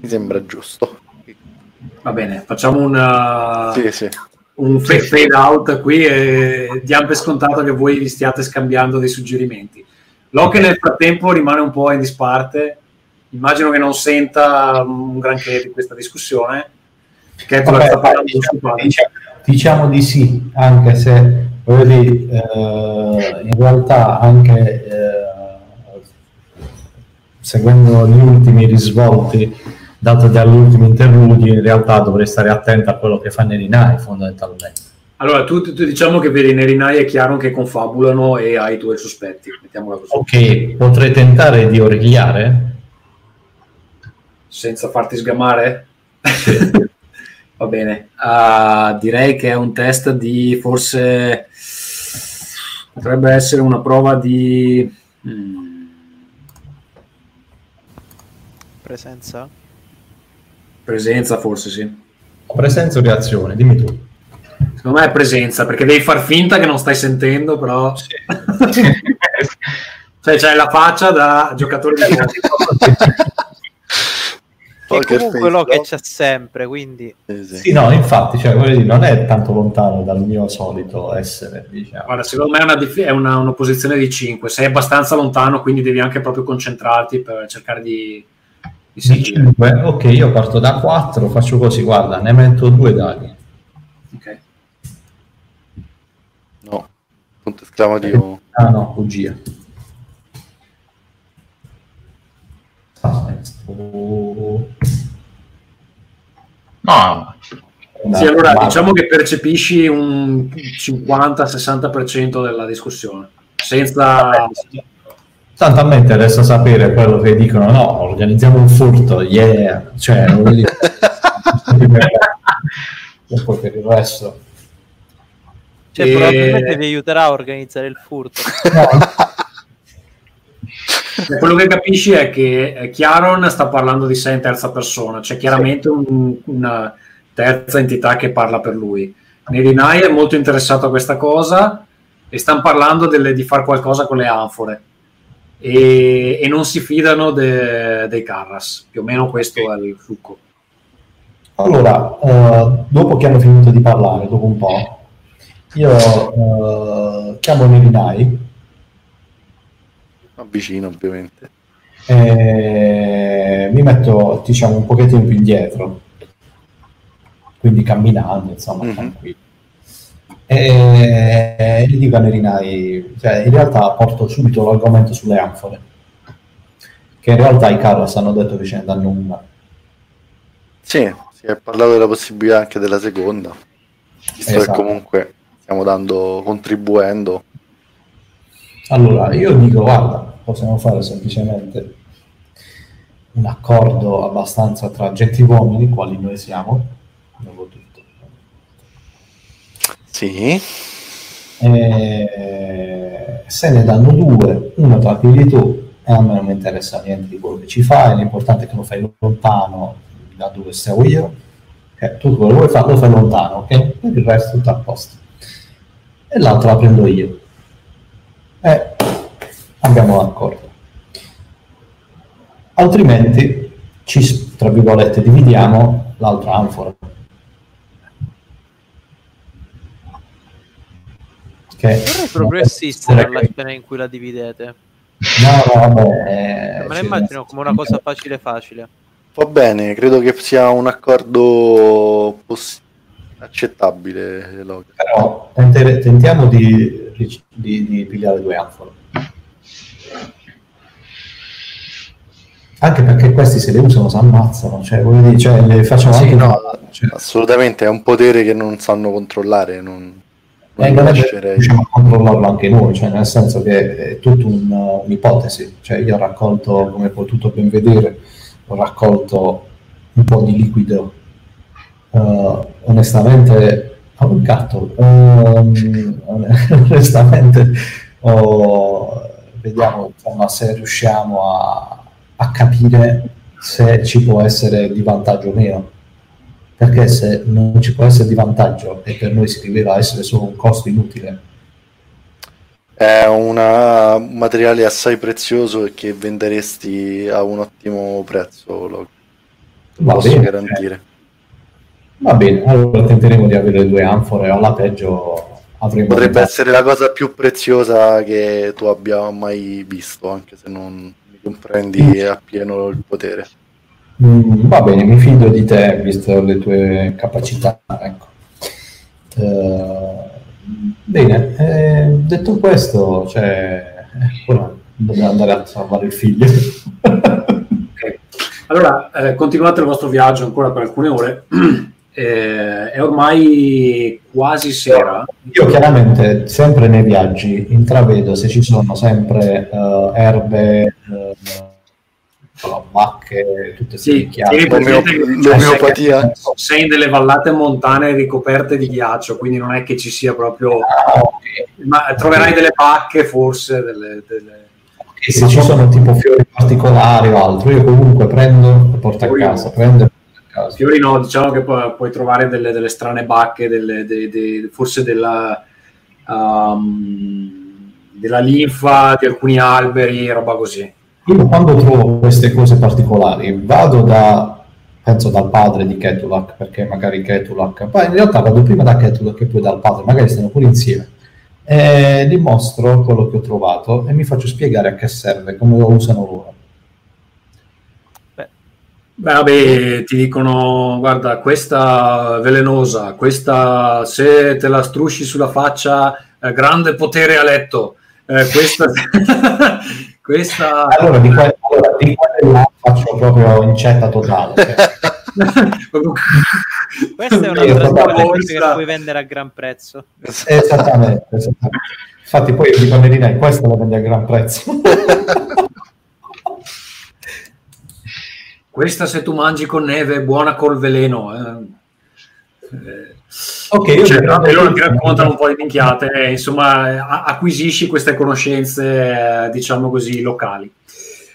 Mi sembra giusto. Va bene, facciamo un, Sì, sì. un fa- fade out qui e diamo per scontato che voi vi stiate scambiando dei suggerimenti. Locke nel frattempo rimane un po' in disparte, immagino che non senta un granché di questa discussione. Che Vabbè, sta parlando diciamo, diciamo- diciamo di sì, anche se dire, eh, in realtà anche eh, seguendo gli ultimi risvolti dati dagli ultimi interludi, in realtà dovrei stare attento a quello che fa Nerinai fondamentalmente. Allora, tu, tu diciamo che vedi Nerinai e Chiaro che confabulano e hai i tuoi sospetti, mettiamola così, Ok, potrei tentare di origliare? senza farti sgamare. Va bene, Ah, direi che è un test di forse potrebbe essere una prova di mm, Presenza? presenza, forse sì. Presenza o reazione? Dimmi tu. Secondo me è presenza perché devi far finta che non stai sentendo, però cioè c'hai la faccia da giocatore di. Che Poker comunque face, lo che c'è sempre, quindi Sì, sì. Sì, no, infatti, cioè, dire, non è tanto lontano dal mio solito essere, diciamo. Guarda, secondo me è una, dif- è una, una posizione di 5. Sei abbastanza lontano, quindi devi anche proprio concentrarti per cercare di, di Di sentire. 5, ok, io parto da 4, faccio così, guarda, ne metto due dadi. Ok. No, punto esclamativo. Ah no, bugia. No, Sì, allora diciamo che percepisci un 50-60% della discussione, senza... Tanto a me interessa sapere quello che dicono, no, organizziamo un furto, yeah, cioè, voglio dire, e poi per il resto. Cioè, E- probabilmente vi aiuterà a organizzare il furto. Quello che capisci è che eh, Chiaron sta parlando di sé in terza persona, c'è chiaramente un- una terza entità che parla per lui. Nerinai è molto interessato a questa cosa e stanno parlando delle- di fare qualcosa con le anfore e, e non si fidano de- dei Carras. Più o meno questo è il succo. Allora, eh, dopo che hanno finito di parlare, dopo un po', io eh, chiamo Nerinai Avvicino ovviamente. e mi metto, diciamo, un pochettino più indietro, quindi camminando, insomma, Mhm. tranquillo. E gli dico a Nerinai, cioè, in realtà porto subito l'argomento sulle anfore, che in realtà i Carlos hanno detto che ce ne danno una. Sì, si è parlato della possibilità anche della seconda, visto che Esatto. comunque stiamo dando, contribuendo. Allora, io dico, guarda, possiamo fare semplicemente un accordo abbastanza tra gentiluomini, quali noi siamo, dopo tutto. Sì, E se ne danno due, uno la pigli tu e a me non mi interessa niente di quello che ci fai, l'importante è che lo fai lontano da dove stavo io, Eh, tu quello che vuoi fare lo fai lontano, ok? Il resto tutto a posto. E l'altro la prendo io. E abbiamo l'accordo. Altrimenti ci, tra virgolette, dividiamo l'altra anfora. Che Vorrei proprio assistere alla scena in cui la dividete. No, no, vabbè. Me la immagino come una cosa facile facile. Va bene, credo che sia un accordo poss- accettabile. Logan. Però tente- tentiamo di, di, di pigliare due anfore. Anche perché questi se le usano si ammazzano, cioè, voglio dire, cioè, le facciamo Sì, anche no, cioè, assolutamente, è un potere che non sanno controllare. Non, non eh, non lascerei. riusciamo a controllarlo anche noi, cioè, nel senso che è tutta un- un'ipotesi. Cioè, io ho raccolto, come hai potuto ben vedere, ho raccolto un po' di liquido. Eh, onestamente, ho un gatto. Ehm, onestamente, ho- vediamo insomma, se riusciamo a, a capire se ci può essere di vantaggio o meno. Perché se non ci può essere di vantaggio e per noi si rivela essere solo un costo inutile, È una- un materiale assai prezioso e che venderesti a un ottimo prezzo, lo va posso bene. garantire. Va bene, allora tenteremo di avere le due anfore, o alla peggio avremo... Potrebbe essere la cosa più preziosa che tu abbia mai visto, anche se non comprendi appieno il potere. Mm, va bene, mi fido di te, visto le tue capacità. Ecco. Eh, bene, eh, detto questo, cioè, eh, ora dobbiamo andare a salvare il figlio. Allora, eh, continuate il vostro viaggio ancora per alcune ore. Eh, è ormai quasi sera. Io chiaramente, sempre nei viaggi, intravedo se ci sono sempre eh, erbe, eh, vacche, tutte Sì, che- L'omeopatia. Sei in delle vallate montane ricoperte di ghiaccio, quindi non è che ci sia proprio. Ah, ok. Ma troverai delle pacche, forse. Delle, delle- E se ci sono tipo fiori particolari o altro, io comunque prendo e porto a casa, prendo e casa. Fiori no, diciamo che pu- puoi trovare delle, delle strane bacche, delle- de- de- forse della, um, della linfa di alcuni alberi, roba così. Io quando trovo queste cose particolari vado da, penso dal padre di Ketulak, perché magari Ketulak, poi in realtà vado prima da Ketulak e poi dal padre, magari stanno pure insieme, e gli mostro quello che ho trovato e mi faccio spiegare a che serve, come lo usano loro. Beh, vabbè, ti dicono, guarda, questa velenosa, questa se te la strusci sulla faccia, eh, grande potere a letto. Eh, questa, questa Allora di, que- allora, di quelle là faccio proprio incetta totale. Questa è un'altra cose che puoi vendere a gran prezzo. Esattamente, esattamente. Infatti poi io dico a Merinai, questo lo vendi a gran prezzo. Questa se tu mangi con neve è buona col veleno. eh. Eh, ok, io cioè, e loro ti raccontano un po' di minchiate, insomma, eh, a- acquisisci queste conoscenze, eh, diciamo così, locali.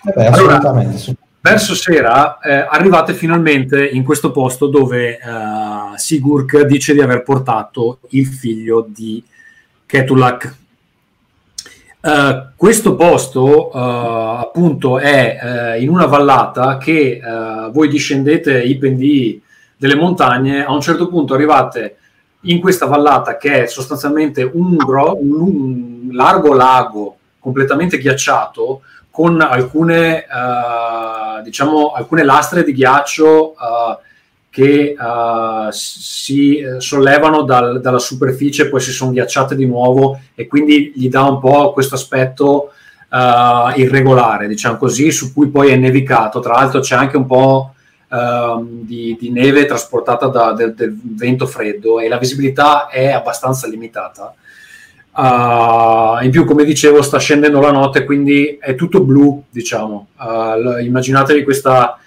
Vabbè, Allora, assolutamente. su- Verso sera eh, arrivate finalmente in questo posto dove eh, Sigurd dice di aver portato il figlio di Ketulak. Eh, questo posto eh, appunto è eh, in una vallata che voi discendete i pendii delle montagne, a un certo punto arrivate in questa vallata che è sostanzialmente un, gro- un- largo lago completamente ghiacciato con alcune, diciamo, alcune lastre di ghiaccio che eh, si eh, sollevano dal- dalla superficie poi si sono ghiacciate di nuovo e quindi gli dà un po' questo aspetto eh, irregolare, diciamo così, su cui poi è nevicato. Tra l'altro c'è anche un po' ehm, di, di neve trasportata da- del- del vento freddo e la visibilità è abbastanza limitata. Uh, in più, come dicevo, sta scendendo la notte, quindi è tutto blu, diciamo. Uh, immaginatevi questa,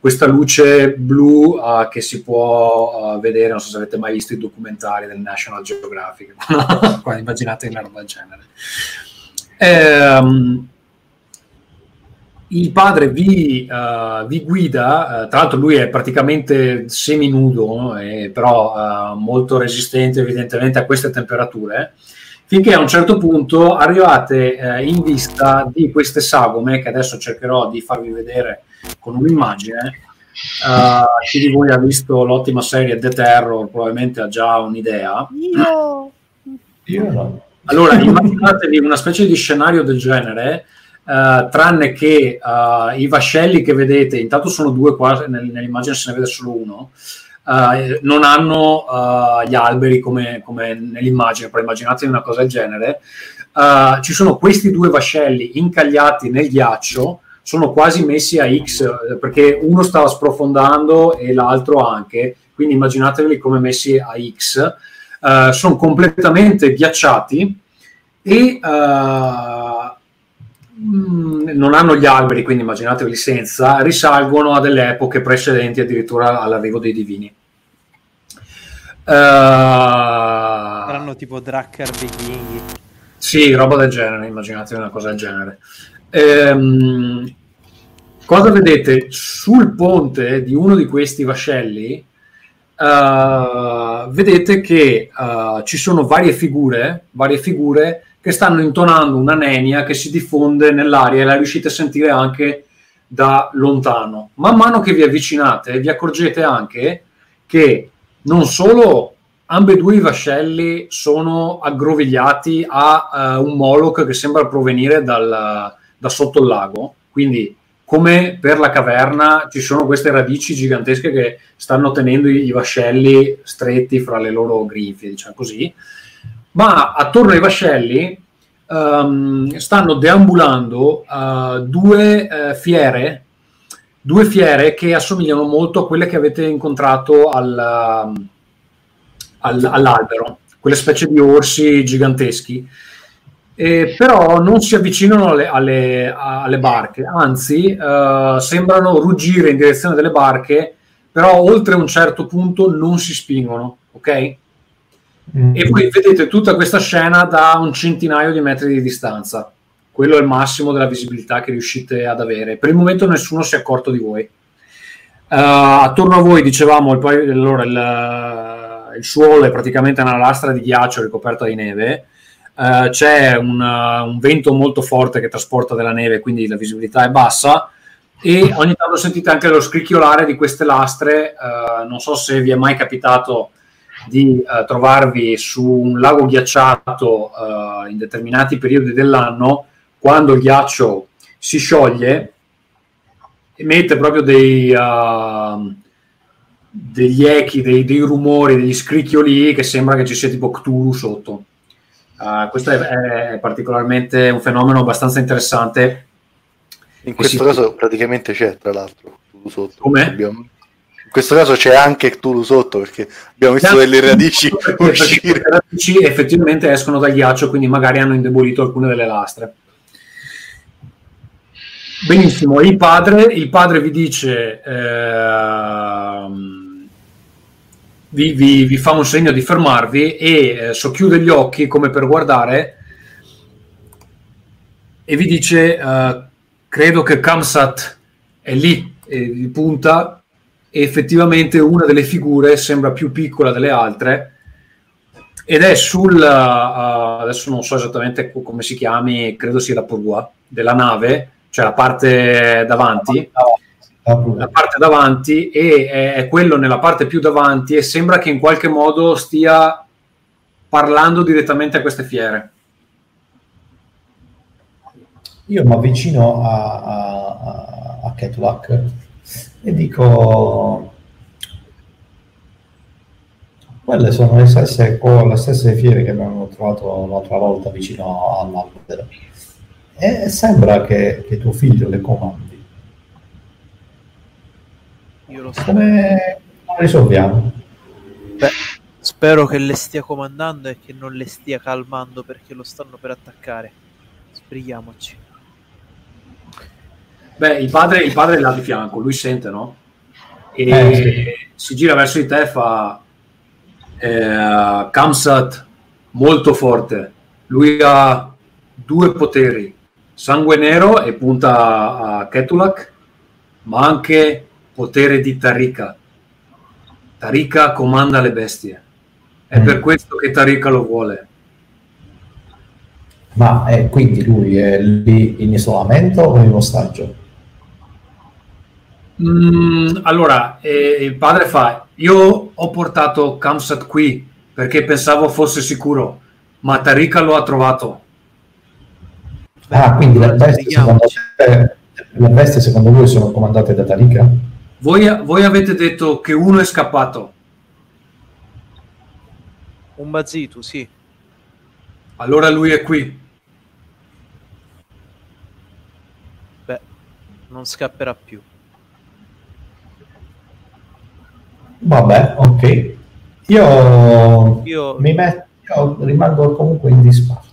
questa luce blu uh, che si può uh, vedere, non so se avete mai visto i documentari del National Geographic, Qua immaginate una roba del genere. Ehm, il padre vi, uh, vi guida, tra l'altro lui è praticamente seminudo, no? e però molto resistente evidentemente a queste temperature, finché a un certo punto arrivate eh, in vista di queste sagome, che adesso cercherò di farvi vedere con un'immagine. chi di voi ha visto l'ottima serie The Terror probabilmente ha già un'idea. Io... Io no. Allora, immaginatevi una specie di scenario del genere, eh, tranne che eh, i vascelli che vedete, intanto sono due qua, nel- nell'immagine se ne vede solo uno, eh, non hanno eh, gli alberi come, come nell'immagine, però immaginatevi una cosa del genere. Eh, ci sono questi due vascelli incagliati nel ghiaccio, sono quasi messi a X perché uno stava sprofondando e l'altro anche, quindi immaginatevi come messi a X. Sono completamente ghiacciati e mm, non hanno gli alberi, quindi immaginatevi senza, risalgono a delle epoche precedenti addirittura all'arrivo dei divini. Eh, Saranno tipo Drakkar vichinghi. sì, roba del genere, immaginate una cosa del genere. Ehm, cosa vedete? Sul ponte di uno di questi vascelli eh, vedete che eh, ci sono varie figure, varie figure che stanno intonando una nenia che si diffonde nell'aria e la riuscite a sentire anche da lontano. Man mano che vi avvicinate vi accorgete anche che non solo ambedue i vascelli sono aggrovigliati a eh, un Moloch che sembra provenire dal- da sotto il lago, quindi come per la caverna ci sono queste radici gigantesche che stanno tenendo i, i vascelli stretti fra le loro grinfie, diciamo così, ma attorno ai vascelli ehm, stanno deambulando eh, due eh, fiere, due fiere che assomigliano molto a quelle che avete incontrato al, al- all'albero, quelle specie di orsi giganteschi. Eh, però non si avvicinano alle, alle- alle barche, anzi eh, sembrano ruggire in direzione delle barche, però oltre un certo punto non si spingono, ok? Mm. E voi vedete tutta questa scena da un centinaio di metri di distanza. Quello è il massimo della visibilità che riuscite ad avere. Per il momento nessuno si è accorto di voi. Eh, attorno a voi, dicevamo, il, allora, il, il suolo è praticamente una lastra di ghiaccio ricoperta di neve. Eh, c'è un, uh, un vento molto forte che trasporta della neve, quindi la visibilità è bassa. E ogni tanto sentite anche lo scricchiolare di queste lastre. Eh, non so se vi è mai capitato di trovarvi su un lago ghiacciato in determinati periodi dell'anno, quando il ghiaccio si scioglie, emette proprio dei, uh, degli echi, dei, dei rumori, degli scricchioli che sembra che ci sia tipo Cthulhu sotto. Uh, questo è, è particolarmente un fenomeno abbastanza interessante. In questo sì. caso praticamente c'è, tra l'altro, Cthulhu sotto. Com'è? Abbiamo- In questo caso c'è anche Cthulhu sotto, perché abbiamo visto delle radici uscire. le radici effettivamente escono dal ghiaccio, quindi magari hanno indebolito alcune delle lastre. Benissimo, il padre, il padre vi dice, ehm, vi, vi- vi fa un segno di fermarvi e eh, socchiude gli occhi come per guardare e vi dice, eh, credo che Kamsat è lì, e vi punta e effettivamente una delle figure sembra più piccola delle altre ed è sul, uh, adesso non so esattamente co- come si chiami, credo sia la prua della nave, cioè la parte davanti, la parte davanti e è, quello nella parte più davanti e sembra che in qualche modo stia parlando direttamente a queste fiere. Io mi avvicino a, a, a- Ketulak e dico: Quelle sono le stesse, le stesse fiere che abbiamo trovato l'altra volta vicino all'albero. E sembra che, che tuo figlio le comandi. Io lo so. Come risolviamo? Beh, spero che le stia comandando e che non le stia calmando perché lo stanno per attaccare. Sbrighiamoci. Beh, il padre, il padre è là di fianco, lui sente, no? E Eh, si gira verso di te e fa eh, Kamsat molto forte. Lui ha due poteri, sangue nero e punta a Ketulak, ma anche potere di Tarika. Tarika comanda le bestie. È Mm. per questo che Tarika lo vuole. Ma eh, quindi lui è lì in isolamento o in ostaggio? Mm, allora, eh, il padre fa: Io ho portato Kamsat qui perché pensavo fosse sicuro, ma Tarika lo ha trovato. Ah, quindi le bestie, secondo te, le bestie secondo voi sono comandate da Talika? Voi, voi avete detto che uno è scappato. Un Bazitu, sì. Allora lui è qui. Beh, non scapperà più. Vabbè, ok. Io, Io, mi metto, io rimango comunque in disparte.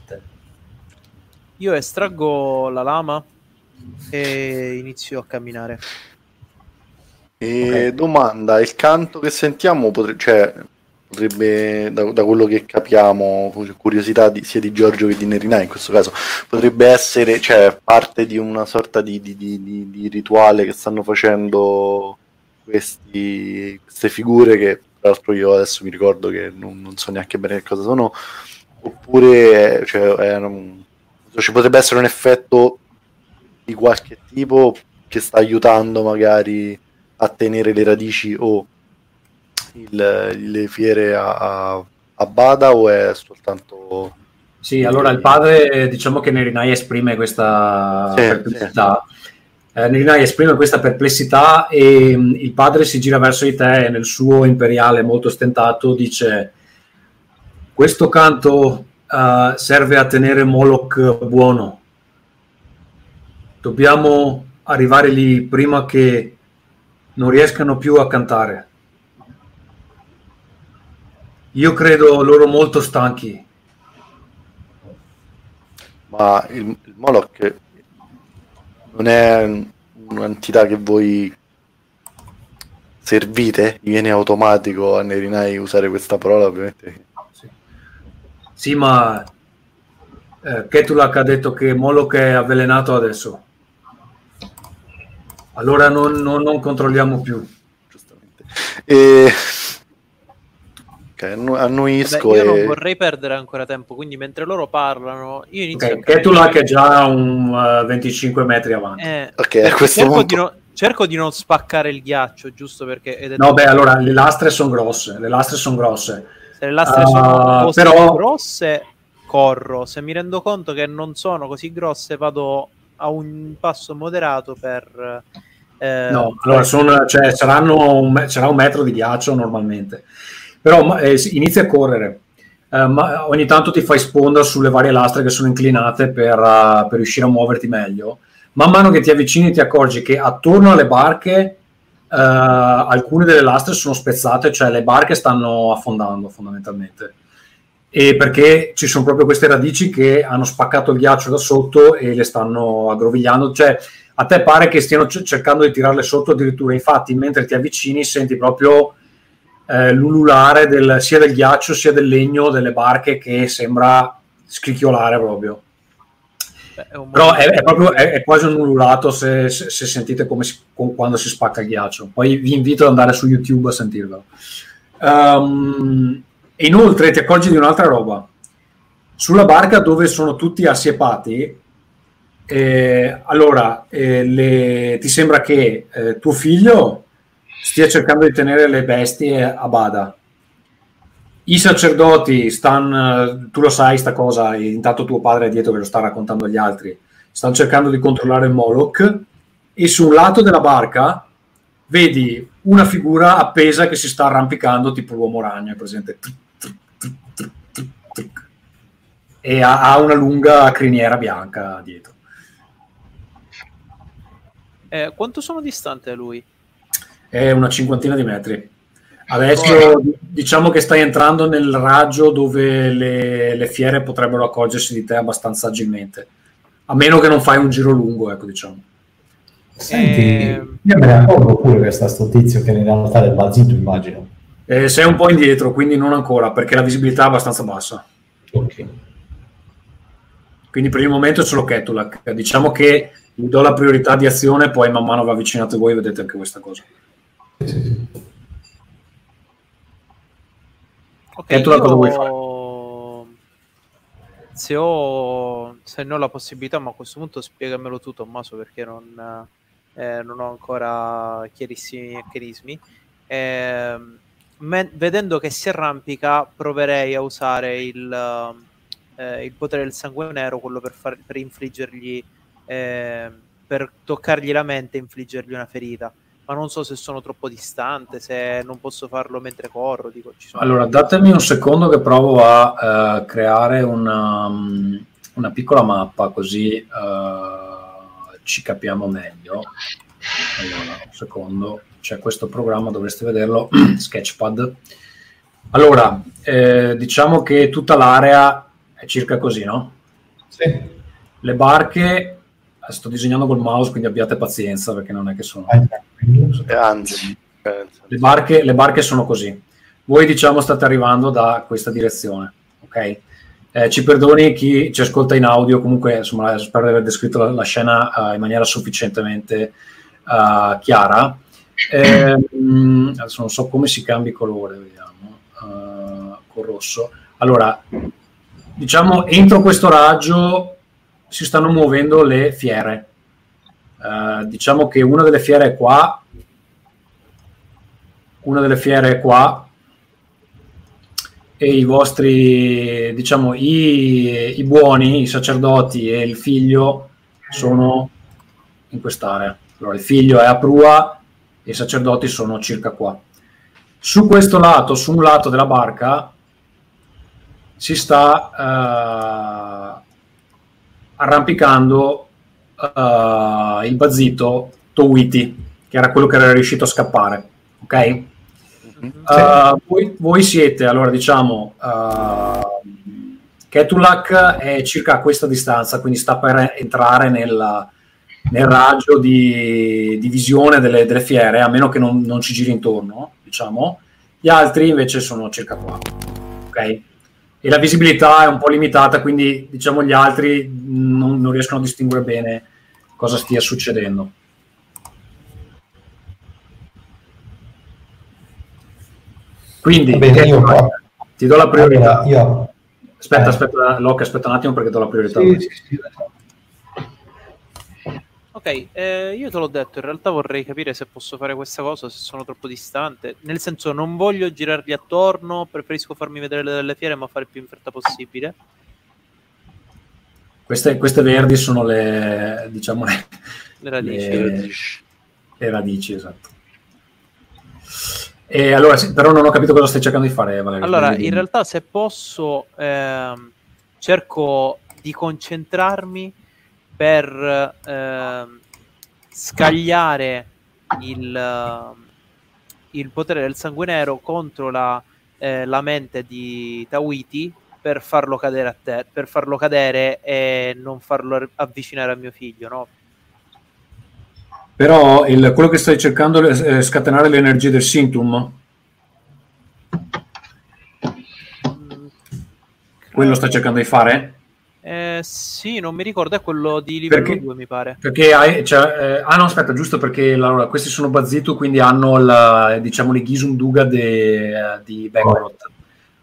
Io estraggo la lama e inizio a camminare. E domanda, il canto che sentiamo potre- cioè, potrebbe, da, da quello che capiamo, curiosità di- sia di Giorgio che di Nerina in questo caso, potrebbe essere cioè, parte di una sorta di, di- di- di- di rituale che stanno facendo questi- queste figure che tra l'altro io adesso mi ricordo che non, non so neanche bene che cosa sono, oppure cioè, è un- ci potrebbe essere un effetto di qualche tipo che sta aiutando magari a tenere le radici o il- le fiere a, a- a bada o è soltanto Sì, allora il padre, diciamo che Nerinai esprime questa Sì, perplessità. Eh, Nerinai esprime questa perplessità e mh, il padre si gira verso di te e nel suo imperiale molto stentato dice questo canto eh, serve a tenere Moloch buono. Dobbiamo arrivare lì prima che non riescano più a cantare. Io credo loro molto stanchi. ma il, il Moloch non è un'entità che voi servite, viene automatico a Nerinai usare questa parola ovviamente Sì, ma eh, Ketulak ha detto che Moloch è avvelenato adesso. Allora non, non- non controlliamo più. giustamente e ok, annu- annuisco Beh, io non e vorrei perdere ancora tempo, quindi mentre loro parlano, io inizio Ok, a Ketulak è già un eh, 25 metri avanti. Eh, Ok, a questo cerco, punto- di non, cerco di non spaccare il ghiaccio, giusto perché No, beh, allora le lastre sono grosse. Le lastre sono grosse. Se le lastre Ah, sono così però- grosse, corro. Se mi rendo conto che non sono così grosse, vado a un passo moderato per... eh, No, allora sono, cioè, saranno un sarà un metro di ghiaccio normalmente. Però eh, inizia a correre. Eh, ma ogni tanto ti fai sponda sulle varie lastre che sono inclinate per, eh, per riuscire a muoverti meglio. Man mano che ti avvicini ti accorgi che attorno alle barche eh, alcune delle lastre sono spezzate, cioè le barche stanno affondando fondamentalmente. E perché ci sono proprio queste radici che hanno spaccato il ghiaccio da sotto e le stanno aggrovigliando. Cioè, a te pare che stiano cercando di tirarle sotto addirittura. Infatti, mentre ti avvicini, senti proprio eh, l'ululare del- sia del ghiaccio sia del legno delle barche che sembra scricchiolare proprio. Però è, è proprio è, è quasi un ululato se, se- se sentite come si- quando si spacca il ghiaccio. Poi vi invito ad andare su YouTube a sentirlo. Ehm, e inoltre ti accorgi di un'altra roba. Sulla barca dove sono tutti assiepati, eh, allora eh, le- ti sembra che eh, tuo figlio stia cercando di tenere le bestie a bada. I sacerdoti stanno, tu lo sai sta cosa, intanto tuo padre è dietro che lo sta raccontando agli altri, stanno cercando di controllare Moloch e su un lato della barca vedi una figura appesa che si sta arrampicando tipo l'uomo ragno, è presente? E ha, ha una lunga criniera bianca dietro. eh, quanto sono distante da lui? È una cinquantina di metri. Adesso diciamo che stai entrando nel raggio dove le, le fiere potrebbero accorgersi di te abbastanza agilmente. A meno che non fai un giro lungo, ecco, diciamo. Senti, Eh, io me ne accorgo pure che sta sto tizio che in realtà è Bazito, immagino. Eh, sei un po' indietro, quindi non ancora, perché la visibilità è abbastanza bassa. Ok. Quindi per il momento è solo Ketulak. Diciamo che gli do la priorità di azione, poi man mano va avvicinate voi e vedete anche questa cosa. Sì, sì, sì. Ok, E tu la cosa vuoi io... Se ho... Se ne ho la possibilità, ma a questo punto spiegamelo tu Tommaso perché non, eh, non ho ancora chiarissimi meccanismi. Ehm, me- vedendo che si arrampica, proverei a usare il, eh, il potere del sangue nero, quello per, far, per infliggergli, eh, per toccargli la mente e infliggergli una ferita. Ma non so se sono troppo distante, se non posso farlo mentre corro. Dico, allora, datemi un secondo che provo a uh, creare una, um, una, piccola mappa così uh, ci capiamo meglio. Allora, un secondo, c'è questo programma, dovreste vederlo, Sketchpad. Allora, eh, diciamo che tutta l'area è circa così, no? Sì. Le barche, sto disegnando col mouse, quindi abbiate pazienza perché non è che sono... Eh, anzi, le barche, le barche sono così. Voi diciamo state arrivando da questa direzione, ok? Eh, ci perdoni chi ci ascolta in audio, comunque insomma, spero di aver descritto la, la scena uh, in maniera sufficientemente uh, chiara. Eh, adesso non so come si cambia colore, vediamo, uh, col rosso. Allora, diciamo, entro questo raggio si stanno muovendo le fiere. Uh, diciamo che una delle fiere è qua, una delle fiere è qua, e i vostri, diciamo, i, i buoni, i sacerdoti e il figlio sono in quest'area. Allora, il figlio è a prua i sacerdoti sono circa qua. Su questo lato, su un lato della barca, si sta uh, arrampicando uh, il bazzito Towiti, che era quello che era riuscito a scappare. Ok? Uh, voi, voi, siete, allora diciamo, uh, Ketulak è circa a questa distanza, quindi sta per entrare nella, nel raggio di, di visione delle, delle, fiere, a meno che non, non, ci giri intorno, diciamo. Gli altri invece sono circa qua, ok? E la visibilità è un po' limitata, quindi diciamo gli altri non, non riescono a distinguere bene cosa stia succedendo. Quindi bene, io qua... ti do la priorità. Allora, io... Aspetta, eh. aspetta, Locke, aspetta un attimo perché do la priorità. Sì, sì, sì. Ok, eh, io te l'ho detto, in realtà vorrei capire se posso fare questa cosa, se sono troppo distante. Nel senso, non voglio girarli attorno, preferisco farmi vedere delle fiere, ma fare il più in fretta possibile. Queste, queste verdi sono le, diciamo, le, le radici. Le, le radici, esatto. E allora, però non ho capito cosa stai cercando di fare, Valerio. Allora, in realtà se posso, ehm, cerco di concentrarmi per ehm, scagliare il, il, potere del sangue nero contro la, eh, la mente di Tawiti per farlo cadere a te, per farlo cadere e non farlo avvicinare a mio figlio, no? Però il, quello che stai cercando è scatenare le energie del Sintum. Quello stai cercando di fare? Eh, sì, non mi ricordo, è quello di livello perché, 2, mi pare. Perché hai, cioè, eh, ah no, aspetta, giusto perché allora, questi sono Bazitu, quindi hanno la, diciamo le Ghisum Duga de, di Bankrot.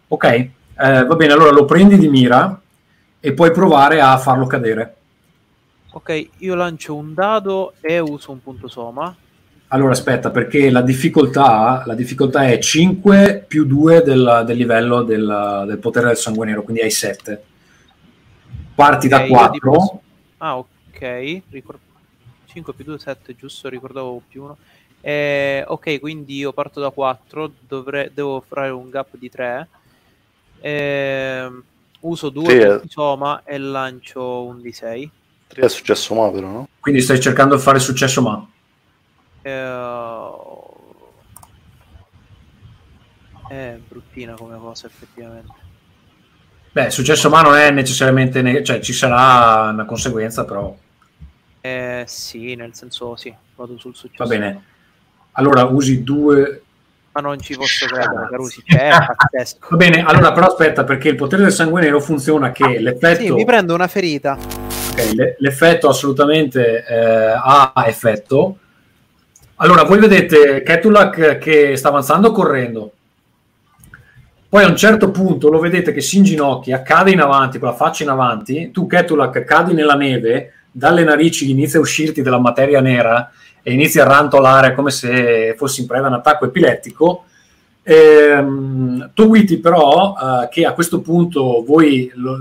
Ok, eh, va bene, allora lo prendi di mira e puoi provare a farlo cadere. Ok, io lancio un dado e uso un punto soma. Allora aspetta, perché la difficoltà, la difficoltà è 5 più 2 del, del livello del, del, potere del sangue nero, quindi hai 7. Parti okay, da 4. Posso... Ah, ok. Ricor... 5 più 2, 7, giusto, ricordavo più 1. Eh, ok, quindi io parto da 4, dovrei, devo fare un gap di 3. Eh, uso 2 sì, soma e lancio un di 6. 3 è successo ma però, no? Quindi stai cercando di fare successo ma? Eh, è bruttina come cosa effettivamente. Beh, successo ma non è necessariamente, ne- cioè ci sarà una conseguenza però. Eh, sì, nel senso sì, vado sul successo. Va bene. Allora usi due ma non ci posso credere, Carusi, cioè, è pazzesco. Va bene, allora però aspetta, perché il potere del sangue nero funziona che l'effetto... Sì, mi prendo una ferita. Ok, l'effetto assolutamente eh, ha effetto. Allora, voi vedete Ketulak che sta avanzando correndo. Poi a un certo punto lo vedete che si inginocchia, cade in avanti, con la faccia in avanti. Tu, Ketulak, cadi nella neve, dalle narici inizia a uscirti della materia nera e inizi a rantolare come se fossi in preda a un attacco epilettico. Ehm, Towiti però, eh, che a questo punto voi lo,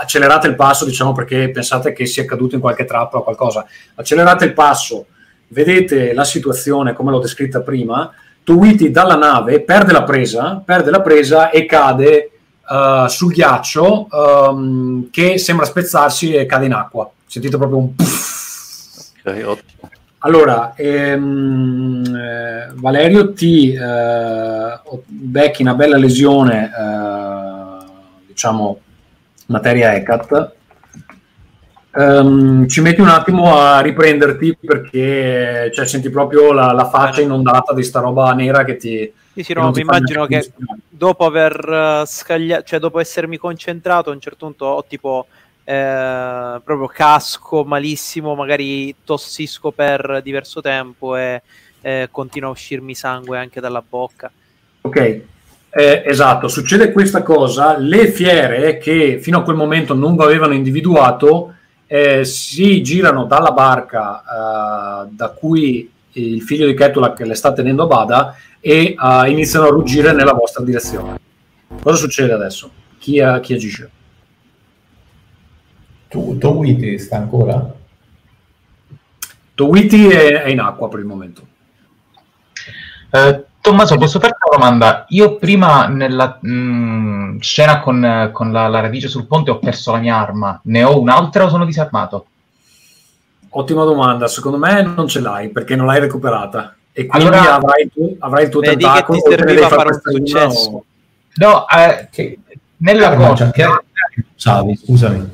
accelerate il passo, diciamo perché pensate che sia caduto in qualche trappola o qualcosa, accelerate il passo, vedete la situazione come l'ho descritta prima, Tuwiti dalla nave perde la presa, perde la presa e cade uh, sul ghiaccio um, che sembra spezzarsi e cade in acqua. Sentite proprio un puff. Ok, ottimo. Allora, ehm, eh, Valerio ti eh, becchi una bella lesione, eh, diciamo, materia ECAT. Ehm, ci metti un attimo a riprenderti perché cioè, senti proprio la, la faccia inondata di sta roba nera che ti... Sì, sì, no, mi immagino che dopo aver scagliato, cioè dopo essermi concentrato, a un certo punto ho tipo eh, proprio casco malissimo, magari tossisco per diverso tempo e eh, continua a uscirmi sangue anche dalla bocca. Ok, eh, esatto, succede questa cosa, le fiere che fino a quel momento non avevano individuato eh, si girano dalla barca eh, da cui il figlio di Ketulak le sta tenendo a bada e eh, iniziano a ruggire nella vostra direzione. Cosa succede adesso? Chi, eh, chi agisce? Tu, Towiti sta ancora? Towiti è, è in acqua per il momento. Eh, Tommaso, posso farti una domanda? Io prima nella mh, scena con, con la, la radice sul ponte ho perso la mia arma. Ne ho un'altra o sono disarmato? Ottima domanda, secondo me non ce l'hai perché non l'hai recuperata e quindi Allora- avrai, tu- avrai il tuo Vedi che tentacolo ti o te ne serviva devi fare un successo. o- No, eh, Che, nella corsa che usavi? Scusami.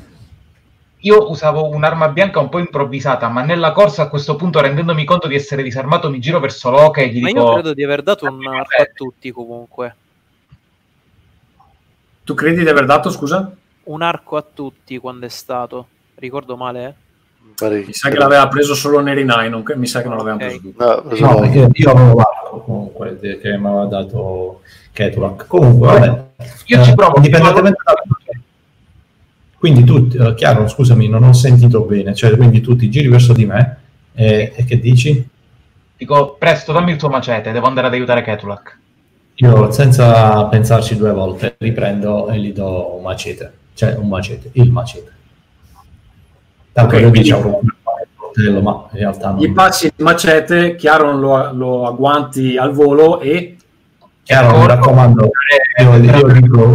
Io usavo un'arma bianca un po' improvvisata, ma nella corsa a questo punto, rendendomi conto di essere disarmato, mi giro verso Loca e gli Ma dico... io credo di aver dato un arco a tutti comunque. Tu credi di aver dato, scusa? Un arco a tutti quando è stato. Ricordo male? eh? Mi pare Mi sa che l'aveva preso solo Nerinai, non che- mi sa che non l'avevamo Ok. preso tutti. No, No, no. io, avevo l'arco comunque che mi aveva dato Ketulak. Comunque, vabbè. Io ci Eh, provo. Indipendentemente da Quindi tu, eh, chiaro, scusami, non ho sentito bene. Cioè, quindi tu ti giri verso di me e, e che dici? Dico, presto, dammi il tuo macete, devo andare ad aiutare Ketulak. Io senza pensarci due volte riprendo e gli do un macete. Cioè, un macete, il macete. Tanto Ok, io quindi- dicevo un coltello, ma in realtà non... Gli passi il macete, Chiaro lo, lo agguanti al volo e Chiaro, mi raccomando, io, io dico...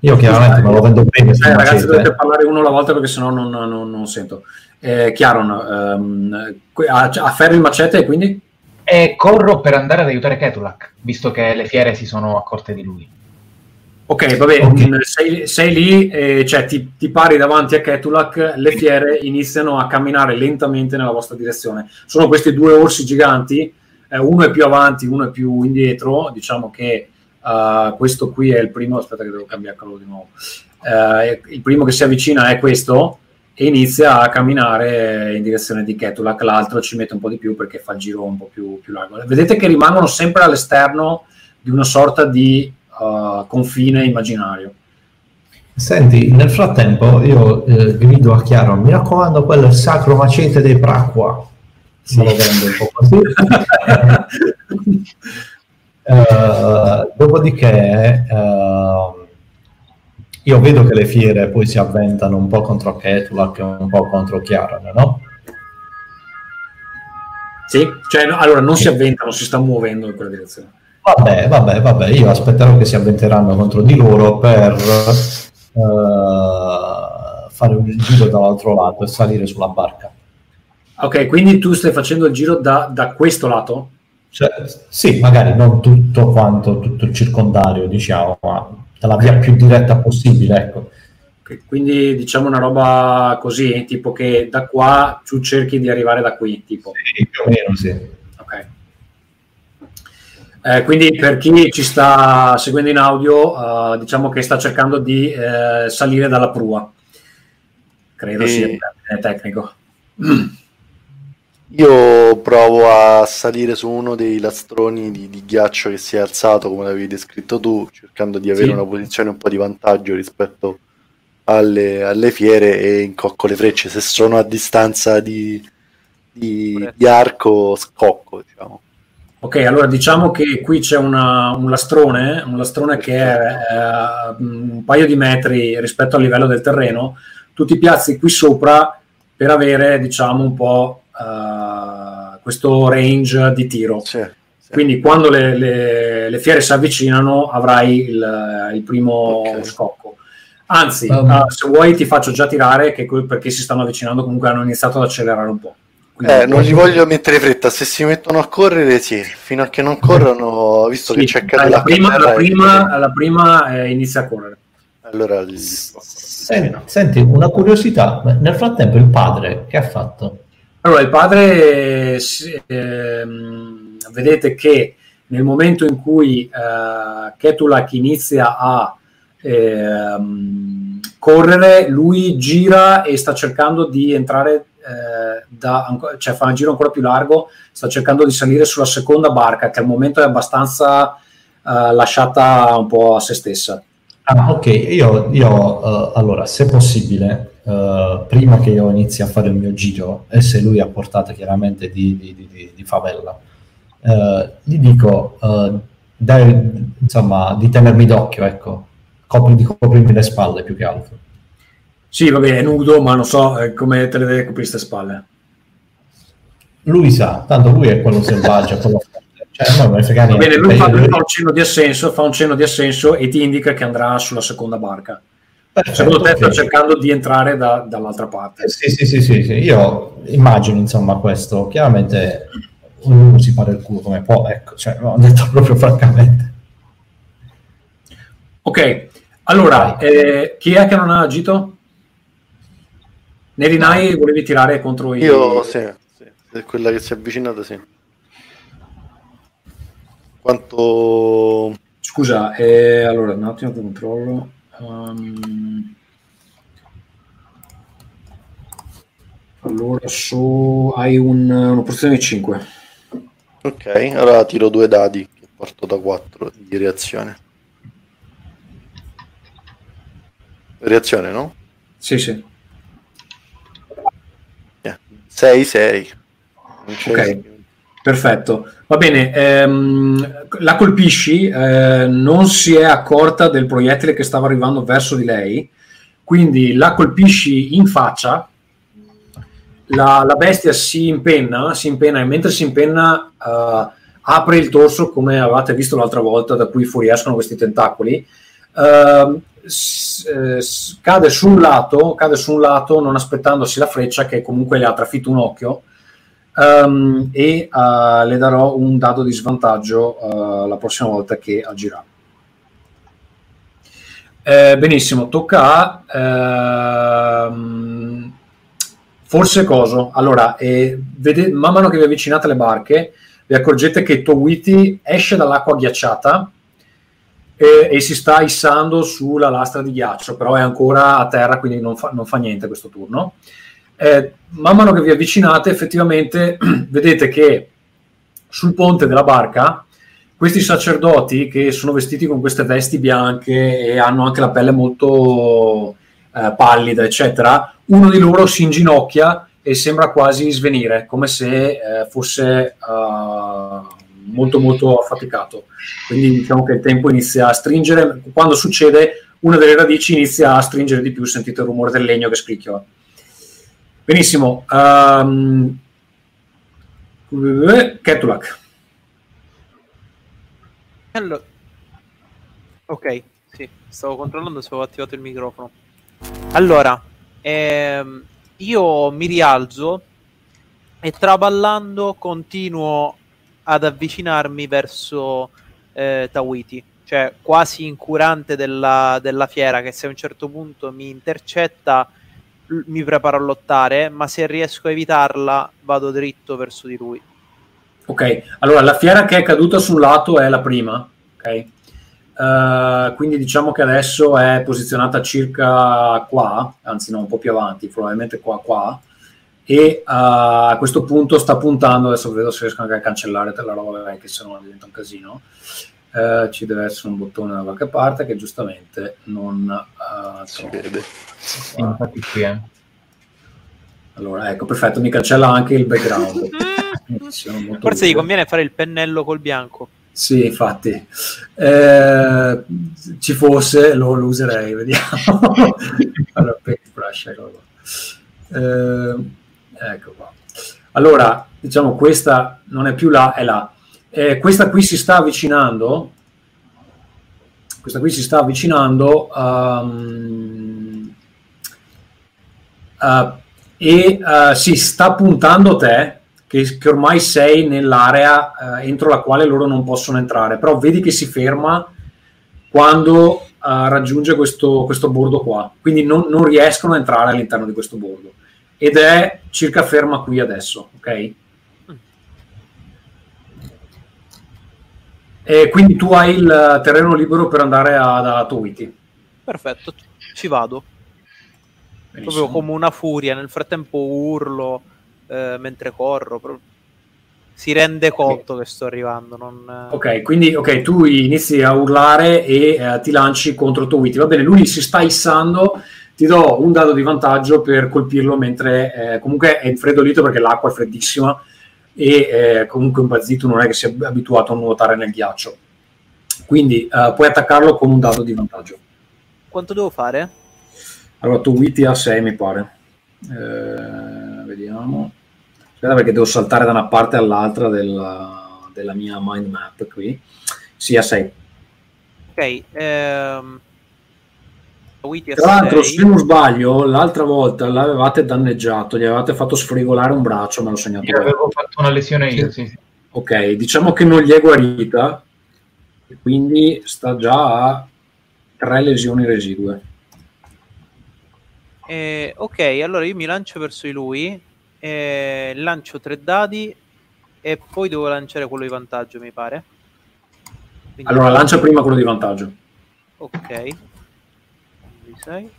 Io chiaramente me lo vendo bene Eh, ragazzi dovete parlare uno alla volta perché sennò non, non, non sento. Eh, Chiaron, ehm, a- afferri il macete e quindi? E corro per andare ad aiutare Ketulak, visto che le fiere si sono accorte di lui. Ok, vabbè, Ok. mh, Sei, sei lì, e, cioè ti, ti pari davanti a Ketulak, le fiere iniziano a camminare lentamente nella vostra direzione. Sono questi due orsi giganti, eh, uno è più avanti, uno è più indietro, diciamo che eh, questo qui è il primo, aspetta che devo cambiare colore di nuovo, Eh, il primo che si avvicina è questo e inizia a camminare in direzione di Ketulak, l'altro ci mette un po' di più perché fa il giro un po' più, più largo. Vedete che rimangono sempre all'esterno di una sorta di uh, confine immaginario. Senti, nel frattempo io eh, grido a Chiaro, mi raccomando, quello è il sacro macete dei Praqua. Sì. Lo vendo un po' così. Eh, dopodiché eh, io vedo che le fiere poi si avventano un po' contro Ketulak e un po' contro Chiaran, no? Sì, cioè, no, allora non si avventano, si sta muovendo in quella direzione. Vabbè, vabbè, vabbè, io aspetterò che si avventeranno contro di loro per eh, fare un giro dall'altro lato e salire sulla barca. Ok, quindi tu stai facendo il giro da, da questo lato? Cioè, sì, magari non tutto quanto, tutto il circondario, diciamo, ma dalla via più diretta possibile, ecco. Quindi diciamo una roba così, tipo che da qua tu cerchi di arrivare da qui, tipo. Sì, più o meno sì. Ok. Eh, quindi per chi ci sta seguendo in audio, eh, diciamo che sta cercando di eh, salire dalla prua. Credo E- sia il termine tecnico. Io provo a salire su uno dei lastroni di, di ghiaccio che si è alzato, come l'avevi descritto tu, cercando di avere Sì. una posizione un po' di vantaggio rispetto alle, alle fiere e incocco le frecce. Se sono a distanza di, di- di arco, scocco, diciamo. Ok, allora diciamo che qui c'è una- un lastrone, un lastrone che è eh, un paio di metri rispetto al livello del terreno, tu ti piazzi qui sopra per avere, diciamo, un po' eh, questo range di tiro. Sì, sì. Quindi quando le, le- le fiere si avvicinano avrai il, il primo Ok. scocco. Anzi, Um. eh, se vuoi ti faccio già tirare che perché si stanno avvicinando comunque hanno iniziato ad accelerare un po'. Quindi- Eh, non gli voglio mettere fretta, se si mettono a correre sì, fino a che non corrono, visto Sì, che c'è Cadillac la prima, la è- prima, la prima, eh, inizia a correre. allora gli- Sen- Senti, una curiosità, nel frattempo il padre che ha fatto? Allora, il padre, eh, ehm, vedete che nel momento in cui eh, Ketulak inizia a ehm, correre, lui gira e sta cercando di entrare, eh, da, cioè fa un giro ancora più largo, sta cercando di salire sulla seconda barca che al momento è abbastanza eh, lasciata un po' a se stessa. Ah, ok, io, io, eh, allora, se possibile, eh, prima che io inizi a fare il mio giro, e se lui ha portato chiaramente di, di- di- di- favela, eh, gli dico, eh, dai, insomma, di tenermi d'occhio, ecco, Copri, di coprirmi le spalle più che altro. Sì, va bene, è nudo, ma non so eh, come te le deve coprire queste spalle. Lui sa, tanto lui è quello selvaggio, quello. Cioè, Va bene, lui fa, lui fa un cenno di assenso, fa un cenno di assenso e ti indica che andrà sulla seconda barca. Secondo te sta ok. cercando di entrare da- dall'altra parte. Eh, Sì, sì, sì, sì, sì, io immagino insomma questo, chiaramente ognuno si fa il culo come può, ecco, cioè, l'ho detto proprio francamente. Ok, allora, eh, chi è che non ha agito? Nerinai volevi tirare contro i... Io sì, sì, è quella che si è avvicinata sì. Quanto Scusa, eh, allora un attimo controllo. Ehm, allora, so, hai un, una porzione di 5. Ok, allora tiro due dadi che porto da 4 di reazione. Reazione, no? Sì, sì. 6 6. Non c'è Ok. Perfetto, va bene. ehm, la colpisci, eh, non si è accorta del proiettile che stava arrivando verso di lei, quindi la colpisci in faccia. La, la bestia si impenna, si impenna e mentre si impenna eh, apre il torso come avevate visto l'altra volta, da cui fuoriescono questi tentacoli. Ehm, eh, s- cade su un lato, cade su un lato non aspettandosi la freccia che comunque le ha trafitto un occhio Ehm, e eh, le darò un dado di svantaggio eh, la prossima volta che agirà. Eh, benissimo, tocca a ehm, forse coso. Allora, eh, vede- man mano che vi avvicinate alle barche, vi accorgete che Towiti esce dall'acqua ghiacciata e, e si sta issando sulla lastra di ghiaccio, però è ancora a terra, quindi non fa, non fa niente questo turno. Eh, man mano che vi avvicinate, effettivamente vedete che sul ponte della barca questi sacerdoti che sono vestiti con queste vesti bianche e hanno anche la pelle molto eh, pallida, eccetera, uno di loro si inginocchia e sembra quasi svenire, come se eh, fosse eh, molto molto affaticato. Quindi diciamo che il tempo inizia a stringere, quando succede una delle radici inizia a stringere di più, sentite il rumore del legno che scricchiola. Benissimo. Um, Ketulak. Allora- Ok, sì, stavo controllando se avevo attivato il microfono. Allora, ehm, io mi rialzo e traballando continuo ad avvicinarmi verso eh, Tawiti, cioè quasi incurante della, della fiera che se a un certo punto mi intercetta mi preparo a lottare, ma se riesco a evitarla vado dritto verso di lui. Ok, allora la fiera che è caduta sul lato è la prima, ok? Eh, quindi diciamo che adesso è posizionata circa qua, anzi no, un po' più avanti, probabilmente qua, qua, e eh, a questo punto sta puntando, adesso vedo se riesco anche a cancellare la roba, che se no diventa un casino. Eh, ci deve essere un bottone da qualche parte che giustamente non eh, Si vede. Sì, infatti qui è. Allora, ecco, perfetto, mi cancella anche il background. Forse gli conviene fare il pennello col bianco. Sì, infatti, Eh, ci fosse lo, lo userei, vediamo. allora, paintbrush, eccolo qua. Eh, ecco qua. Allora, diciamo, questa non è più là, è là. Eh, questa qui si sta avvicinando. Questa qui si sta avvicinando. ehm, eh, e eh, si sta puntando a te che, che ormai sei nell'area eh, entro la quale loro non possono entrare però vedi che si ferma quando eh, raggiunge questo, questo bordo qua quindi non, non riescono a entrare all'interno di questo bordo ed è circa ferma qui adesso ok e quindi tu hai il terreno libero per andare a, da Towiti Perfetto, ci vado. Benissimo. Proprio come una furia. Nel frattempo urlo eh, mentre corro. pro- Si rende conto che sto arrivando. Non... eh, Ok, quindi ok, tu inizi a urlare e eh, ti lanci contro Towiti. Va bene, lui si sta issando, ti do un dado di vantaggio per colpirlo mentre eh, comunque è infreddolito perché l'acqua è freddissima e eh, comunque un bazzito non è che sia abituato a nuotare nel ghiaccio. Quindi eh, puoi attaccarlo con un dado di vantaggio. Quanto devo fare? Allora, Towiti ha 6 mi pare. Eh, vediamo. Aspetta perché devo saltare da una parte all'altra della, della mia mind map qui. Sì, a 6. Ok. Ehm... Tra l'altro, se non sbaglio, l'altra volta l'avevate danneggiato, gli avevate fatto sfregolare un braccio, me l'ho segnato. Io avevo fatto una lesione io, sì. sì. Ok, diciamo che non gli è guarita, e quindi sta già a tre lesioni residue. Eh, ok, allora io mi lancio verso di lui. eh, lancio tre dadi. E poi devo lanciare quello di vantaggio, mi pare. Quindi- Allora, lancia prima quello di vantaggio. Ok. Sei.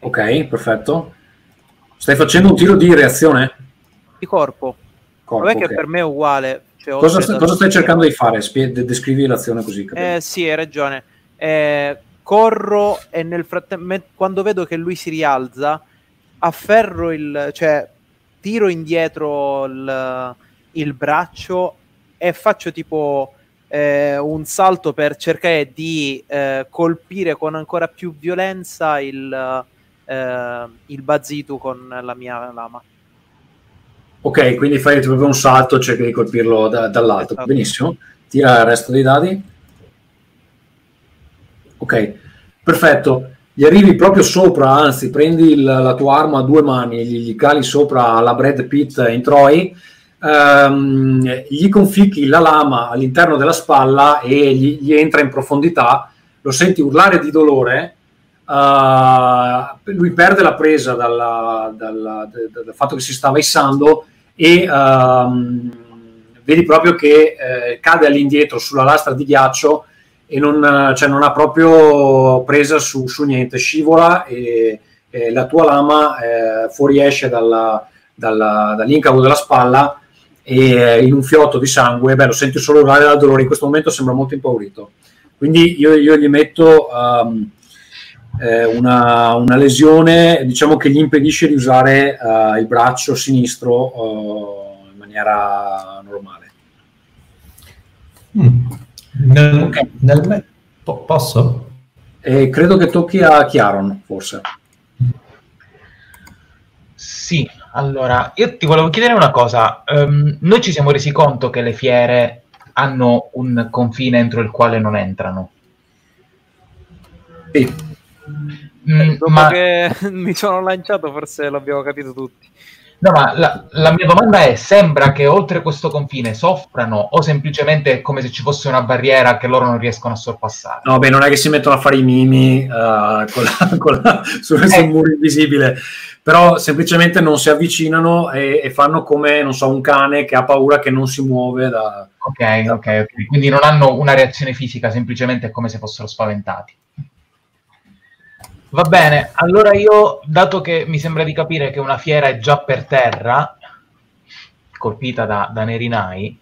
Ok, perfetto. Stai facendo un tiro di reazione? Di corpo. Corpo, Vabbè che ok. per me è uguale. cioè, Cosa, da- cosa stai cercando di fare? Spie- de- descrivi l'azione così. Eh sì, hai ragione. Eh, corro e nel frattempo, quando vedo che lui si rialza, afferro il, cioè tiro indietro il, il braccio e faccio tipo eh, un salto per cercare di eh, colpire con ancora più violenza il, eh, il Bazitu con la mia lama. Ok, quindi fai proprio un salto, cerchi di colpirlo da- dall'alto. Esatto. Benissimo. Tira il resto dei dadi. Ok, perfetto. Gli arrivi proprio sopra, anzi, prendi il- la tua arma a due mani, gli, gli cali sopra la Brad Pitt in Troy, ehm, gli conficchi la lama all'interno della spalla e gli, gli entra in profondità. Lo senti urlare di dolore. eh, lui perde la presa dalla- dalla- dal- fatto che si stava issando e ehm, vedi proprio che eh, cade all'indietro sulla lastra di ghiaccio e non, cioè, non ha proprio presa su, su niente, scivola e, e la tua lama eh, fuoriesce dalla, dalla- dall'incavo della spalla e eh, in un fiotto di sangue, beh, lo senti solo urlare dal dolore, in questo momento sembra molto impaurito. Quindi io, io gli metto ehm, eh, una, una lesione diciamo che gli impedisce di usare eh, il braccio sinistro eh, in maniera normale. Mm. Nel, Ok. nel po- posso? E credo che tocchi a Chiaron, forse. Sì, allora, io ti volevo chiedere una cosa. Ehm, noi ci siamo resi conto che le fiere hanno un confine entro il quale non entrano. Sì. Mm, Dopo ma, che mi sono lanciato, forse l'abbiamo capito tutti. no, ma la, la mia domanda è: sembra che oltre questo confine soffrano o semplicemente è come se ci fosse una barriera che loro non riescono a sorpassare? No, beh, non è che si mettono a fare i mimi eh, con la, con la, sul, sul Eh. muro invisibile, però semplicemente non si avvicinano e, e fanno come, non so, un cane che ha paura che non si muove da... Ok, ok, ok. Quindi non hanno una reazione fisica, semplicemente è come se fossero spaventati. Va bene, allora io, dato che mi sembra di capire che una fiera è già per terra, colpita da, da Nerinai,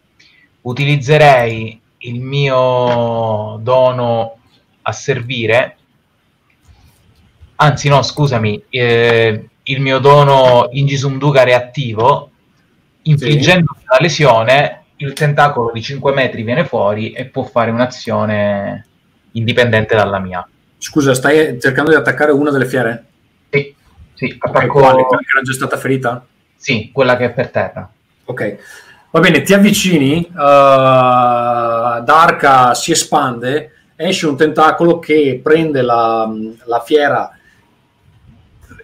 utilizzerei il mio dono a servire, anzi no, scusami, eh, il mio dono Ingisumduga reattivo infliggendo una lesione, il tentacolo di 5 metri viene fuori e può fare un'azione indipendente dalla mia. Scusa, stai cercando di attaccare una delle fiere? Sì, sì, attacco... quale? Quella che era già stata ferita? Sì, quella che è per terra. Ok, va bene, ti avvicini, uh, Darka si espande, esce un tentacolo che prende la, la fiera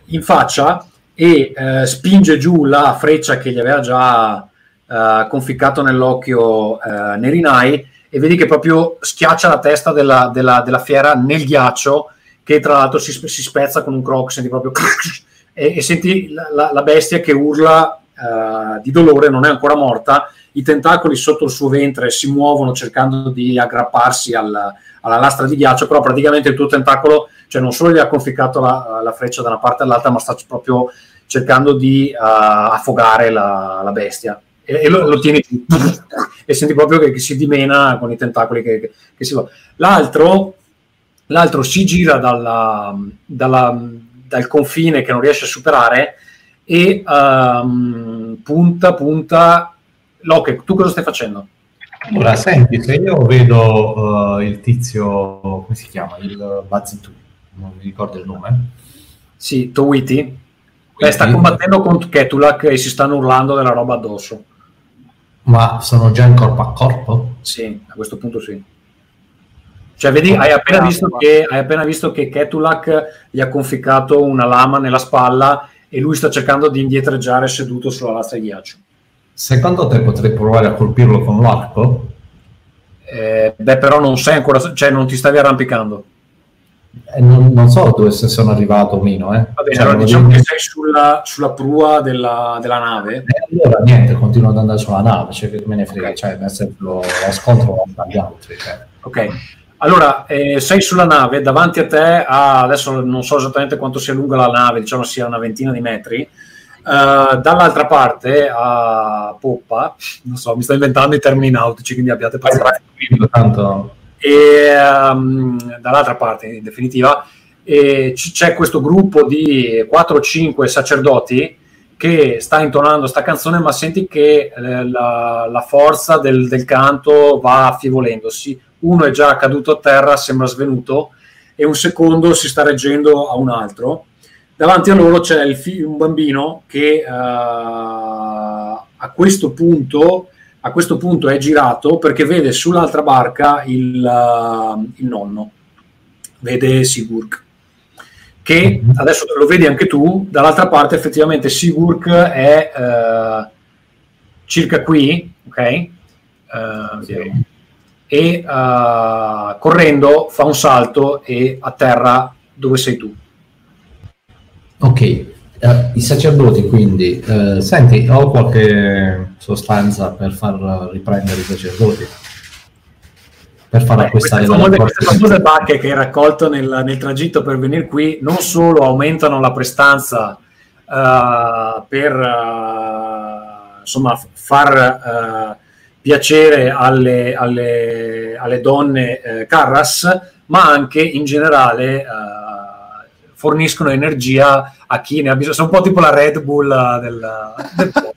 in faccia e eh, spinge giù la freccia che gli aveva già eh, conficcato nell'occhio eh, Nerinai e vedi che proprio schiaccia la testa della, della- della fiera nel ghiaccio che tra l'altro si, si spezza con un croc, senti proprio e, e senti la, la- la bestia che urla eh, di dolore, non è ancora morta, i tentacoli sotto il suo ventre si muovono cercando di aggrapparsi al- alla lastra di ghiaccio, però praticamente il tuo tentacolo, cioè non solo gli ha conficcato la, la freccia da una parte all'altra, ma sta proprio cercando di eh, affogare la, la bestia. E, e lo, lo tieni giù e senti proprio che, che si dimena con i tentacoli che, che- che si va. L'altro, l'altro si gira dalla- dalla- dal confine che non riesce a superare e ehm, punta, punta. Locke, tu cosa stai facendo? Allora, senti, se io vedo eh, il tizio, come si chiama? Il Bazzitu, non mi ricordo il nome. Sì, Towiti. Beh, sta combattendo con Ketulak e si stanno urlando della roba addosso. Ma sono già in corpo a corpo? Sì, a questo punto sì. Cioè, vedi, hai appena visto che, hai appena visto che Ketulak gli ha conficcato una lama nella spalla e lui sta cercando di indietreggiare seduto sulla lastra di ghiaccio. Secondo te potrei provare a colpirlo con l'arco? Eh, beh, però non sei ancora, cioè non ti stavi arrampicando. Eh, non, non so dove se sono arrivato o meno. Eh. Va bene, Cioè, allora diciamo che sei sulla, sulla prua della, della nave. Eh, allora niente, continuo ad andare sulla nave, cioè che me ne frega, Ok. cioè nel senso lo scontro lo fa gli altri. Cioè. Ok, allora eh, sei sulla nave, davanti a te, ha, adesso non so esattamente quanto sia lunga la nave, diciamo sia una ventina di metri. Eh, dall'altra parte a poppa, non so, mi sto inventando i termini nautici, quindi abbiate pazienza. E ehm, dall'altra parte, in definitiva, c- c'è questo gruppo di 4 o 5 sacerdoti che sta intonando sta canzone, ma senti che eh, la, la forza del, del canto va affievolendosi. Uno è già caduto a terra, sembra svenuto, e un secondo si sta reggendo a un altro. Davanti a loro c'è fi- un bambino che eh, a questo punto a questo punto è girato perché vede sull'altra barca il, uh, il nonno, vede Sigurd, che adesso lo vedi anche tu, dall'altra parte effettivamente Sigurd è eh, circa qui, ok? Eh, vediamo. e eh, correndo fa un salto e atterra dove sei tu. Ok, eh, i sacerdoti quindi, eh, senti, ho qualche sostanza per far riprendere i sacerdoti? Per far Beh, acquistare queste, della famose, queste famose bacche che hai raccolto nel, nel tragitto per venire qui non solo aumentano la prestanza eh, per insomma far piacere alle, alle- alle donne Carras, ma anche in generale forniscono energia a chi ne ha bisogno. Sono un po' tipo la Red Bull del, del posto.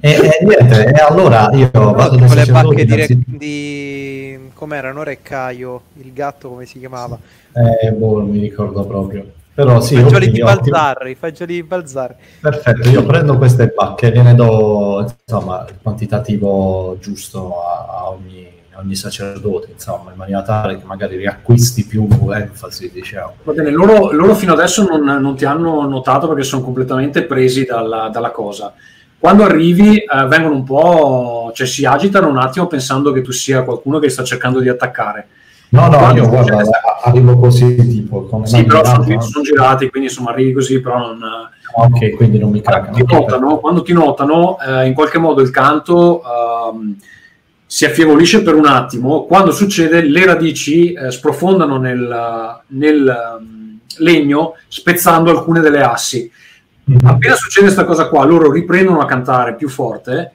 E, e niente, e allora io vado dai con le bacche di, Re- di com'era? Non Reccaio, il gatto come si chiamava? Eh, boh, non mi ricordo proprio. Però sì, fagioli di ottimo. Balzarri, fagioli di Balzarri. Perfetto, io prendo queste bacche e gliene do insomma, il quantitativo giusto a, a ogni, ogni sacerdote, insomma, in maniera tale che magari riacquisti più enfasi, diciamo. Va bene, loro, loro fino adesso non, non ti hanno notato perché sono completamente presi dalla, dalla cosa. Quando arrivi eh, vengono un po', cioè si agitano un attimo pensando che tu sia qualcuno che sta cercando di attaccare. No, no, Quando io guarda, arrivo così, tipo, come Sì, però sono, no? sono girati, quindi insomma arrivi così, però non... Ok, quindi non mi cagano. ti notano, quando ti notano, eh, in qualche modo il canto ehm, si affievolisce per un attimo. Quando succede, le radici eh, sprofondano nel, nel, ehm, legno, spezzando alcune delle assi. Mhm. Appena succede questa cosa qua, loro riprendono a cantare più forte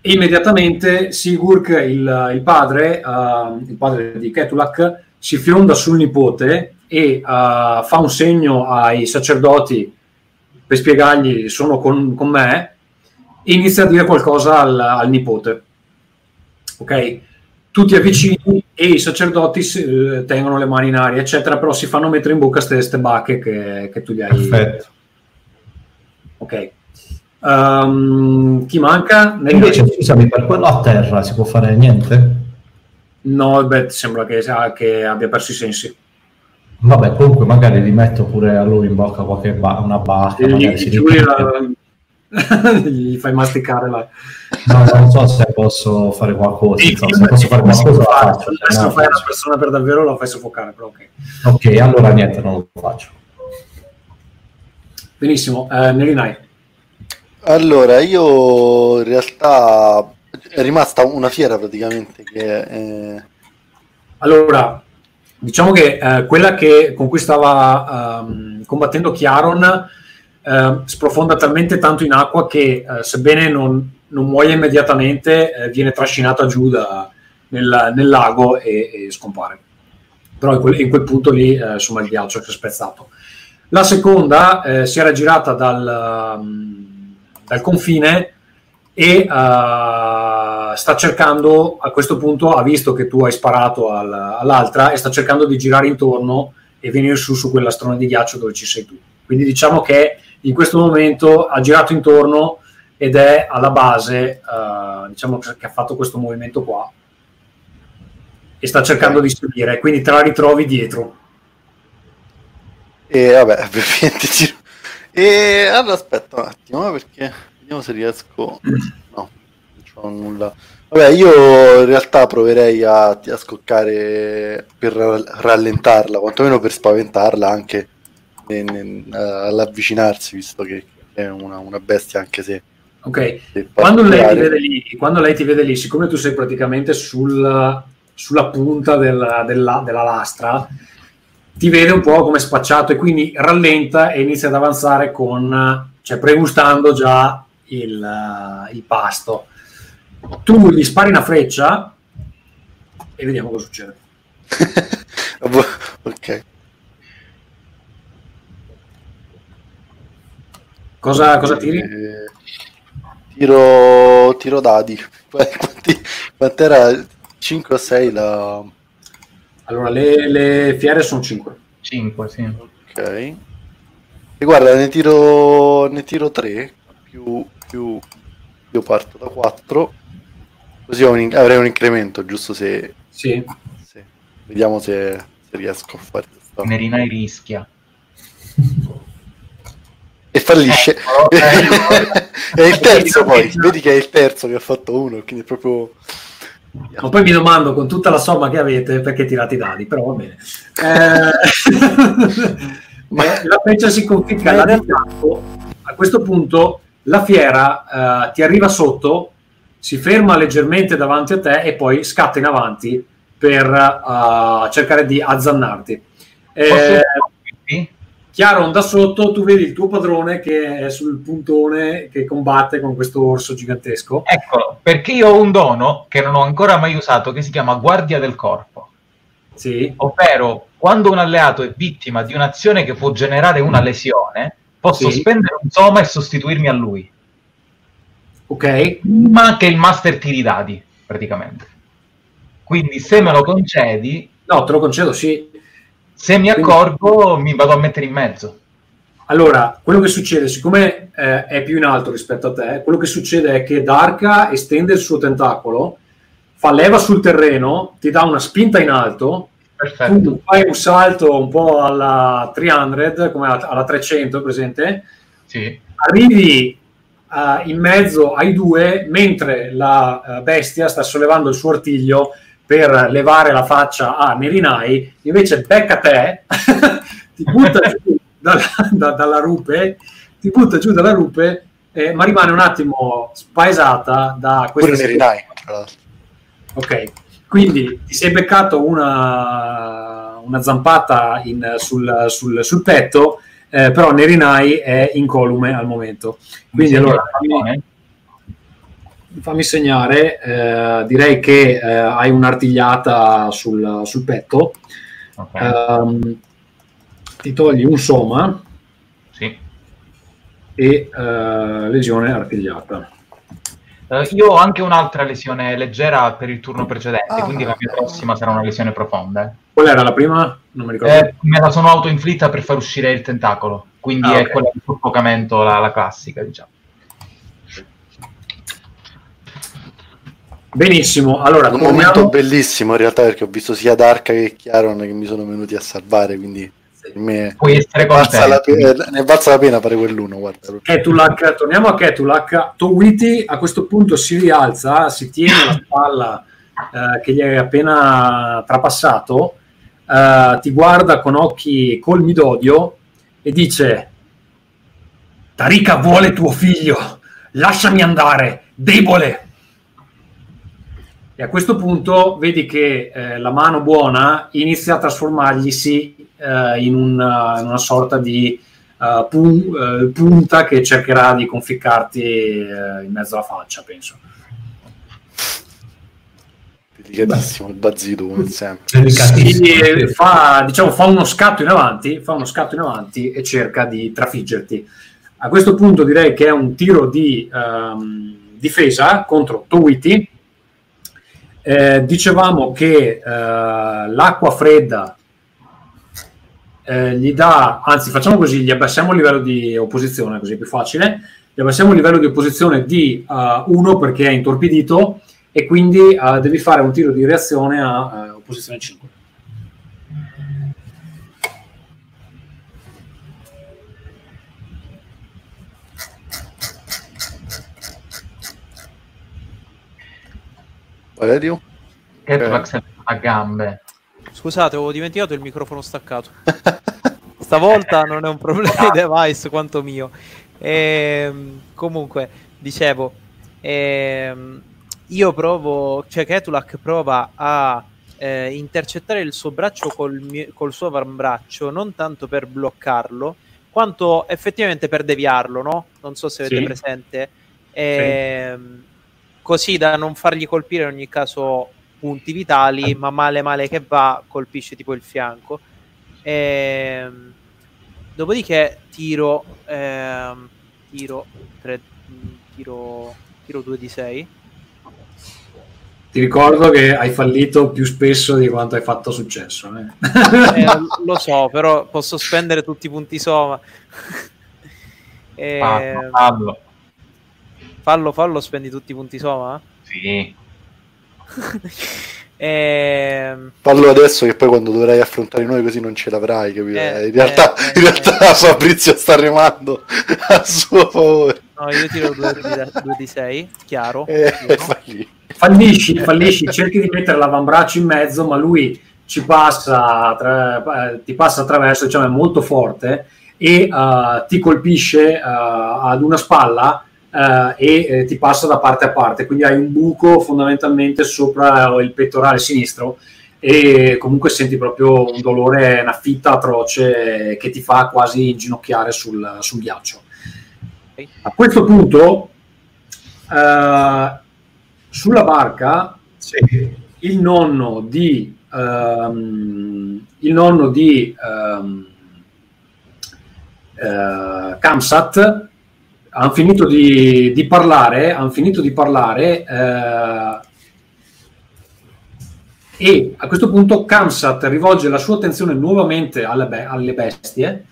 e immediatamente Sigurd, il, il padre, ehm, il padre di Ketulak, si fionda sul nipote e eh, fa un segno ai sacerdoti per spiegargli sono con, con me e inizia a dire qualcosa al, al nipote. Ok? Tu ti avvicini e i sacerdoti eh, tengono le mani in aria, eccetera, però si fanno mettere in bocca queste bacche che, che tu gli hai. Perfetto. Ok. Um, chi manca? E invece, scusami, per quello a terra si può fare niente? No, beh, sembra che, che abbia perso i sensi. Vabbè, comunque magari gli metto pure a lui in bocca qualche ba- una bacca. Gli, gli, riprende. Gli fai masticare la... No, non so se posso fare qualcosa. Sì, insomma, se posso fare qualcosa, lo fare. faccio. Adesso No, fai una persona per davvero lo fai soffocare, però ok. Ok, allora niente, non lo faccio. Benissimo, eh, Nerinai. Allora, io in realtà è rimasta una fiera praticamente che eh, Allora, diciamo che eh, quella che, con cui stava ehm, combattendo Chiaron eh, sprofonda talmente tanto in acqua che eh, sebbene non, non muoia immediatamente eh, viene trascinata giù da- nel, nel lago e, e scompare. Però in quel, in quel punto lì eh, insomma il ghiaccio si è spezzato. La seconda eh, si era girata dal, um, dal confine e sta cercando a questo punto ha visto che tu hai sparato al- all'altra e sta cercando di girare intorno e venire su su quell'astrone di ghiaccio dove ci sei tu quindi diciamo che in questo momento ha girato intorno ed è alla base eh, diciamo che ha fatto questo movimento qua e sta cercando di subire quindi te la ritrovi dietro E vabbè, ovviamente giro. E allora aspetta un attimo, eh, perché vediamo se riesco. No, non c'ho nulla. Vabbè, io in realtà proverei a, a scoccare per ra- rallentarla, quantomeno per spaventarla anche all'avvicinarsi, visto che è una, una bestia, anche se. ok quando lei, ti particolare. vede lì, quando lei ti vede lì, siccome tu sei praticamente sul- sulla punta del- della, della lastra, ti vede un po' come spacciato e quindi rallenta e inizia ad avanzare con, cioè pregustando già il, il pasto. Tu gli spari una freccia e vediamo cosa succede. ok. Cosa, cosa tiri? Eh, tiro, tiro dadi. Quanti, quant'era? 5 o 6 la... Allora, le, le fiere sono 5. 5, sì. Ok. E guarda, ne tiro, ne tiro 3, più, più io parto da 4, così un avrei un incremento, giusto se... Sì. se- vediamo se, se riesco a fare questa... Nerinai rischia. E fallisce. Eccolo, eccolo. è il terzo poi, vedi che è il terzo che ha fatto uno, quindi è proprio... Ma poi mi domando con tutta la somma che avete perché tirate i dadi, però va bene. Eh, Ma- eh, la freccia si conficca là. A questo punto la fiera eh, ti arriva sotto, si ferma leggermente davanti a te e poi scatta in avanti per eh, cercare di azzannarti. Eh, Posso-? Chiaro, da sotto tu vedi il tuo padrone che è sul puntone che combatte con questo orso gigantesco. Eccolo, perché io ho un dono che non ho ancora mai usato che si chiama Guardia del Corpo. Sì, Ovvero, quando un alleato è vittima di un'azione che può generare una lesione, posso Sì. spendere un soma e sostituirmi a lui. ok. Ma che il master tiri i dadi, praticamente. Quindi se me lo concedi, No, te lo concedo, sì. Se mi accorgo, mi vado a mettere in mezzo. Allora, quello che succede, siccome eh, è più in alto rispetto a te, quello che succede è che Darka estende il suo tentacolo, fa leva sul terreno, ti dà una spinta in alto, Perfetto. tu fai un salto un po' alla 300, come alla, alla 300, presente? Sì. Arrivi eh, in mezzo ai due mentre la eh, bestia sta sollevando il suo artiglio per levare la faccia a Nerinai, invece becca te, ti butta giù dalla, da- dalla rupe, ti butta giù dalla rupe, eh, ma rimane un attimo spaesata da Pure questa tra l'altro. Ok, quindi ti sei beccato una, una zampata in- sul, sul- sul petto, eh, però Nerinai è incolume al momento. Quindi allora il fammi, segnare, eh, direi che eh, hai un'artigliata sul, sul petto, Ok, Ehm, ti togli un soma sì. e eh, lesione artigliata. Eh, io ho anche un'altra lesione leggera per il turno precedente, Ah. quindi la mia prossima sarà una lesione profonda. eh. Qual era la prima? Non mi ricordo. Eh, me la sono autoinflitta per far uscire il tentacolo, quindi Ah, è ok. quella di soffocamento, la, la classica, diciamo. Benissimo, allora Un torniamo- momento bellissimo in realtà perché ho visto sia Dark che Chiaron che mi sono venuti a salvare, quindi per me Puoi essere ne valsa la, pe- ne valsa la pena fare quell'uno, guarda. Ketulak, torniamo a Ketulak. Towiti a questo punto si rialza, si tiene la spalla eh, che gli è appena trapassato, eh, ti guarda con occhi colmi d'odio e dice: Tarika vuole tuo figlio, lasciami andare, debole. E a questo punto vedi che eh, la mano buona inizia a trasformarglisi eh, in, una, in una sorta di eh, pu- eh, punta che cercherà di conficcarti eh, in mezzo alla faccia, penso. Delicatissimo il bazzito come sempre. Sì, eh, fa, diciamo, fa uno scatto in avanti, fa uno scatto in avanti e cerca di trafiggerti. A questo punto direi che è un tiro di ehm, difesa contro Towiti. Eh, dicevamo che eh, l'acqua fredda eh, gli dà, anzi facciamo così, gli abbassiamo il livello di opposizione, così è più facile, gli abbassiamo il livello di opposizione di 1 perché è intorpidito e quindi eh, devi fare un tiro di reazione a eh, opposizione 5. Valerio? Ketlax a gambe. Scusate, avevo dimenticato il microfono staccato. Stavolta non è un problema di device quanto mio. Ehm, comunque, dicevo, ehm, io provo, cioè Ketulak prova a eh, intercettare il suo braccio col, mio- col suo avambraccio, non tanto per bloccarlo, quanto effettivamente per deviarlo, no? Non so se avete Sì. presente. Ehm, Così da non fargli colpire in ogni caso punti vitali, ma male male che va, colpisce tipo il fianco. Ehm, dopodiché tiro, ehm, tiro, tre, tiro, tiro 2 di 6. Ti ricordo che hai fallito più spesso di quanto hai fatto successo. eh. Eh, lo so, però posso spendere tutti i punti soma. Ehm, Fallo, fallo. Fallo, fallo, spendi tutti i punti soma? Sì. Ehm, Fallo adesso che poi quando dovrai affrontare noi così non ce l'avrai, capito? Eh, in realtà, eh, in realtà eh. Fabrizio sta remando a suo favore. no, io tiro 2 di 6, chiaro. Eh, fagli. Fallisci, fallisci, cerchi di mettere l'avambraccio in mezzo, ma lui ci passa, tra- eh, ti passa attraverso, diciamo, è molto forte e eh, ti colpisce eh, ad una spalla eh, e eh, ti passa da parte a parte, quindi hai un buco fondamentalmente sopra il pettorale sinistro e comunque senti proprio un dolore, una fitta atroce che ti fa quasi inginocchiare sul, sul ghiaccio. A questo punto, eh, sulla barca, il nonno di, ehm, il nonno di ehm, eh, Kamsat hanno finito di, di parlare, han finito di parlare eh, e a questo punto Kamsat rivolge la sua attenzione nuovamente alle, be- alle bestie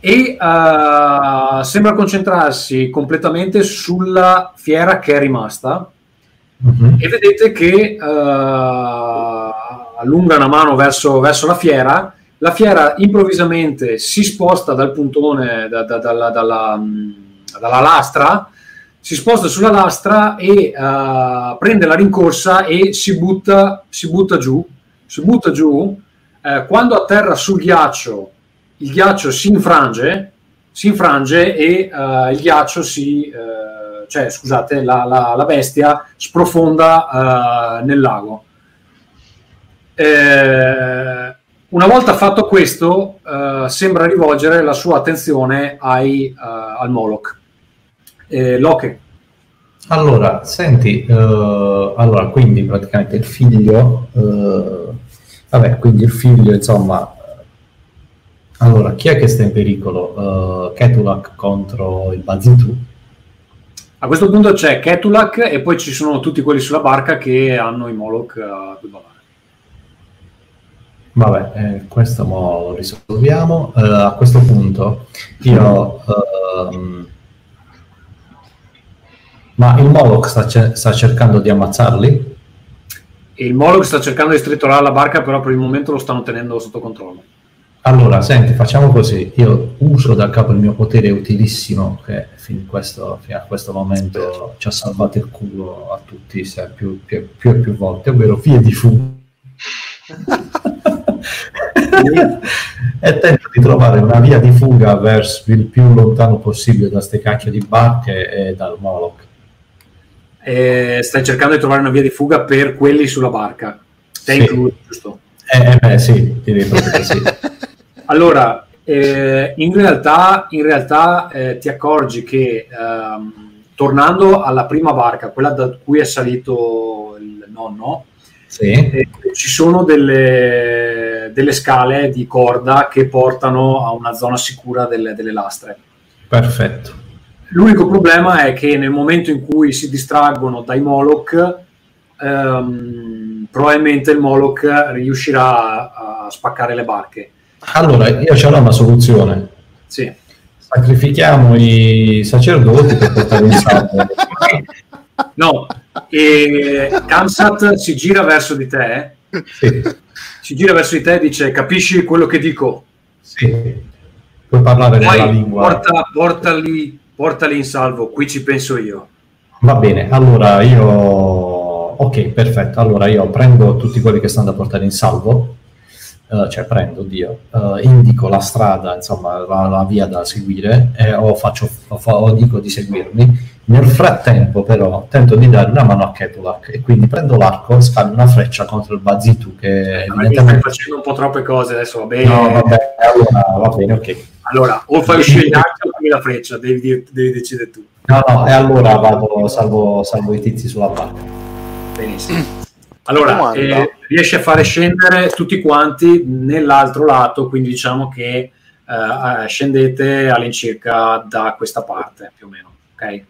e eh, sembra concentrarsi completamente sulla fiera che è rimasta Mhm. e vedete che eh, allunga una mano verso, verso la fiera la fiera improvvisamente si sposta dal puntone da- da- dalla, dalla, mh, dalla lastra si sposta sulla lastra e eh, prende la rincorsa e si butta, si butta giù si butta giù. Eh, quando atterra sul ghiaccio il ghiaccio si infrange si infrange e eh, il ghiaccio si eh, cioè scusate la, la- la bestia sprofonda nel lago. Eh, una volta fatto questo eh, sembra rivolgere la sua attenzione ai, eh, al Moloch eh, Loche Allora, senti, eh, allora, quindi praticamente il figlio, eh, vabbè, quindi il figlio, insomma, allora, chi è che sta in pericolo? Uh, Ketulak contro il Bazitu? A questo punto c'è Ketulak e poi ci sono tutti quelli sulla barca che hanno i Moloch a cui ballare. Vabbè, eh, questo mo lo risolviamo. Eh, a questo punto io... ehm, ma il Moloch sta, ce- sta cercando di ammazzarli? Il Moloch sta cercando di stritolare la barca, però per il momento lo stanno tenendo sotto controllo. Allora, senti, facciamo così. Io uso da capo il mio potere utilissimo che fin questo- fino a questo momento ci ha salvato il culo a tutti se- più, più- più e più volte, ovvero vie di fuga. e tento di trovare una via di fuga verso il più lontano possibile da ste cacchio di barche e dal Moloch. E stai cercando di trovare una via di fuga per quelli sulla barca. Te Sì. incluso, giusto? Eh, eh, beh, sì, direi proprio sì. Allora, eh, in realtà, in realtà eh, ti accorgi che ehm, tornando alla prima barca, quella da cui è salito il nonno, Sì. eh, ci sono delle, delle scale di corda che portano a una zona sicura delle, delle lastre. Perfetto. L'unico problema è che nel momento in cui si distraggono dai Moloch, ehm, probabilmente il Moloch riuscirà a, a spaccare le barche. Allora, io c'ho una soluzione. Sì. Sacrifichiamo i sacerdoti per portare in salvo. No, e Kamsat si gira verso di te, Sì, si gira verso di te e dice capisci quello che dico? sì. Puoi parlare nella Poi lingua. porta, portali, portali in salvo, qui ci penso io. Va bene, allora io... Ok, perfetto. Allora io prendo tutti quelli che stanno da portare in salvo, eh, cioè prendo, Dio, eh, indico la strada, insomma, la, la via da seguire e o, faccio, o, fa- o dico di seguirmi. Nel frattempo però tento di dare una mano a Ketulak e quindi prendo l'arco, scambio una freccia contro il Bazitu che stai evidentemente... facendo un po' troppe cose adesso, va bene. No, vabbè, allora va bene, ok. Allora, o fai uscire gli archi o fai la freccia, devi, devi decidere tu. No, no, e allora vado, salvo, salvo i tizi sulla barca. Benissimo. Allora, eh, riesci a fare scendere tutti quanti nell'altro lato, quindi diciamo che eh, eh, scendete all'incirca da questa parte, più o meno, ok?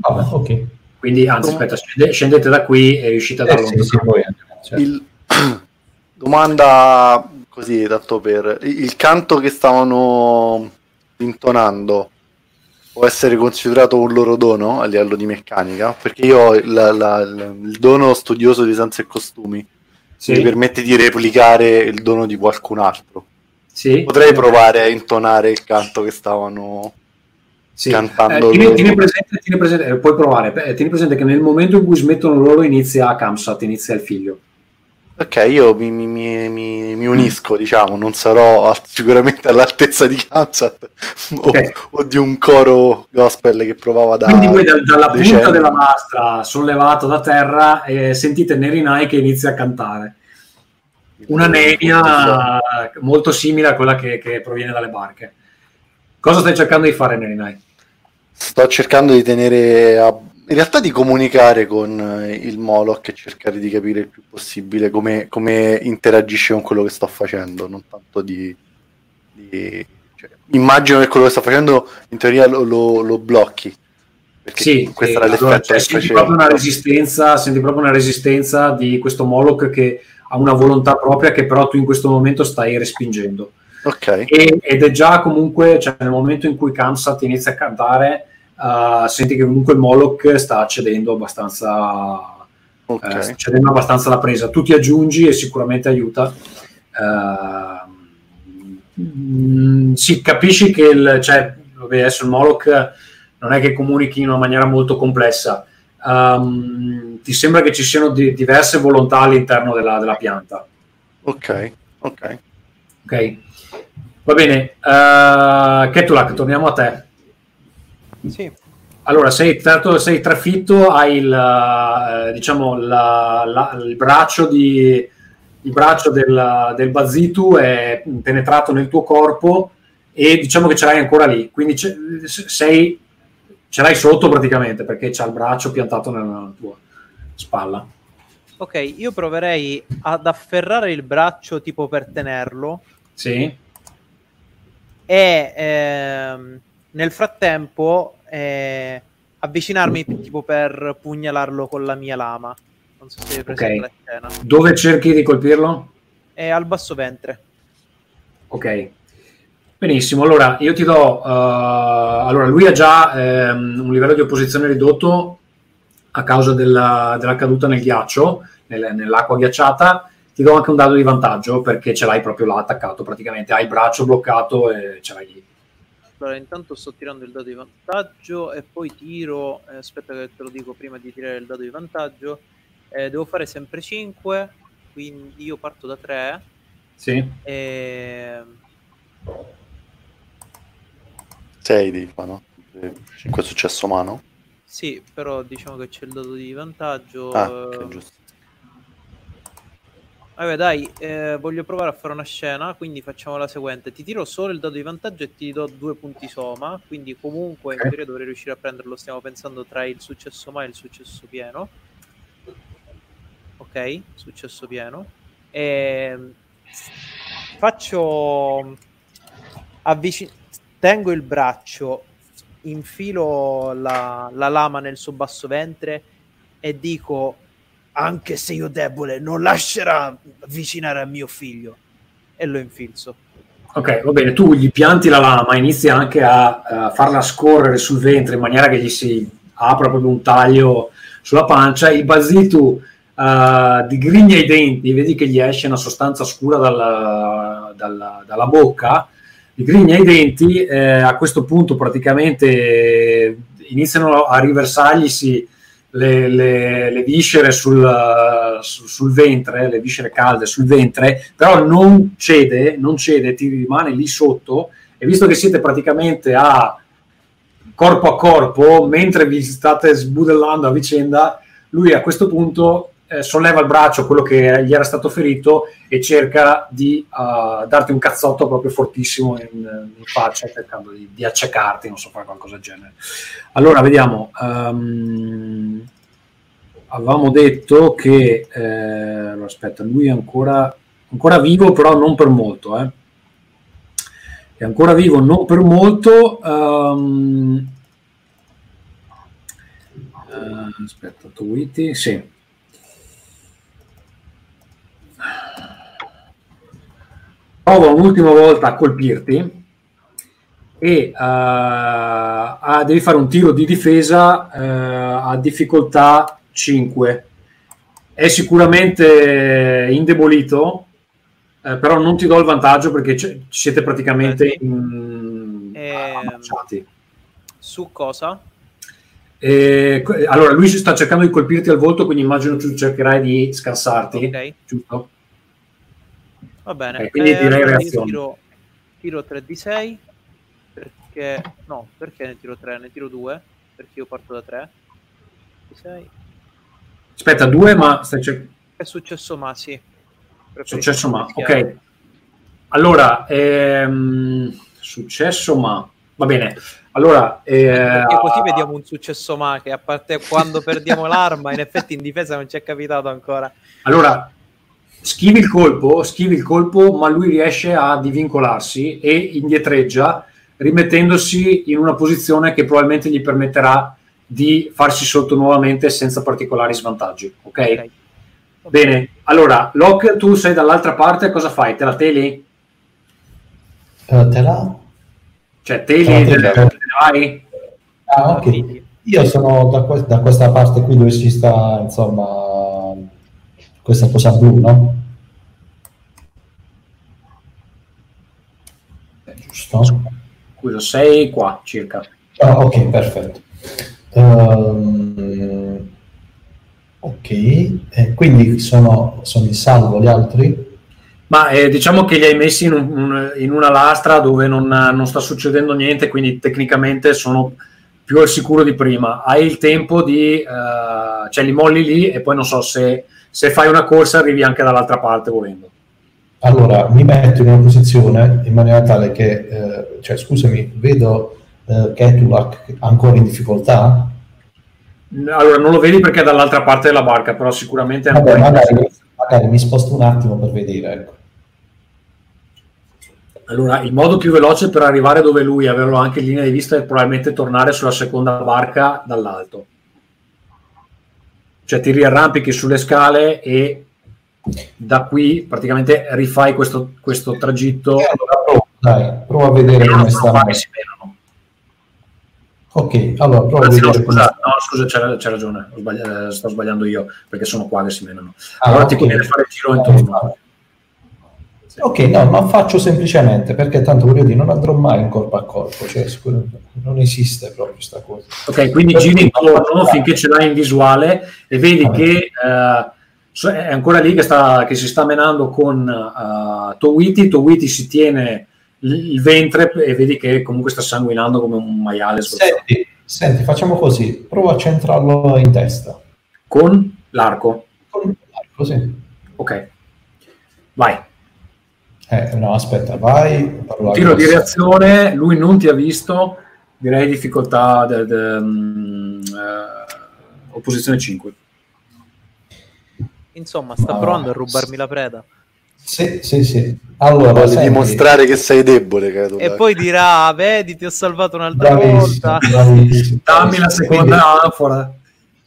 Vabbè, ok. Quindi, anzi, aspetta, scende- scendete da qui e riuscite ad Eh, allontanare. sì, sì, poi certo. Il... Domanda così, tanto per... Il canto che stavano intonando può essere considerato un loro dono a livello di meccanica? Perché io ho il, la- il dono studioso di senza e costumi Sì, mi permette di replicare il dono di qualcun altro. sì. Potrei provare a intonare il canto che stavano... Sì. cantando Eh, tieni, tieni presente, tieni presente- eh, puoi provare, eh, tieni presente che nel momento in cui smettono loro inizia Kamsat, inizia il figlio. Ok, io mi, mi- mi- mi- mi unisco, diciamo, non sarò sicuramente all'altezza di Kansas o, Ok. o di un coro gospel che provava da... Quindi voi dal- dalla punta decenni. della lastra sollevato da terra eh, sentite Nerinai che inizia a cantare. Una nenia molto simile a quella che, che proviene dalle barche. Cosa stai cercando di fare Nerinai? Sto cercando di tenere, a- in realtà di comunicare con eh, il Moloch e cercare di capire il più possibile come, come interagisce con quello che sto facendo, non tanto di... di- cioè, immagino che quello che sto facendo in teoria lo, lo- lo blocchi. Perché Sì, questo eh, era l'effetto allora, cioè, senti, proprio una resistenza, senti proprio una resistenza di questo Moloch che ha una volontà propria che però tu in questo momento stai respingendo. Ok, E- ed è già comunque, cioè nel momento in cui Kamsat inizia a cantare, uh, senti che comunque il Moloch sta cedendo abbastanza, eh, sta cedendo abbastanza la presa. Tu ti aggiungi e sicuramente aiuta. Uh, mm, sì, capisci che il, cioè, vabbè, adesso il Moloch non è che comunichi in una maniera molto complessa. Um, ti sembra che ci siano di- diverse volontà all'interno della, della pianta. Ok, ok. Ok, va bene. Uh, Ketulak, torniamo a te. Sì. Allora, sei, tanto sei trafitto, hai il, eh, diciamo, la- la- il braccio, di, il braccio del, del Bazitu è penetrato nel tuo corpo e diciamo che ce l'hai ancora lì. Quindi c'è- sei, ce l'hai sotto praticamente perché c'ha il braccio piantato nella tua spalla. Ok, io proverei ad afferrare il braccio tipo per tenerlo Sì, e ehm, nel frattempo eh, avvicinarmi tipo per pugnalarlo con la mia lama. Non so se hai preso Ok. la scena. Dove cerchi di colpirlo? È al basso ventre. Ok. Benissimo, allora io ti do... eh, allora lui ha già ehm, un livello di opposizione ridotto a causa della, della caduta nel ghiaccio, nel- nell'acqua ghiacciata. Ti do anche un dado di vantaggio perché ce l'hai proprio là attaccato praticamente. Hai il braccio bloccato e ce l'hai lì. Allora, intanto sto tirando il dado di vantaggio e poi tiro. eh, aspetta, che te lo dico prima di tirare il dado di vantaggio. Eh, devo fare sempre 5, quindi io parto da 3. Sì? E... 6 di fa, no? 5 è successo mano? Sì, però diciamo che c'è il dado di vantaggio. Ah, eh, ok, giusto. Vabbè, dai, eh, voglio provare a fare una scena, quindi facciamo la seguente. Ti tiro solo il dado di vantaggio e ti do due punti soma, quindi comunque in teoria dovrei riuscire a prenderlo. Stiamo pensando tra il successo mai e il successo pieno. Ok, successo pieno. E faccio avvicin- tengo il braccio, infilo la, la lama nel suo basso ventre e dico anche se io debole non lascerà avvicinare a mio figlio. E lo infilzo. Ok, va bene, tu gli pianti la lama, inizi anche a, a farla scorrere sul ventre in maniera che gli si apra proprio un taglio sulla pancia. Il Bazitu eh, digrigna i denti, vedi che gli esce una sostanza scura dalla, dalla- dalla bocca, digrigna i denti, eh, a questo punto praticamente eh, iniziano a riversarglisi le, le- le viscere sul, su- sul ventre, le viscere calde sul ventre, però non cede, non cede, ti rimane lì sotto e visto che siete praticamente a corpo a corpo, mentre vi state sbudellando a vicenda, lui a questo punto eh, solleva il braccio, quello che gli era stato ferito, e cerca di uh, darti un cazzotto proprio fortissimo in, in faccia, cercando di, di accecarti, non so fare qualcosa del genere. Allora, vediamo. ehm, avevamo detto che eh, aspetta, lui è ancora, ancora vivo, però non per molto. Eh. È ancora vivo, non per molto. ehm, eh, aspetta, Twitty, sì. Prova un'ultima volta a colpirti e eh, ah, devi fare un tiro di difesa eh, a difficoltà 5. È sicuramente indebolito, eh, però non ti do il vantaggio perché c- siete praticamente in... Ehm, ammazzati. su cosa? Eh, allora, lui sta cercando di colpirti al volto, quindi immagino tu cercherai di scansarti, ok giusto? Va bene Ok, quindi direi io reazioni. tiro, tiro 3 di 6 perché no perché ne tiro 3 ne tiro 2 perché io parto da 3 di 6 Aspetta, due, ma stai è successo ma sì Successo ma, Preferisco ok. Allora, ehm, successo ma, va bene. Allora, eh, così vediamo un successo ma che a parte quando perdiamo l'arma in effetti in difesa non ci è capitato ancora allora, schivi il colpo, schivi il colpo, ma lui riesce a divincolarsi e indietreggia, rimettendosi in una posizione che probabilmente gli permetterà di farsi sotto nuovamente senza particolari svantaggi. Ok? Ok. Bene, allora, Locke, tu sei dall'altra parte, cosa fai? Te la teli? Te la... Cioè, teli Te la teli, te eh. la vai? Ah, ok. Io sono da, que- da questa parte qui dove ci sta, insomma, questa cosa blu, no? Eh, giusto. Scusa, sei qua circa. Ah, ok, perfetto. Ehm, ok, e quindi sono, sono in salvo gli altri? Ma eh, diciamo che li hai messi in, un- in una lastra dove non, non sta succedendo niente, quindi tecnicamente sono più al sicuro di prima. Hai il tempo di... eh, cioè li molli lì e poi non so se, se fai una corsa arrivi anche dall'altra parte volendo. Allora, mi metto in una posizione in maniera tale che, eh, cioè, scusami, vedo eh, Ketulak ancora in difficoltà? Allora, non lo vedi perché è dall'altra parte della barca, però sicuramente è Vabbè, ancora in magari, magari mi sposto un attimo per vedere, ecco. Allora, il modo più veloce per arrivare dove lui averlo anche in linea di vista è probabilmente tornare sulla seconda barca dall'alto. Cioè ti riarrampichi sulle scale e da qui praticamente rifai questo, questo tragitto. Eh, allora, prova, dai, prova a vedere come sta. Ok, allora prova a Anzi, no, vedere come scusa, no, scusa, c'è, c'è ragione, sbagli- sto sbagliando io perché sono qua che si menano. Ah, allora ti ok. conviene fare il giro intorno. Ok, no, ma faccio semplicemente perché tanto voglio dire, non andrò mai in corpo a corpo, cioè non esiste proprio questa cosa. Ok, quindi giri intorno finché ce l'hai in visuale e vedi Vabbè. che eh, so- è ancora lì che, sta- che si sta menando con uh, Towiti. Towiti si tiene il, ventre e vedi che comunque sta sanguinando come un maiale. Senti, senti, facciamo così, prova a centrarlo in testa. con l'arco. Con l'arco, sì. Ok, vai. Eh, no, aspetta, vai. Tiro di reazione, lui non ti ha visto, direi difficoltà de- de- eh, opposizione 5. Insomma, sta Ah, provando a rubarmi la preda. Sì, sì, sì. Allora, Vuole senti, dimostrare che sei debole, credo. E poi dirà, "Ah, vedi, ti ho salvato un'altra bravissimo, volta. bravissimo. Dammi la seconda anfora.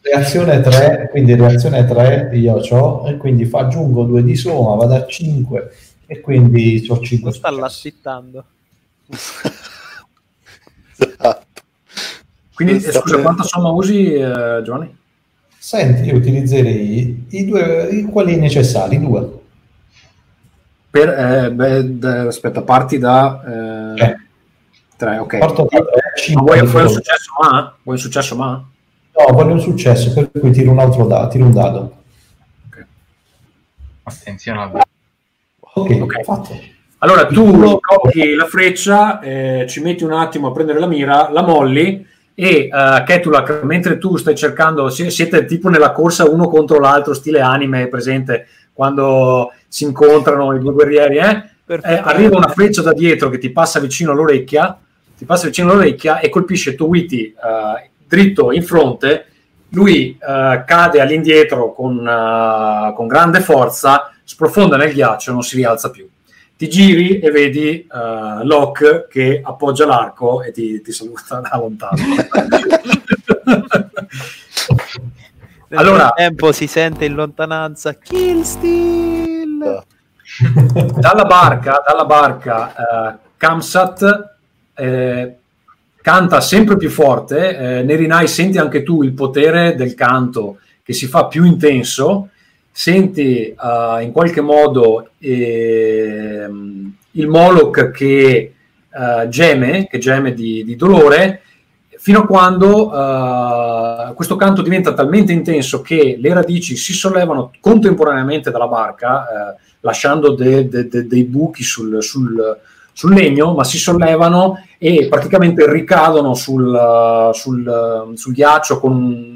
Reazione 3, quindi reazione 3 io ho e quindi aggiungo 2 di somma, vado a 5 e quindi ho 5 Lo sta lascittando. Esatto. Quindi, eh, scusa, quanta somma usi, eh, Giovanni? Senti, io utilizzerei i due, i quelli necessari, due. Per, eh, beh, d- aspetta, parti da Eh. 3, ok. Parto da 3, Ma 5 vuoi, vuoi un successo ma? Vuoi un successo ma? No, voglio un successo, per cui tiro un altro dado, tiro un dado. Attenzione al Ok, Ok. fatto. Allora tu copri la freccia, eh, ci metti un attimo a prendere la mira, la molli e uh, Ketulak, mentre tu stai cercando, si- siete tipo nella corsa uno contro l'altro, stile anime presente quando si incontrano i due guerrieri, eh? Eh, arriva una freccia da dietro che ti passa vicino all'orecchia, ti passa vicino all'orecchia e colpisce Towiti eh, dritto in fronte. Lui eh, cade all'indietro con, eh, con grande forza, sprofonda nel ghiaccio e non si rialza più. Ti giri e vedi eh, Locke che appoggia l'arco e ti, ti saluta da lontano. Nel allora- tempo si sente in lontananza Kill Steel. dalla barca, dalla barca eh, Kamsat eh, canta sempre più forte. Eh, Nerinai, senti anche tu il potere del canto che si fa più intenso. Senti eh, in qualche modo ehm, il Moloch che eh, geme, che geme di, di dolore, fino a quando eh, questo canto diventa talmente intenso che le radici si sollevano contemporaneamente dalla barca, eh, lasciando de- de- de- dei buchi sul, sul- sul legno, ma si sollevano e praticamente ricadono sul, sul- ghiaccio con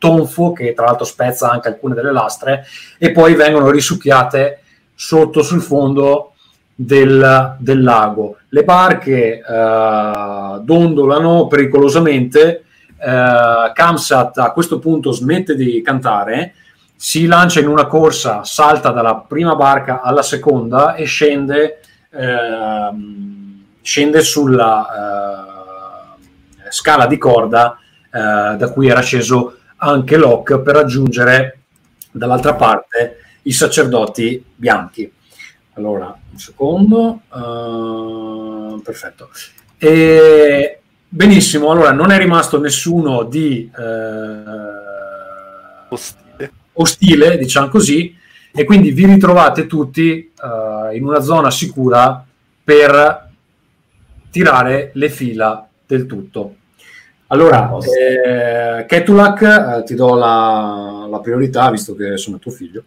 tonfo che tra l'altro spezza anche alcune delle lastre e poi vengono risucchiate sotto sul fondo del, del lago. Le barche eh, dondolano pericolosamente. eh, Kamsat a questo punto smette di cantare, si lancia in una corsa, salta dalla prima barca alla seconda e scende, ehm, scende sulla eh, scala di corda eh, da cui era sceso anche Locke per raggiungere dall'altra parte i sacerdoti bianchi. Allora, un secondo. eh, perfetto. E, benissimo, allora non è rimasto nessuno di eh, Ostile. ostile, diciamo così, e quindi vi ritrovate tutti eh, in una zona sicura per tirare le fila del tutto. Allora, eh, Ketulak, eh, ti do la, la priorità, visto che sono tuo figlio.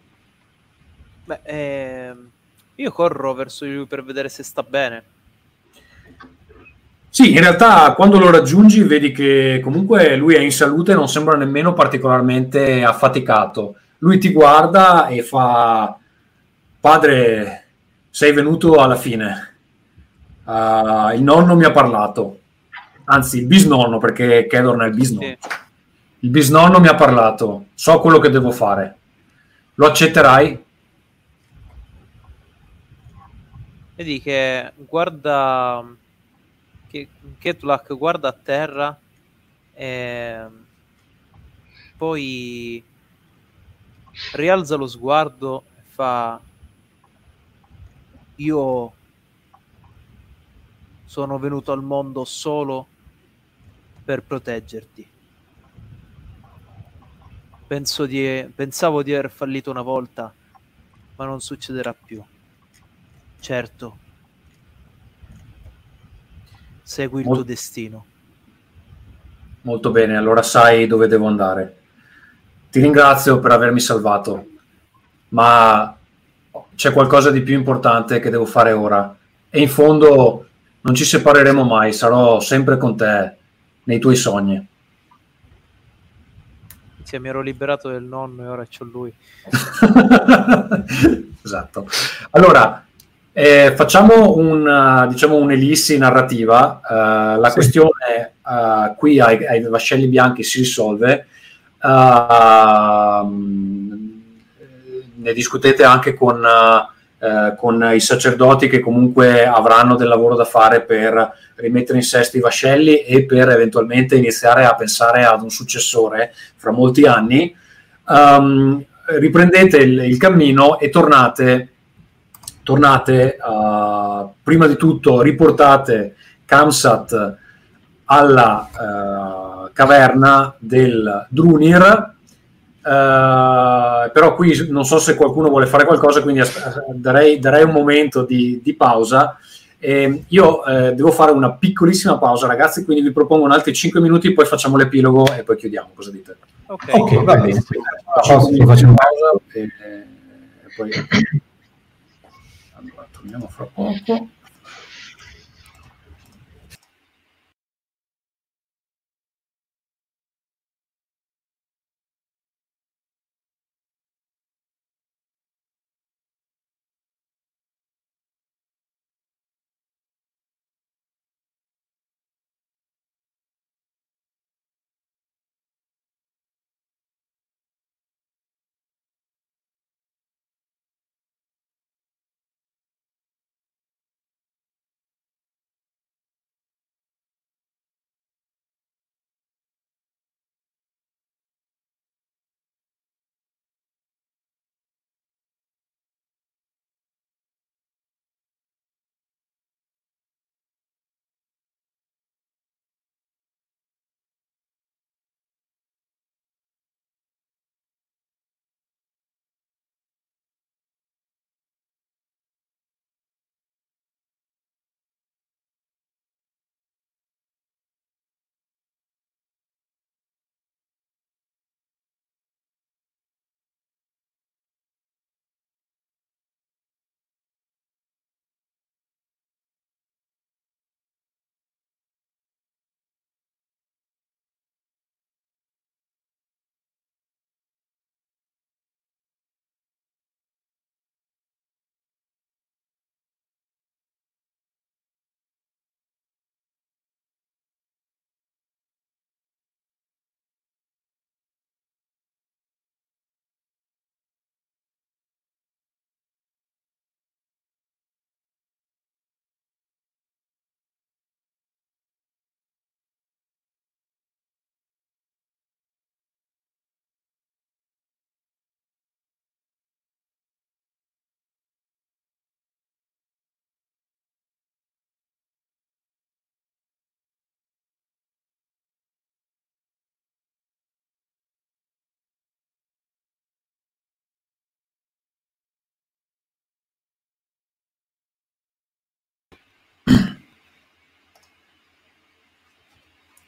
Beh, ehm, io corro verso lui per vedere se sta bene. Sì, in realtà quando lo raggiungi vedi che comunque lui è in salute e non sembra nemmeno particolarmente affaticato. Lui ti guarda e fa: Padre, sei venuto alla fine. Ah, il nonno mi ha parlato, anzi, il bisnonno, perché Kedorn è il bisnonno. Sì. Il bisnonno mi ha parlato, so quello che devo fare. Lo accetterai? Vedi che guarda che Ketlak guarda a terra e poi rialza lo sguardo e fa io sono venuto al mondo solo per proteggerti. Penso di, pensavo di aver fallito una volta, ma non succederà più. Certo. Segui il Mol- tuo destino. Molto bene, allora sai dove devo andare. Ti ringrazio per avermi salvato, ma c'è qualcosa di più importante che devo fare ora. E in fondo non ci separeremo mai, sarò sempre con te nei tuoi sogni. Sì, mi ero liberato del nonno e ora c'ho lui. esatto. Allora, eh, facciamo un, uh, diciamo un'elissi narrativa. Uh, la Sì. questione uh, qui ai, ai vascelli bianchi si risolve. Uh, ne discutete anche con, uh, eh, con i sacerdoti che comunque avranno del lavoro da fare per rimettere in sesto i vascelli e per eventualmente iniziare a pensare ad un successore fra molti anni. Um, riprendete il, il cammino e tornate, tornate uh, prima di tutto riportate Kamsat alla uh, caverna del Drunir. Uh, però qui non so se qualcuno vuole fare qualcosa, quindi as- darei, darei un momento di, di pausa. E io eh, devo fare una piccolissima pausa, ragazzi, quindi vi propongo un altri 5 minuti, poi facciamo l'epilogo e poi chiudiamo. Cosa dite? Ok, Ok, va bene. Facciamo facciamo. pausa e, e poi allora, torniamo fra poco.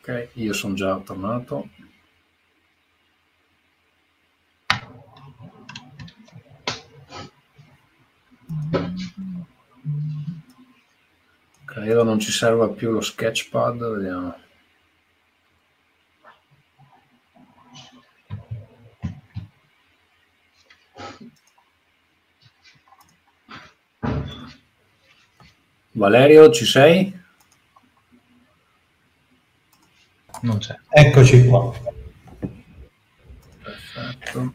Ok, io sono già tornato. Credo non ci serva più lo sketchpad, vediamo. Valerio, ci sei? non c'è. Eccoci qua. Perfetto.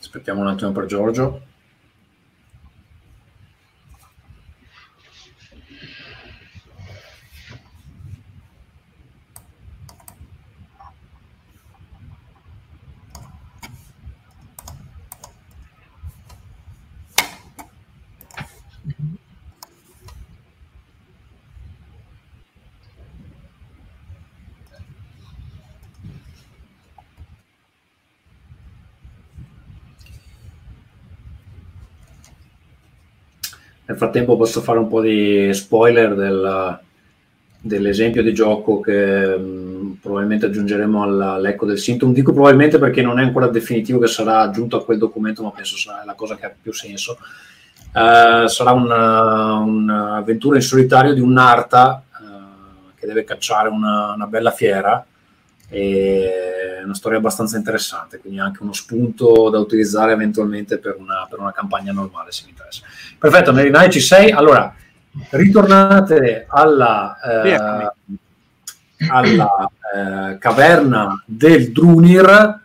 Aspettiamo un attimo per Giorgio. Frattempo posso fare un po' di spoiler del- dell'esempio di gioco che mh, probabilmente aggiungeremo all'eco del Sintom. Dico probabilmente perché non è ancora definitivo che sarà aggiunto a quel documento, ma penso sarà la cosa che ha più senso. Eh, sarà una- un'avventura in solitario di un Narta eh, che deve cacciare una, una bella fiera. E una storia abbastanza interessante, quindi anche uno spunto da utilizzare eventualmente per una, per una campagna normale se mi interessa. Perfetto, Nerinai ci sei. Allora, ritornate alla, eh, alla eh, caverna del Drunir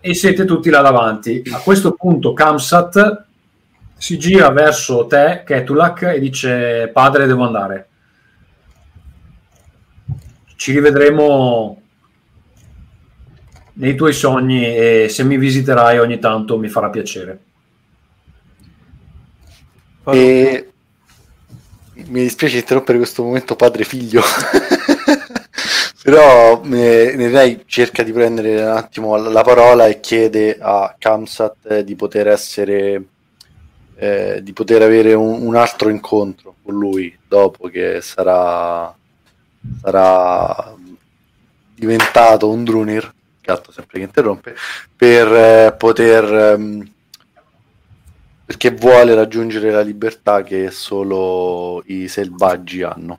e siete tutti là davanti. A questo punto Kamsat si gira verso te, Ketulak, e dice padre devo andare. Ci rivedremo nei tuoi sogni e se mi visiterai ogni tanto mi farà piacere. E mi dispiace interrompere questo momento padre-figlio, però eh, Nerei cerca di prendere un attimo la la parola e chiede a Kamsat di poter essere, eh, di poter avere un, un altro incontro con lui dopo che sarà, sarà diventato un Drunir, gatto sempre che interrompe, per eh, poter... ehm, perché vuole raggiungere la libertà che solo i selvaggi hanno.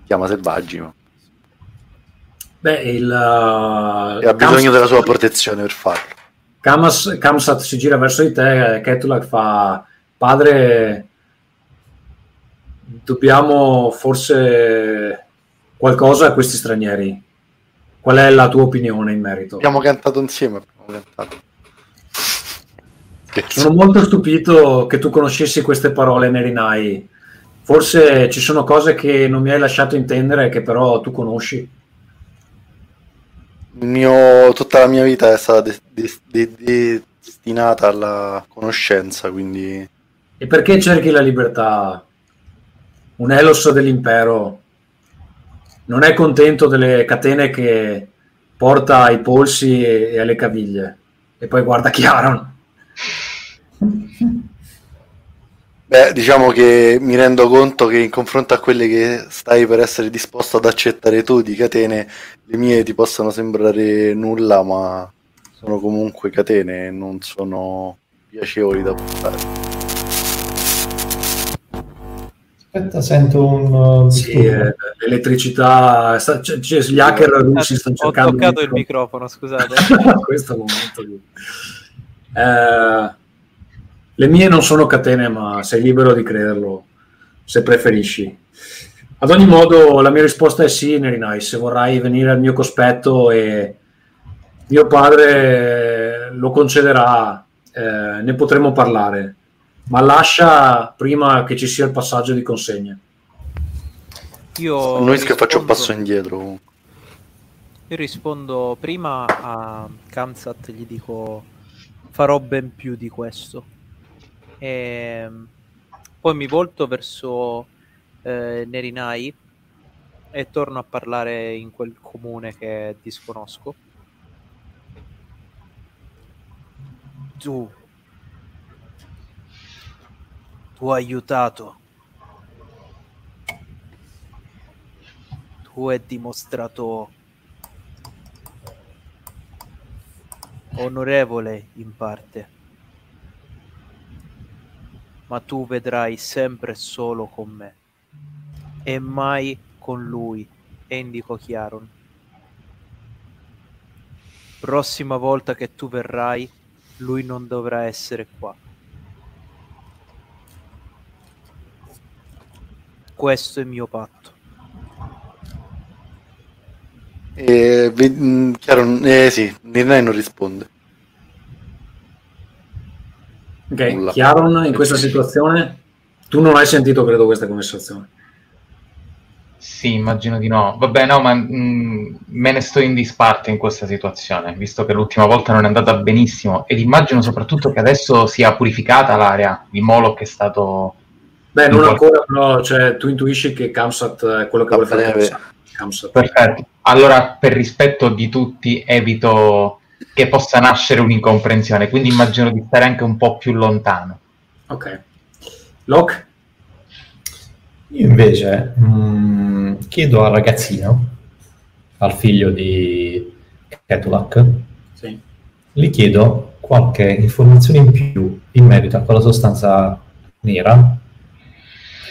Si chiama selvaggi, ma Beh, il, e ha bisogno della sua protezione per farlo. Kamas- Kamsat si gira verso di te, eh, Ketulak fa padre, dobbiamo forse qualcosa a questi stranieri. Qual è la tua opinione in merito? Abbiamo cantato insieme. abbiamo cantato. Sono molto stupito che tu conoscessi queste parole Nerinai. Forse ci sono cose che non mi hai lasciato intendere che però tu conosci. Mio- tutta la mia vita è stata de- de- de- destinata alla conoscenza, quindi E perché cerchi la libertà? Un Elos dell'impero non è contento delle catene che porta ai polsi e, alle caviglie. E poi guarda Chiaron. Beh, diciamo che mi rendo conto che in confronto a quelle che stai per essere disposto ad accettare tu di catene, le mie ti possono sembrare nulla, ma sono comunque catene e non sono piacevoli da portare. Aspetta, sento un... uh, Sì, eh, l'elettricità, sta- cioè, cioè, gli hacker russi stanno Ho cercando toccato il microfono, scusate. questo momento. Eh, le mie non sono catene, ma sei libero di crederlo se preferisci. Ad ogni modo, la mia risposta è sì, Nerinai. Se vorrai venire al mio cospetto e mio padre lo concederà, eh, ne potremo parlare. Ma lascia prima che ci sia il passaggio di consegne. Io Non rischio che faccio un rispondo- passo indietro. Io rispondo prima a Kamsat, gli dico farò ben più di questo. E poi mi volto verso eh, Nerinai e torno a parlare in quel comune che disconosco. Tu, tu hai aiutato. Tu hai dimostrato onorevole in parte, ma tu vedrai sempre solo con me e mai con lui, indico Chiaron. Prossima volta che tu verrai, lui non dovrà essere qua. Questo è il mio patto. E, ve- mh, chiaro, eh sì, Nirnai non risponde. Ok, Nulla. Chiaron in questa situazione? Tu non hai sentito, credo, questa conversazione. Sì, immagino di no. Vabbè, no, ma mh, me ne sto in disparte in questa situazione, visto che l'ultima volta non è andata benissimo ed immagino soprattutto che adesso sia purificata l'area di Moloch è stato... Beh, non ancora, però cioè, tu intuisci che Kamsat è quello che vuole fare. Kamsat. Perfetto. Allora, per rispetto di tutti, evito che possa nascere un'incomprensione, quindi immagino di stare anche un po' più lontano. Ok. Locke? Io invece mh, chiedo al ragazzino, al figlio di Ketulak, Sì. gli chiedo qualche informazione in più in merito a quella sostanza nera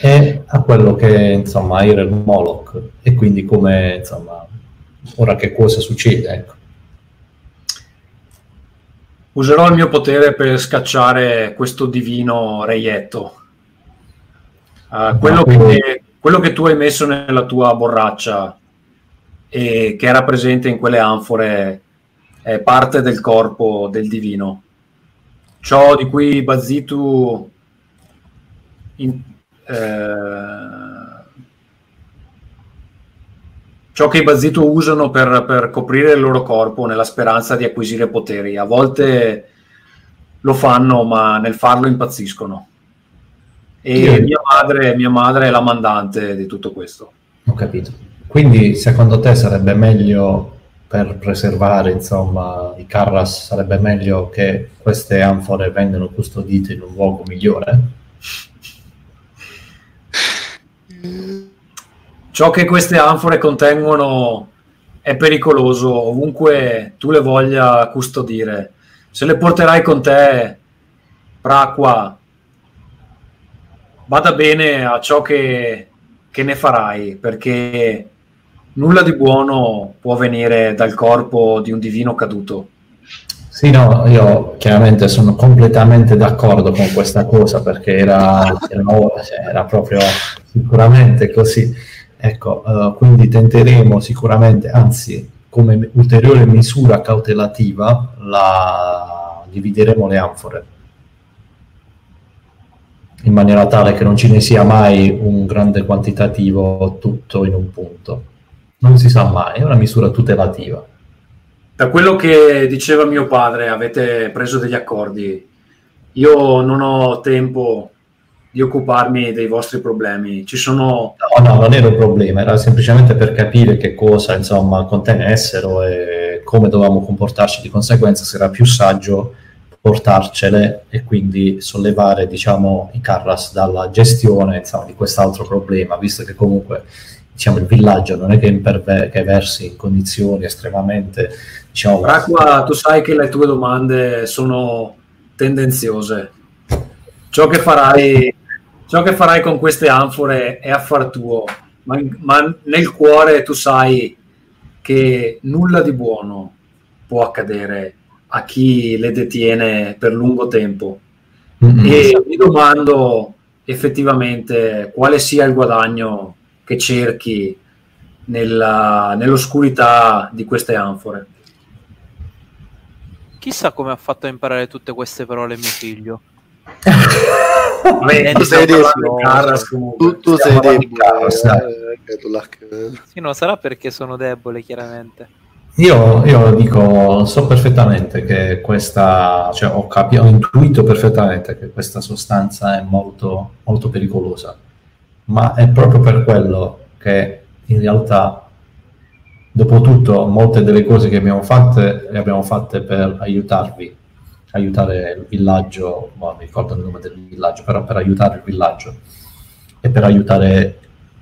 e a quello che insomma era il Moloch e quindi come insomma ora che cosa succede ecco. Userò il mio potere per scacciare questo divino reietto. Uh, quello, quindi- che, quello che tu hai messo nella tua borraccia e che era presente in quelle anfore è parte del corpo del divino. Ciò di cui Bazitu in- eh, ciò che i Bazitu usano per, per coprire il loro corpo nella speranza di acquisire poteri. A volte lo fanno, ma nel farlo impazziscono. E Io- mia madre, mia madre è la mandante di tutto questo. Ho capito. Quindi secondo te sarebbe meglio per preservare insomma i Carras sarebbe meglio che queste anfore vengano custodite in un luogo migliore? Ciò che queste anfore contengono è pericoloso ovunque tu le voglia custodire. Se le porterai con te, Praqua, vada bene a ciò che, che ne farai, perché nulla di buono può venire dal corpo di un divino caduto. Sì, no, io chiaramente sono completamente d'accordo con questa cosa perché era, era, cioè, era proprio sicuramente così. Ecco, eh, quindi tenteremo sicuramente, anzi, come ulteriore misura cautelativa, la divideremo le anfore in maniera tale che non ce ne sia mai un grande quantitativo tutto in un punto. Non si sa mai, è una misura tutelativa. Da quello che diceva mio padre, avete preso degli accordi. Io non ho tempo di occuparmi dei vostri problemi. Ci sono No, no, non era un problema, era semplicemente per capire che cosa insomma contenessero e come dovevamo comportarci di conseguenza, se era più saggio portarcele e quindi sollevare diciamo i Carras dalla gestione insomma, di quest'altro problema, visto che comunque diciamo, il villaggio non è che, imperve- che versi in condizioni estremamente diciamo, Praqua, tu sai che le tue domande sono tendenziose. Ciò che farai, ciò che farai con queste anfore è affar tuo, ma, ma nel cuore tu sai che nulla di buono può accadere a chi le detiene per lungo tempo. Mm-mm. E mi domando effettivamente quale sia il guadagno che cerchi nella- nell'oscurità di queste anfore. Chissà come ha fatto a imparare tutte queste parole mio figlio. Vabbè, tu sei debole. Tu, tu sei debole, eh. Sì, no, sarà perché sono debole, chiaramente. Io, io dico, so perfettamente che questa, cioè ho, capi- ho intuito perfettamente che questa sostanza è molto, molto pericolosa, ma è proprio per quello che in realtà, dopo tutto, molte delle cose che abbiamo fatte le abbiamo fatte per aiutarvi, aiutare il villaggio, no, non mi ricordo il nome del villaggio, però per aiutare il villaggio e per aiutare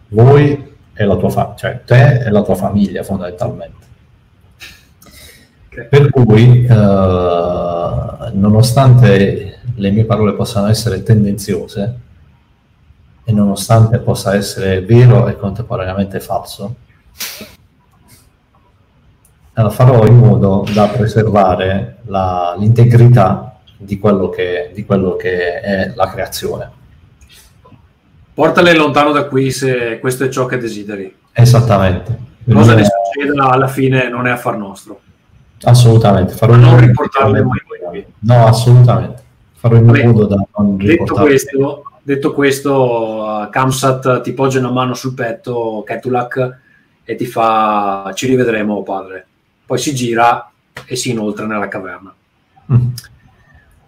voi e la tua famiglia, cioè te e la tua famiglia fondamentalmente. Ok. Per cui, eh, nonostante le mie parole possano essere tendenziose e nonostante possa essere vero e contemporaneamente falso, eh, farò in modo da preservare la- l'integrità di quello, che, di quello che è la creazione. Portale lontano da qui se questo è ciò che desideri. Esattamente. Cosa ne Eh, succeda alla fine non è affar nostro. Assolutamente. Farò Ma non riportarle mai qui. No, assolutamente. farò in Vabbè, modo da non Detto questo, detto questo, uh, Kamsat ti poggia una mano sul petto, Ketulak, e ti fa ci rivedremo padre. Poi si gira e si inoltra nella caverna. Mm.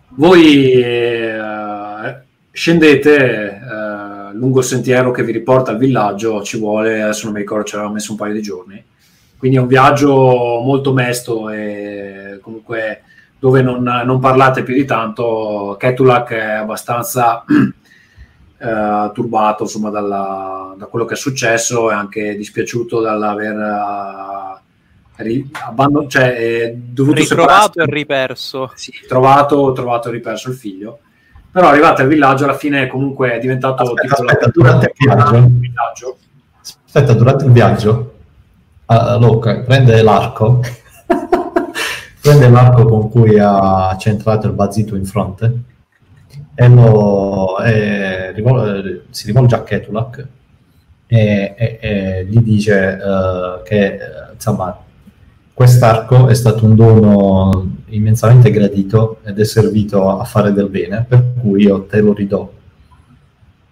Voi eh, scendete eh, lungo il sentiero che vi riporta al villaggio, ci vuole, adesso non mi ricordo, ci avevamo messo un paio di giorni. Quindi è un viaggio molto mesto e comunque dove non, non parlate più di tanto. Ketulak è abbastanza eh, turbato insomma, dalla- da quello che è successo e anche dispiaciuto dall'aver eh, ri- abbandon- cioè, è dovuto Ritrovato separarsi e riperso. sì, trovato, trovato e riperso il figlio. Però arrivate al villaggio, alla fine comunque è diventato Aspetta, tipo aspetta, la durante il viaggio? villaggio. Aspetta, durante il viaggio, uh, Luca prende l'arco, prende l'arco con cui ha centrato il bazito in fronte e, lo, e rivol- si rivolge a Ketulak e, e- e gli dice eh, che eh, insomma quest'arco è stato un dono immensamente gradito ed è servito a fare del bene, per cui io te lo ridò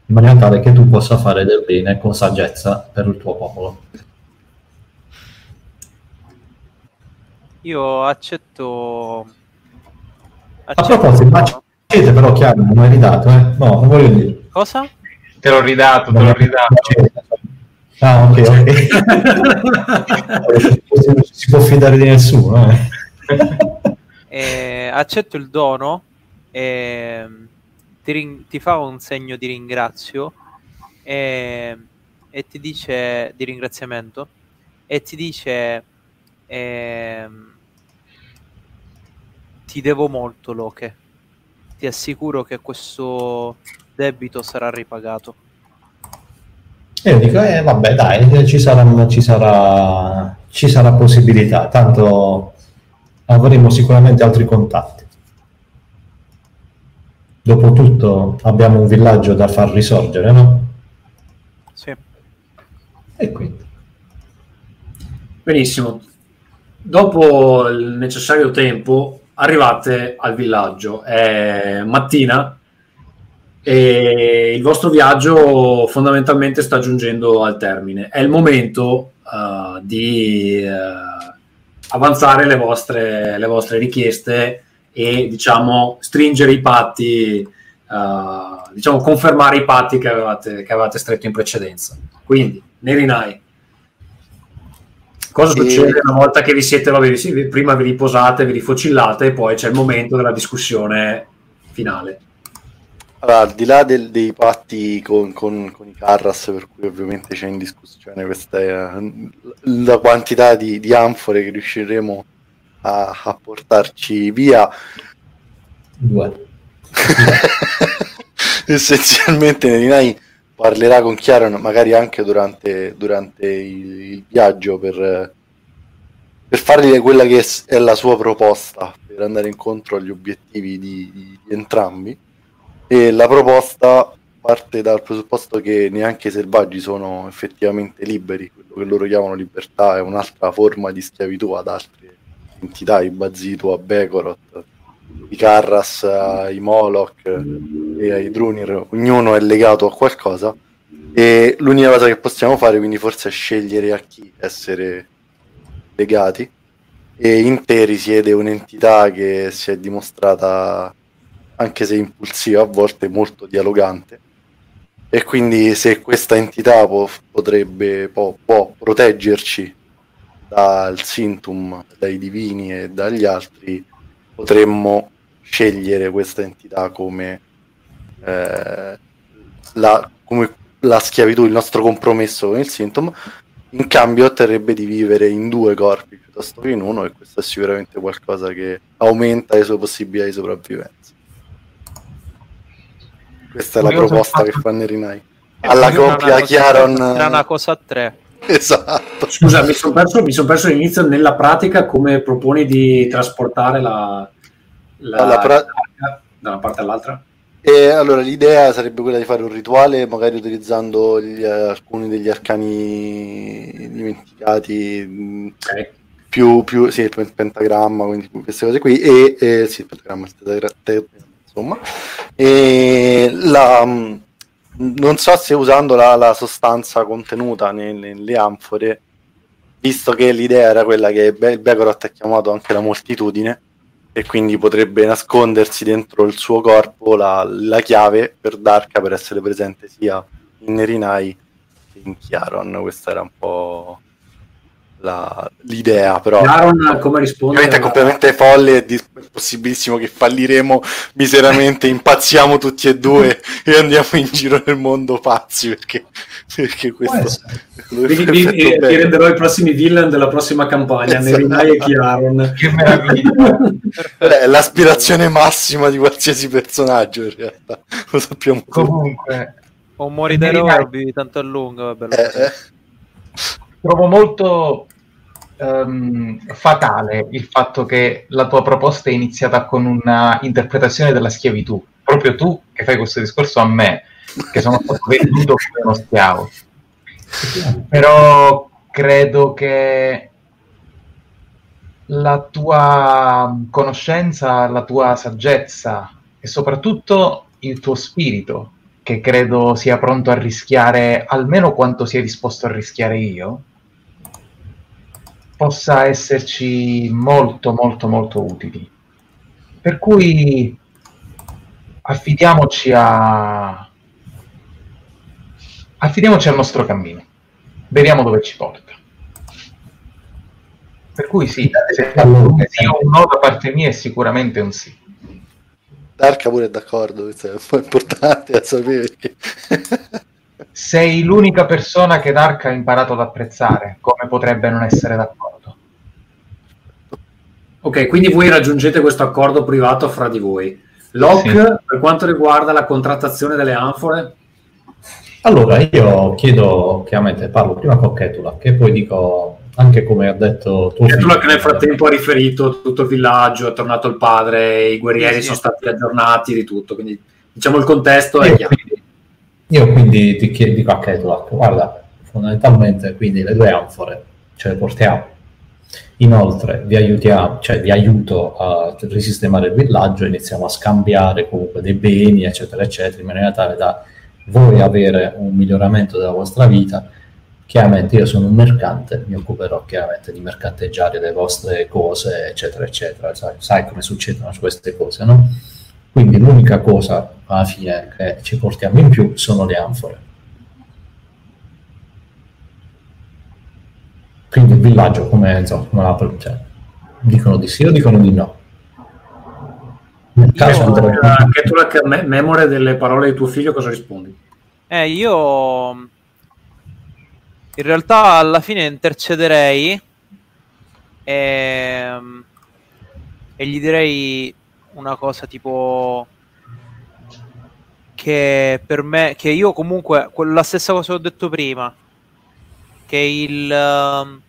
in maniera tale che tu possa fare del bene con saggezza per il tuo popolo. Io accetto. A proposito, ma siete però chiaro, non hai ridato, eh? No, non voglio dire. Cosa? Te l'ho ridato, te l'ho ridato. Ah, ok, ok. non si può fidare di nessuno, eh. Eh, accetto il dono e ti, rin- ti fa un segno di ringrazio e, e ti dice di ringraziamento e ti dice ehm, ti devo molto Loche ti assicuro che questo debito sarà ripagato E io dico, eh, vabbè, dai, ci sarà, ci sarà, ci sarà possibilità, tanto avremo sicuramente altri contatti. Dopotutto abbiamo un villaggio da far risorgere, no? sì. E quindi. Benissimo. Dopo il necessario tempo arrivate al villaggio. È mattina e il vostro viaggio fondamentalmente sta giungendo al termine. È il momento eh, di eh, avanzare le vostre, le vostre richieste e diciamo stringere i patti, eh, diciamo confermare i patti che avevate, che avevate stretto in precedenza. Quindi, Nerinai, cosa E- succede una volta che vi siete, vabbè, prima vi riposate, vi rifocillate e poi c'è il momento della discussione finale. Allora, al di là del- dei patti con, con- con i Carras, per cui ovviamente c'è in discussione questa eh, la quantità di, di anfore che riusciremo a, a portarci via, Due. essenzialmente Nerinai parlerà con Chiaro magari anche durante, durante il, il viaggio per, per fargli quella che è, è la sua proposta per andare incontro agli obiettivi di- di- di entrambi e la proposta parte dal presupposto che neanche i selvaggi sono effettivamente liberi, quello che loro chiamano libertà è un'altra forma di schiavitù ad altre entità, i Bazitu, a Bekorot, i Karras, ai Moloch e ai Drunir, ognuno è legato a qualcosa. E l'unica cosa che possiamo fare quindi forse è scegliere a chi essere legati. E in te risiede un'entità che si è dimostrata anche se impulsiva a volte molto dialogante e quindi se questa entità può, potrebbe può, può proteggerci dal Sintum, dai divini e dagli altri potremmo scegliere questa entità come, eh, la, come la schiavitù, il nostro compromesso con il Sintum in cambio otterrebbe di vivere in due corpi piuttosto che in uno e questo è sicuramente qualcosa che aumenta le sue possibilità di sopravvivenza. Questa è la proposta che fa Nerinai. Alla coppia Chiaron... era una cosa a tre Esatto. Scusa, mi sono perso, mi son perso all'inizio nella pratica come proponi di trasportare la, la, La pra- da una parte all'altra. E allora l'idea sarebbe quella di fare un rituale, magari utilizzando gli- alcuni degli arcani dimenticati, mh, Ok. più, più sì, il pentagramma, quindi queste cose qui, e eh, sì, il pentagramma, il tetra- te- insomma. E la, non so se usando la, la sostanza contenuta nelle, anfore, visto che l'idea era quella che il Begorot è chiamato anche la moltitudine, e quindi potrebbe nascondersi dentro il suo corpo la, la chiave per Darka per essere presente sia in Nerinai che in Chiaron. Questa era un po' la, l'idea, però Aaron come risponde? Ovviamente è completamente folle e è possibilissimo che falliremo miseramente, impazziamo tutti e due e andiamo in giro nel mondo pazzi perché, perché questo vi, vi, vi, vi, renderò i prossimi villain della prossima campagna esatto. Nerinai e Chiaron. Che meraviglia. È l'aspirazione massima di qualsiasi personaggio in realtà lo sappiamo comunque o muori da o vivi tanto a lungo vabbè, eh, eh trovo molto um, fatale il fatto che la tua proposta è iniziata con una interpretazione della schiavitù. Proprio tu che fai questo discorso a me, che sono stato venduto come uno schiavo. Però credo che la tua conoscenza, la tua saggezza e soprattutto il tuo spirito, che credo sia pronto a rischiare almeno quanto sia disposto a rischiare io, possa esserci molto molto molto utili. Per cui affidiamoci a affidiamoci al nostro cammino. Vediamo dove ci porta. Per cui sì, se un no da parte mia è sicuramente un sì. Darka pure è d'accordo, è un po' importante a sapere sei l'unica persona che Dark ha imparato ad apprezzare, come potrebbe non essere d'accordo? Ok, quindi voi raggiungete questo accordo privato fra di voi. Locke, sì. per quanto riguarda la contrattazione delle anfore? Allora, io chiedo, chiaramente parlo prima con Ketula, che poi dico anche come ha detto tu. Ketula che nel frattempo ha riferito tutto il villaggio, è tornato il padre, i guerrieri sì, sì. sono stati aggiornati di tutto, quindi diciamo il contesto è chiaro. Io quindi ti chiedo, dico a Ketulak, guarda, fondamentalmente quindi le due anfore ce le portiamo. Inoltre vi aiutiamo, cioè vi aiuto a risistemare il villaggio, iniziamo a scambiare comunque dei beni, eccetera, eccetera, in maniera tale da voi avere un miglioramento della vostra vita. Chiaramente io sono un mercante, mi occuperò chiaramente di mercanteggiare le vostre cose, eccetera, eccetera. Sai, sai come succedono queste cose, no? Quindi l'unica cosa alla fine che ci portiamo in più sono le anfore. Quindi il villaggio come, insomma, come la cioè, dicono di sì o dicono di no? Nel caso io, andrebbe... Anche tu la me- memoria delle parole di tuo figlio cosa rispondi? Eh, io in realtà alla fine intercederei e, e gli direi una cosa tipo che per me, che io comunque, la stessa cosa che ho detto prima, che il ehm,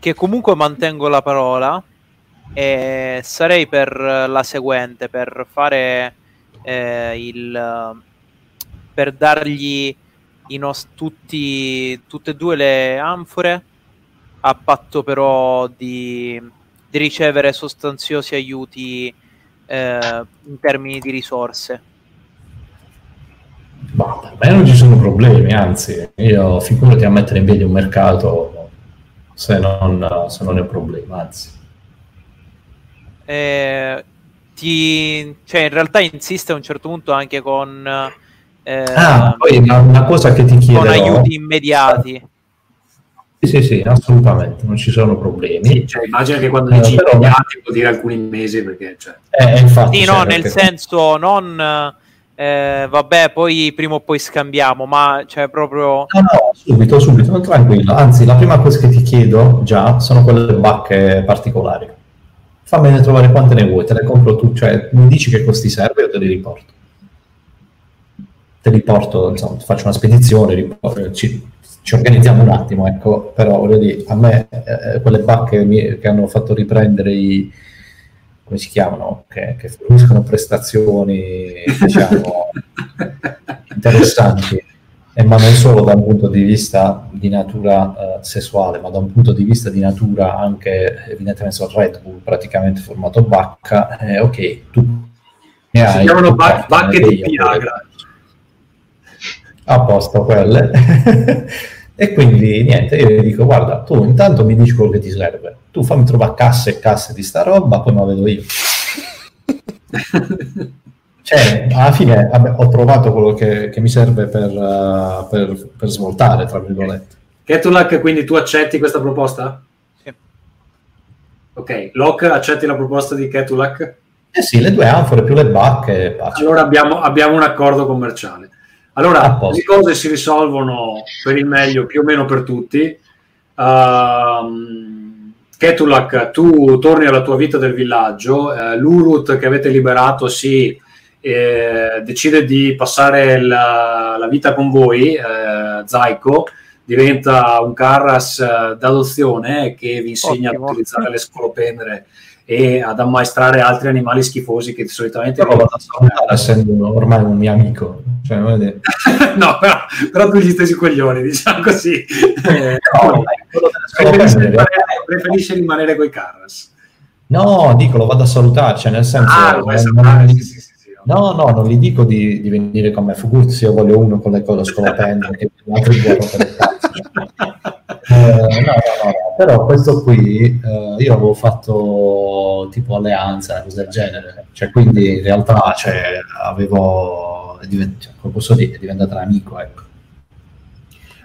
che comunque mantengo la parola e sarei per la seguente, per fare eh, il per dargli i nos- tutti, tutte e due le anfore a patto però di, di ricevere sostanziosi aiuti eh, in termini di risorse. Ma per me non ci sono problemi, anzi, io figurati a mettere in piedi un mercato se non, se non è un problema, anzi. Eh, ti, cioè in realtà insiste a un certo punto anche con eh, ah, poi una, una, cosa che ti chiedo con aiuti immediati sì, sì, sì, assolutamente, non ci sono problemi. Sì, cioè, immagino che quando dici eh, però... immediati vuol dire alcuni mesi, perché... Cioè... Eh, infatti, sì, no, nel senso non... Eh, vabbè, poi prima o poi scambiamo, ma cioè proprio... No, no, subito, subito, tranquillo. Anzi, la prima cosa che ti chiedo già sono quelle bacche particolari. Fammene trovare quante ne vuoi, te le compro tu, cioè mi dici che costi serve o te li riporto. Te li porto, insomma, faccio una spedizione, riporto, ci, ci organizziamo un attimo, ecco, però voglio dire, a me eh, quelle bacche mi, che hanno fatto riprendere i, come si chiamano, che, che forniscono prestazioni, diciamo, interessanti, e ma non solo da un punto di vista di natura eh, sessuale, ma da un punto di vista di natura anche, evidentemente, sul Red Bull praticamente formato bacca, eh, ok, tu ne Si hai chiamano un ba- bacche di Viagra. a posto quelle. e quindi niente, io gli dico guarda, tu intanto mi dici quello che ti serve, tu fammi trovare casse e casse di sta roba, poi me la vedo io. Cioè, alla fine vabbè, ho trovato quello che, che mi serve per, uh, per, per svoltare, tra virgolette. Ketulak, quindi tu accetti questa proposta? Sì. Ok, Locke, accetti la proposta di Ketulak? Eh sì, le due anfore più le bacche e pace. Allora abbiamo, abbiamo un accordo commerciale. Allora, le cose si risolvono per il meglio più o meno per tutti. Um, Ketulak, tu torni alla tua vita del villaggio, eh, l'Urut che avete liberato si eh, decide di passare la, la vita con voi, eh, Zaiko, diventa un Carras eh, d'adozione che vi insegna Ottimo. ad utilizzare le scolopendere e ad ammaestrare altri animali schifosi che solitamente Però vado a salutare, essendo ormai un mio amico. Cioè, no, però, però tu gli stesi coglioni, diciamo così. Eh, No, preferisce, rimanere, preferisce rimanere coi Carras. No, dico, lo vado a salutare, cioè nel senso... Ah, non- salutare? Sì, sì, sì. No, no, non gli dico di, di venire con me, figursi, io voglio uno con le cose scolopendere, che il cazzo. Eh, no, no, no, no, però questo qui eh, io avevo fatto tipo alleanza, cose del genere, cioè quindi in realtà cioè, avevo, divent- cioè, come posso dire, è diventato un amico, ecco.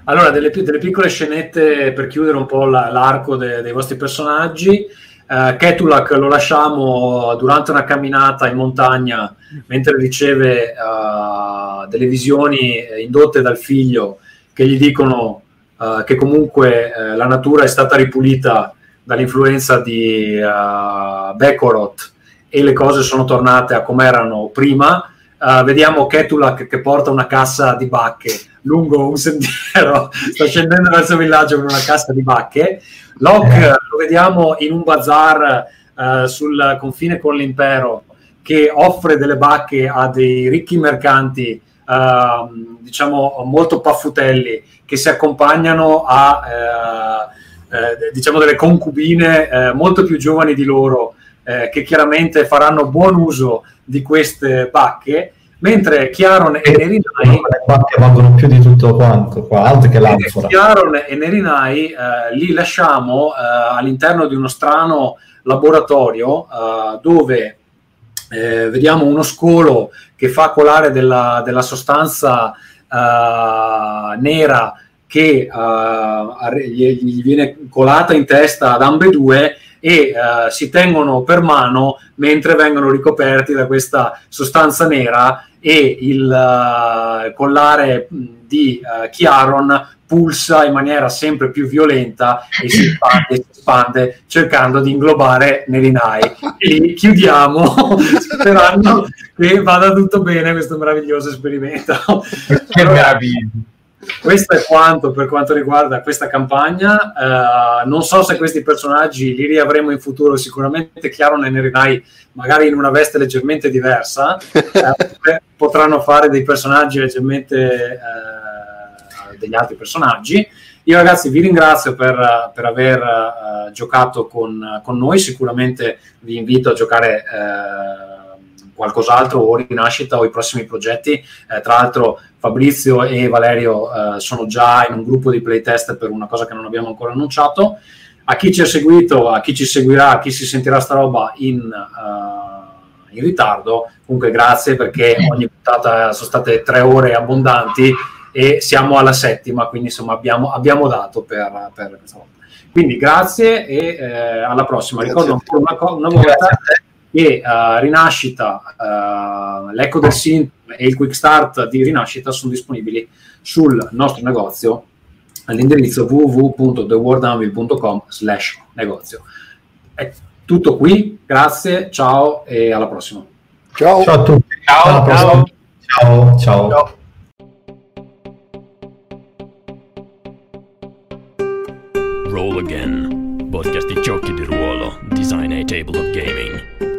Allora, delle, delle piccole scenette per chiudere un po' la- l'arco de- dei vostri personaggi. Eh, Ketulak lo lasciamo durante una camminata in montagna mentre riceve eh, delle visioni indotte dal figlio che gli dicono eh, che comunque eh, la natura è stata ripulita dall'influenza di eh, Bekorot e le cose sono tornate a come erano prima. Eh, vediamo Ketulak che porta una cassa di bacche lungo un sentiero, sta scendendo verso il villaggio con una cassa di bacche. Locke Eh. lo vediamo in un bazar eh, sul confine con l'impero che offre delle bacche a dei ricchi mercanti, ehm, diciamo molto paffutelli, che si accompagnano a eh, eh, diciamo delle concubine eh, molto più giovani di loro, eh, che chiaramente faranno buon uso di queste bacche, mentre Chiaron e Nerinai bacche valgono più di tutto quanto, qua, altro che l'anfora. Chiaron e Nerinai eh, li lasciamo eh, all'interno di uno strano laboratorio eh, dove eh, vediamo uno scolo che fa colare della, della sostanza eh, nera che arri- gli, viene colata in testa ad ambedue e eh, si tengono per mano mentre vengono ricoperti da questa sostanza nera e il collare di Chiaron pulsa in maniera sempre più violenta e si espande, si espande cercando di inglobare Nerinai. E chiudiamo sperando che vada tutto bene questo meraviglioso esperimento. Che Allora, meraviglia. questo è quanto per quanto riguarda questa campagna. Eh, non so se questi personaggi li riavremo in futuro, sicuramente Chiaron e Nerinai magari in una veste leggermente diversa, eh, potranno fare dei personaggi leggermente eh, degli altri personaggi. Io ragazzi vi ringrazio per, per aver eh, giocato con, con noi, sicuramente vi invito a giocare eh, qualcos'altro o Rinascita o i prossimi progetti. Eh, tra l'altro Fabrizio e Valerio sono già in un gruppo di playtest per una cosa che non abbiamo ancora annunciato. A chi ci ha seguito, a chi ci seguirà, a chi si sentirà sta roba in, in ritardo, comunque grazie perché ogni puntata sono state tre ore abbondanti e siamo alla settima, quindi insomma abbiamo, abbiamo dato per, per questa volta. Quindi grazie e eh, alla prossima. Ricordo ancora una, una volta che eh, Rinascita, eh, l'Eco del Synth e il Quick Start di Rinascita sono disponibili sul nostro negozio all'indirizzo www.theworldanvil.com slash negozio. È tutto qui, grazie, ciao e alla prossima. Ciao. Ciao a tutti. Ciao, ciao. ciao. Ciao. Roll Again, podcast di giochi di ruolo, design a table of gaming.